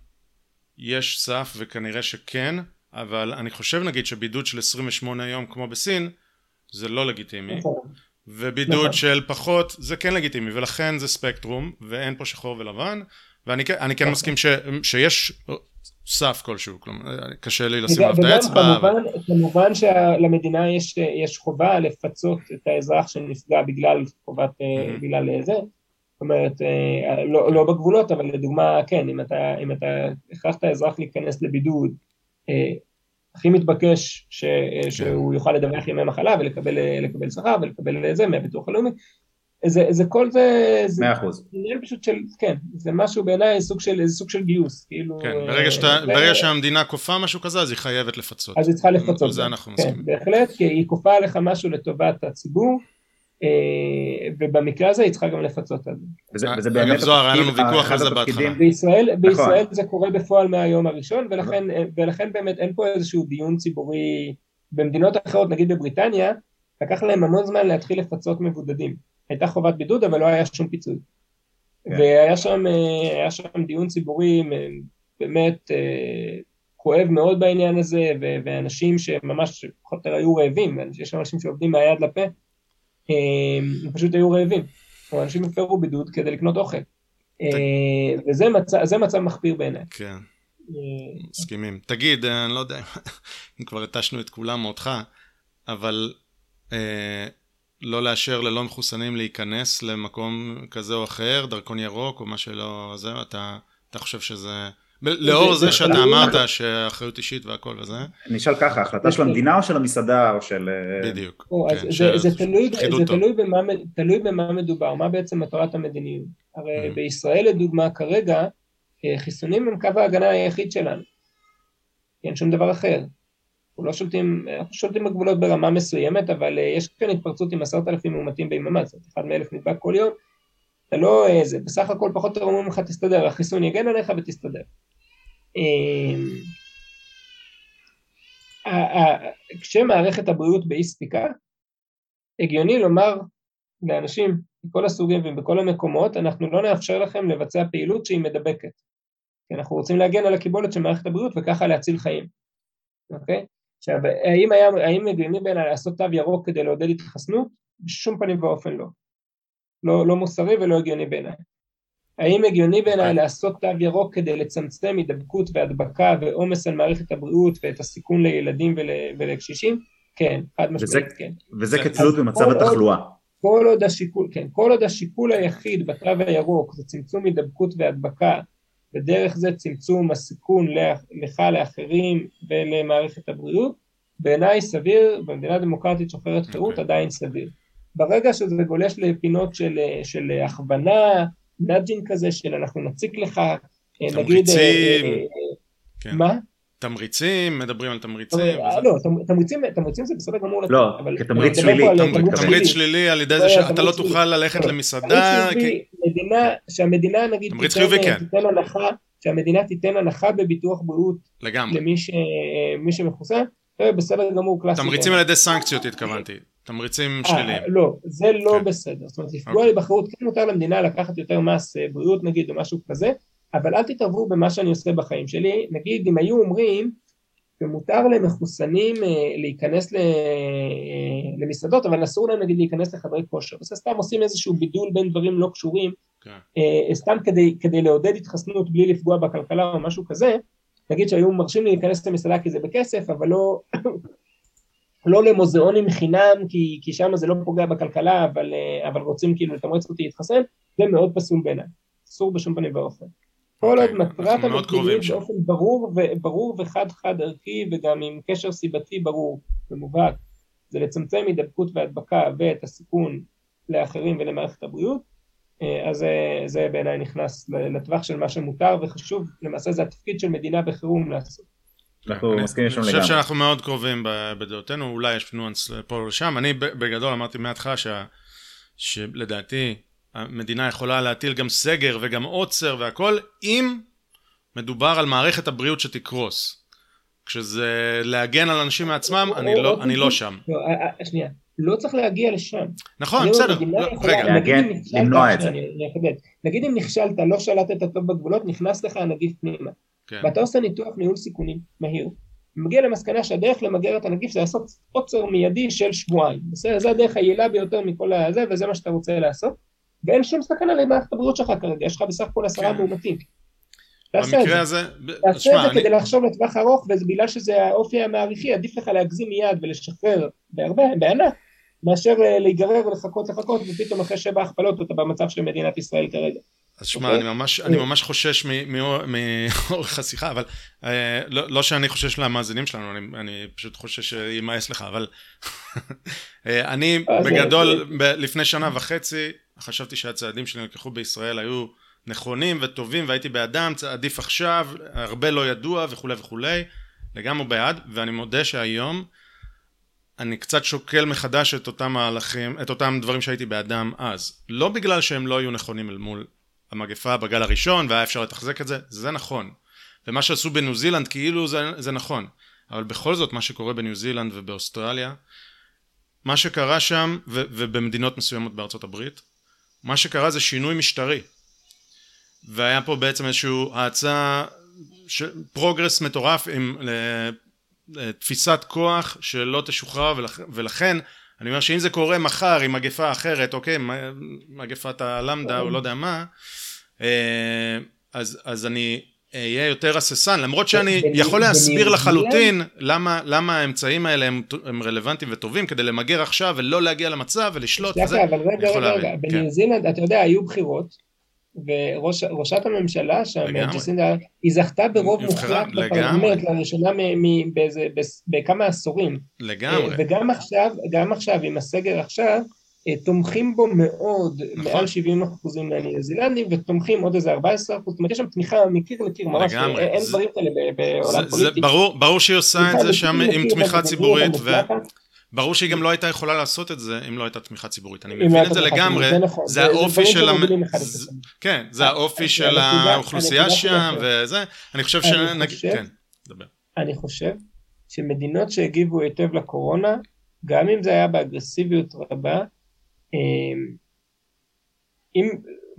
יש סף וכנראה שכן, אבל אני חושב נגיד שבידוד של 28 יום כמו בסין זה לא לגיטימי נכון. ובידוד נכון. של פחות זה כן לגיטימי ולכן זה ספקטרום ואין פה שחור ולבן ואני כן, כן נכון. מסכים ש, שיש סף כלשהו, כלומר קשה לי לשים עליו את האצבע. כמובן, אבל... כמובן שלמדינה יש, יש חובה לפצות את האזרח שנפגע בגלל חובת, mm-hmm. בגלל זה, זאת אומרת, אה, לא, לא בגבולות, אבל לדוגמה, כן, אם אתה, אם אתה הכרחת האזרח להיכנס לבידוד אה, הכי מתבקש ש, כן. שהוא יוכל לדווח ימי מחלה ולקבל שכר ולקבל זה מהביטוח הלאומי. זה, זה כל זה, מאה אחוז. זה פשוט של, כן, זה משהו בעיניי סוג של, איזה סוג של גיוס, כאילו... כן, ברגע, שאתה, ו... ברגע שהמדינה כופה משהו כזה, אז היא חייבת לפצות. אז היא צריכה לפצות. על זה אנחנו כן, מסכימים. בהחלט, כי היא כופה עליך משהו לטובת הציבור, אה, ובמקרה הזה היא צריכה גם לפצות על זה. וזה באמת... אגב זוהר, היה לנו ויכוח על זה בהתחלה. בישראל, נכון. בישראל זה קורה בפועל מהיום הראשון, ולכן, ולכן באמת אין פה איזשהו דיון ציבורי במדינות אחרות, נגיד בבריטניה, לקח להם המון זמן להתחיל לפצות מבודדים. הייתה חובת בידוד אבל לא היה שום פיצוי. כן. והיה שם, אה, שם דיון ציבורי באמת כואב מאוד בעניין הזה, ואנשים שממש פחות או יותר היו רעבים, יש אנשים שעובדים מהיד לפה, הם פשוט היו רעבים, או אנשים הפרו בידוד כדי לקנות אוכל. וזה מצב, מחפיר בעיניי. כן. מסכימים. תגיד, אני לא יודע אם כבר התשנו את כולם או אותך, אבל אה, לא לאשר ללא מחוסנים להיכנס למקום כזה או אחר, דרכון ירוק או מה שלא, זה, אתה, אתה חושב שזה... לאור זה שאתה אמרת שאחריות אישית והכל וזה. אני אשאל ככה, החלטה של המדינה או של המסעדה או של... אה, בדיוק. כן, זה תלוי במה מדובר, מה בעצם מטרת המדיניות. הרי mm-hmm. בישראל לדוגמה כרגע, אה, חיסונים הם קו ההגנה היחיד שלנו. אין שום דבר אחר. אנחנו לא שולטים, אנחנו שולטים בגבולות ברמה מסוימת, אבל אה, יש כאן התפרצות עם עשרת אלפים מאומתים ביממה, זאת אומרת, אחד מאלף נדבק כל יום, אתה לא, אה, זה בסך הכל פחות או אומרים לך תסתדר, החיסון יגן עליך ותסתדר. אמ, כשמערכת הבריאות באי ספיקה, הגיוני לומר לאנשים מכל הסוגים ובכל המקומות, אנחנו לא נאפשר לכם לבצע פעילות שהיא מדבקת. כי אנחנו רוצים להגן על הקיבולת של מערכת הבריאות וככה להציל חיים, אוקיי? עכשיו, האם, היה, האם הגיוני בעיניי לעשות תו ירוק כדי לעודד התחסנות? בשום פנים ואופן לא. לא, לא מוסרי ולא הגיוני בעיניי. האם הגיוני בעיניי אוקיי. לעשות תו ירוק כדי לצמצם הידבקות והדבקה ועומס על מערכת הבריאות ואת הסיכון לילדים ול, ולקשישים? כן, חד משמעית כן. וזה כתלות במצב התחלואה. כל עוד השיקול, כן, כל עוד השיקול היחיד בתו הירוק זה צמצום הידבקות והדבקה ודרך זה צמצום הסיכון לך, לאחרים ולמערכת הבריאות, בעיניי סביר, במדינה דמוקרטית שוחרת חירות okay. אוקיי. עדיין סביר. ברגע שזה גולש לפינות של, של הכוונה, nudging כזה של אנחנו נציק לך, אה, נגיד... תמריצים. אה, אה, כן. מה? תמריצים, מדברים על תמריצים. לא, תמריצים זה בסדר גמור. לא, כתמריץ שלילי. תמריץ שלילי על ידי זה שאתה לא תוכל ללכת למסעדה. שהמדינה נגיד תמריץ חיובי כן. תיתן הנחה, שהמדינה תיתן הנחה בביטוח בריאות. לגמרי. למי שמחוסן, בסדר גמור קלאסי. תמריצים על ידי סנקציות התכוונתי. תמריצים שליליים. לא, זה לא כן. בסדר. זאת אומרת, לפגוע לי בחרות, כן מותר למדינה לקחת יותר מס אה, בריאות נגיד, או משהו כזה. אבל אל תתערבו במה שאני עושה בחיים שלי, נגיד אם היו אומרים שמותר למחוסנים אה, להיכנס אה, למסעדות, אבל אסור להם נגיד להיכנס לחדרי כושר, אז סתם עושים איזשהו בידול בין דברים לא קשורים, okay. כן. אה, סתם כדי, כדי לעודד התחסנות בלי לפגוע בכלכלה או משהו כזה, נגיד שהיו מרשים לי להיכנס למסעדה כי זה בכסף, אבל לא, לא למוזיאונים חינם, כי, כי שם זה לא פוגע בכלכלה, אבל, אבל רוצים כאילו לתמרץ אותי להתחסן, זה מאוד פסול בעיניי, אסור בשום פנים ואופן. כל עוד אוקיי, מטרת המדיניות באופן ברור, ברור וחד חד ערכי וגם עם קשר סיבתי ברור ומובהק זה לצמצם הידבקות והדבקה ואת הסיכון לאחרים ולמערכת הבריאות אה, אז זה בעיניי נכנס לטווח של מה שמותר וחשוב למעשה זה התפקיד של מדינה בחירום לעשות. אנחנו מסכימים שם לגמרי. אני חושב שאנחנו מאוד קרובים בדעותינו אולי יש ניואנס פה או לשם אני בגדול אמרתי מההתחלה שלדעתי המדינה יכולה להטיל גם סגר וגם עוצר והכל, אם מדובר על מערכת הבריאות שתקרוס. כשזה להגן על אנשים מעצמם, אני לא, אני לא שם. לא, אה, אה, שנייה, לא צריך להגיע לשם. נכון, בסדר. לא, רגע, להגן, למנוע את זה. נגיד אם נכשלת, לא שלטת טוב בגבולות, נכנס לך הנגיף פנימה. כן. ואתה עושה ניתוח ניהול סיכונים מהיר, ומגיע למסקנה שהדרך למגר את הנגיף זה לעשות עוצר מיידי של שבועיים. בסדר? זה הדרך היעילה ביותר מכל הזה, וזה מה שאתה רוצה לעשות. ואין שום סכנה למערכת הבריאות שלך כרגע, יש לך בסך הכל עשרה כן. מאומתים. במקרה הזה, תעשה את זה כדי לחשוב לטווח ארוך, ובגלל שזה האופי המעריכי, עדיף לך להגזים מיד ולשחרר בהרבה, בענק, מאשר אה, להיגרר ולחכות לחכות, ופתאום אחרי שבע הכפלות אתה במצב של מדינת ישראל כרגע. אז שמע, okay. אוקיי? אני ממש, אני ממש חושש מאורך השיחה, אבל אה, לא, לא שאני חושש למאזינים שלנו, אני, אני פשוט חושש שימאס לך, אבל אה, אני בגדול, ב, לפני שנה וחצי, חשבתי שהצעדים שנלקחו בישראל היו נכונים וטובים והייתי בעדם, עדיף עכשיו, הרבה לא ידוע וכולי וכולי, לגמרי בעד, ואני מודה שהיום אני קצת שוקל מחדש את אותם מהלכים, את אותם דברים שהייתי בעדם אז. לא בגלל שהם לא היו נכונים אל מול המגפה בגל הראשון והיה אפשר לתחזק את זה, זה נכון. ומה שעשו בניו זילנד כאילו זה, זה נכון. אבל בכל זאת מה שקורה בניו זילנד ובאוסטרליה, מה שקרה שם ו- ובמדינות מסוימות בארצות הברית, מה שקרה זה שינוי משטרי. והיה פה בעצם איזושהי האצה progress מטורף עם תפיסת כוח שלא תשוחרר ולכ, ולכן אני אומר שאם זה קורה מחר עם מגפה אחרת אוקיי מגפת הלמדה או לא יודע מה אז, אז אני אהיה יותר הססן למרות שאני יכול להסביר לחלוטין למה, למה האמצעים האלה הם, הם רלוונטיים וטובים כדי למגר עכשיו ולא להגיע למצב ולשלוט וזה, אבל רגע רגע רגע. בניו זילנד אתה יודע היו בחירות וראשת הממשלה שם, ג'סינדה, היא זכתה ברוב מוחלט בפרלמנט לראשונה בכמה עשורים. לגמרי. וגם עכשיו, גם עכשיו עם הסגר עכשיו, תומכים בו מאוד, נכון. מעל 70 אחוזים מהניו זילנדים, ותומכים עוד איזה 14 אחוז, זאת אומרת יש שם תמיכה מקיר לקיר, ממש, לגמרי. אין דברים כאלה בעולם פוליטי. ברור, ברור שהיא עושה את זה שם עם תמיכה ציבורית, ו... ברור שהיא גם לא הייתה יכולה לעשות את זה אם לא הייתה תמיכה ציבורית. אני מבין את זה לגמרי, נכון. זה האופי של... כן, זה האופי של האוכלוסייה שם וזה, אני חושב ש... כן, דבר. אני חושב שמדינות שהגיבו היטב לקורונה, גם אם זה היה באגרסיביות רבה, אם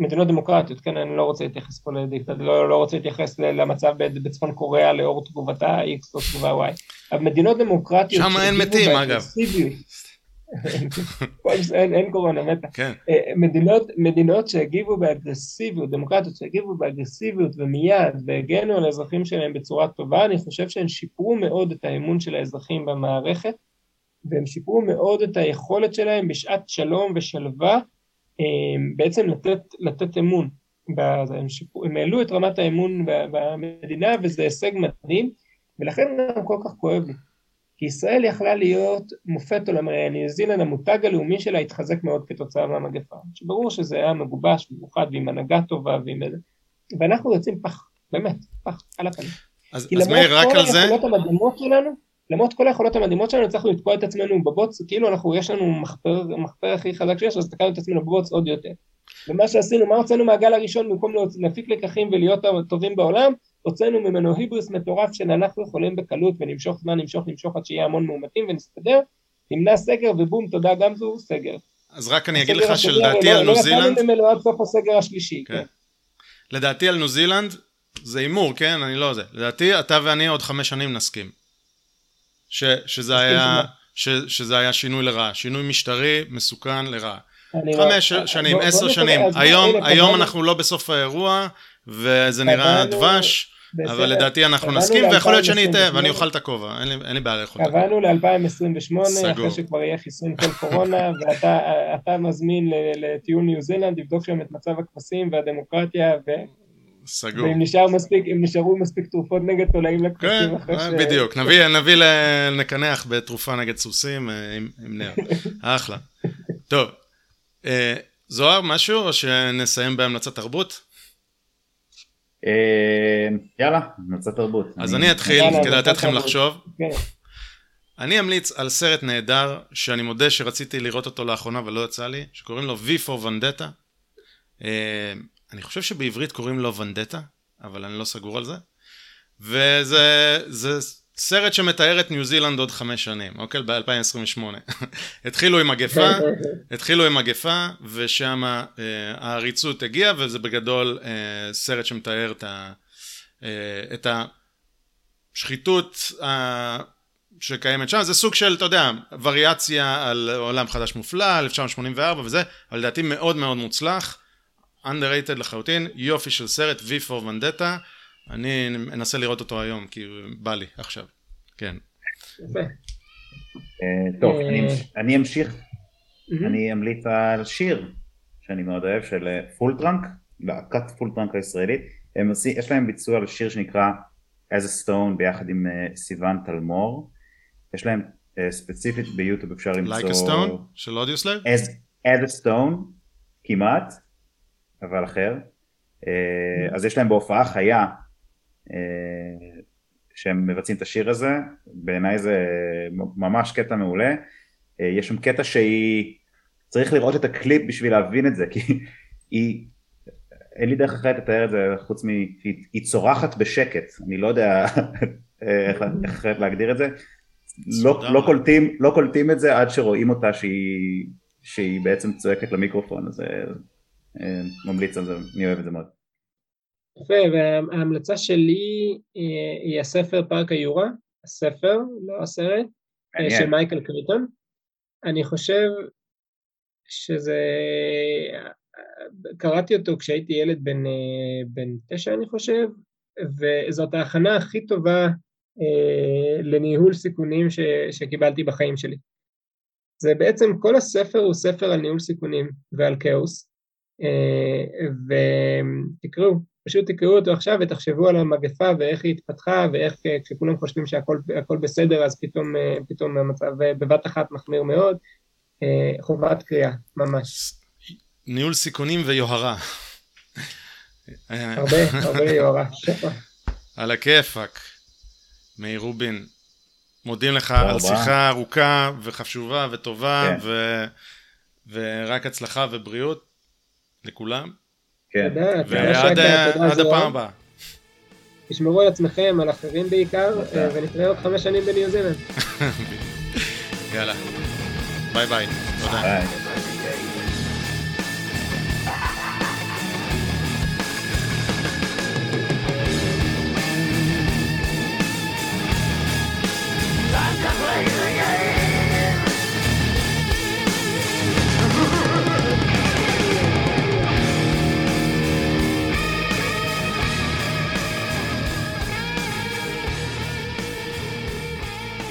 מדינות דמוקרטיות, כן, אני לא רוצה להתייחס פה לדיקטטור, לא, לא רוצה להתייחס למצב בצפון קוריאה לאור תגובתה X או תגובה Y, אבל מדינות דמוקרטיות... שם אין מתים אגב. אין, אין קורונה, מתה. כן. אה, מדינות, מדינות שהגיבו באגרסיביות, דמוקרטיות שהגיבו באגרסיביות ומיד והגנו על האזרחים שלהם בצורה טובה, אני חושב שהן שיפרו מאוד את האמון של האזרחים במערכת, והם שיפרו מאוד את היכולת שלהם בשעת שלום ושלווה בעצם לתת, לתת אמון, הם, שיפור, הם העלו את רמת האמון במדינה וזה הישג מדהים ולכן גם כל כך כואב לי. כי ישראל יכלה להיות מופת עולמי, ניו זילנד המותג הלאומי שלה התחזק מאוד כתוצאה מהמגפה, שברור שזה היה מגובש במיוחד ועם הנהגה טובה ועם איזה, ואנחנו יוצאים פח, באמת, פח על הפנים. אז, אז מאיר רק על זה... כי למרות כל המדהימות שלנו, למרות כל היכולות המדהימות שלנו הצלחנו לתקוע את עצמנו בבוץ, כאילו אנחנו, יש לנו מחפר, מחפר הכי חזק שיש, אז תקענו את עצמנו בבוץ עוד יותר. ומה שעשינו, מה הוצאנו מהגל הראשון במקום להפיק לקחים ולהיות הטובים בעולם, הוצאנו ממנו היבריס מטורף שאנחנו יכולים בקלות ונמשוך זמן, נמשוך, נמשוך עד שיהיה המון מאומתים ונסתדר, נמנע סגר ובום, תודה גם זו, סגר. אז רק אני אגיד לך שלדעתי על ניו זילנד... לא יצאנו ממנו עד סוף הסגר השלישי, כן. לדעתי על ניו זילנד זה הימור, כן? אני לא זה. לדעתי אתה ואני עוד חמש שנים נסכים. ש, שזה, היה, ש, שזה היה שינוי לרעה, שינוי משטרי מסוכן לרעה. חמש שנים, עשר שנים, היום, אנחנו לא בסוף האירוע וזה נראה דבש, אבל לדעתי אנחנו נסכים ויכול להיות שאני אטעה ואני אוכל את הכובע, אין לי, אין לי בעיה לאכול את הכובע. קבענו ל-2028 אחרי שכבר יהיה חיסון כל קורונה ואתה מזמין לטיול ניו זילנד, לבדוק שם את מצב הכבשים והדמוקרטיה ו... סגור. ואם נשאר מספיק, אם נשארו מספיק תרופות נגד תולעים לכבשים כן, אחרי ש... בדיוק, נביא, נביא לקנח בתרופה נגד סוסים אה, עם, עם נר. אחלה. טוב, אה, זוהר, משהו או שנסיים בהמלצת תרבות? אה, יאללה, המלצת תרבות. אז אני אתחיל כדי לתת לכם לחשוב. כן. אני אמליץ על סרט נהדר, שאני מודה שרציתי לראות אותו לאחרונה ולא יצא לי, שקוראים לו V for Vendetta. אני חושב שבעברית קוראים לו ונדטה, אבל אני לא סגור על זה. וזה סרט שמתאר את ניו זילנד עוד חמש שנים, אוקיי? ב-2028. התחילו עם מגפה, התחילו עם מגפה, ושם אה, העריצות הגיעה, וזה בגדול אה, סרט שמתאר את, ה, אה, את השחיתות אה, שקיימת שם. זה סוג של, אתה יודע, וריאציה על עולם חדש מופלא, 1984 וזה, אבל לדעתי מאוד מאוד מוצלח. Underrated לחלוטין, יופי של סרט, V for Vendetta, אני אנסה לראות אותו היום, כי בא לי עכשיו, כן. אה, טוב, אני אמשיך, אני אמליץ על שיר שאני מאוד אוהב, של Full Trunk, להקת Full Trunk הישראלית, יש להם ביצוע על שיר שנקרא As a Stone ביחד עם אה, סיוון טלמור, יש להם אה, ספציפית ביוטיוב אפשר למצוא... Like a Stone של אודיוסלב? As a Stone, כמעט. אבל אחר. אה, אז יש להם בהופעה חיה אה, שהם מבצעים את השיר הזה, בעיניי זה ממש קטע מעולה. אה, יש שם קטע שהיא, צריך לראות את הקליפ בשביל להבין את זה, כי היא, אין לי דרך אחרת לתאר את זה חוץ מ... היא צורחת בשקט, אני לא יודע איך אחרת להגדיר את זה. לא, לא, קולטים, לא קולטים את זה עד שרואים אותה שהיא, שהיא בעצם צועקת למיקרופון, אז אה, ממליץ על זה, אני אוהב את זה מאוד. יפה, וההמלצה שלי היא הספר פארק היורה, הספר, לא הסרט, של מייקל קריטון. אני חושב שזה... קראתי אותו כשהייתי ילד בן, בן תשע, אני חושב, וזאת ההכנה הכי טובה אה, לניהול סיכונים ש, שקיבלתי בחיים שלי. זה בעצם, כל הספר הוא ספר על ניהול סיכונים ועל כאוס, אה, ותקראו, פשוט תקראו אותו עכשיו ותחשבו על המגפה ואיך היא התפתחה ואיך אה, כשכולם חושבים שהכל בסדר אז פתאום, פתאום המצב בבת אחת מחמיר מאוד, חובת קריאה, ממש. ניהול סיכונים ויוהרה. הרבה, הרבה יוהרה. על הכיפאק. מאיר רובין, מודים לך על שיחה ארוכה וחשובה וטובה, כן. ורק הצלחה ובריאות לכולם. כן. תודה, ועד עד הפעם הבאה. תשמרו על עצמכם, על אחרים בעיקר, ונתראה עוד חמש שנים בניו זילנד. יאללה, ביי ביי. תודה.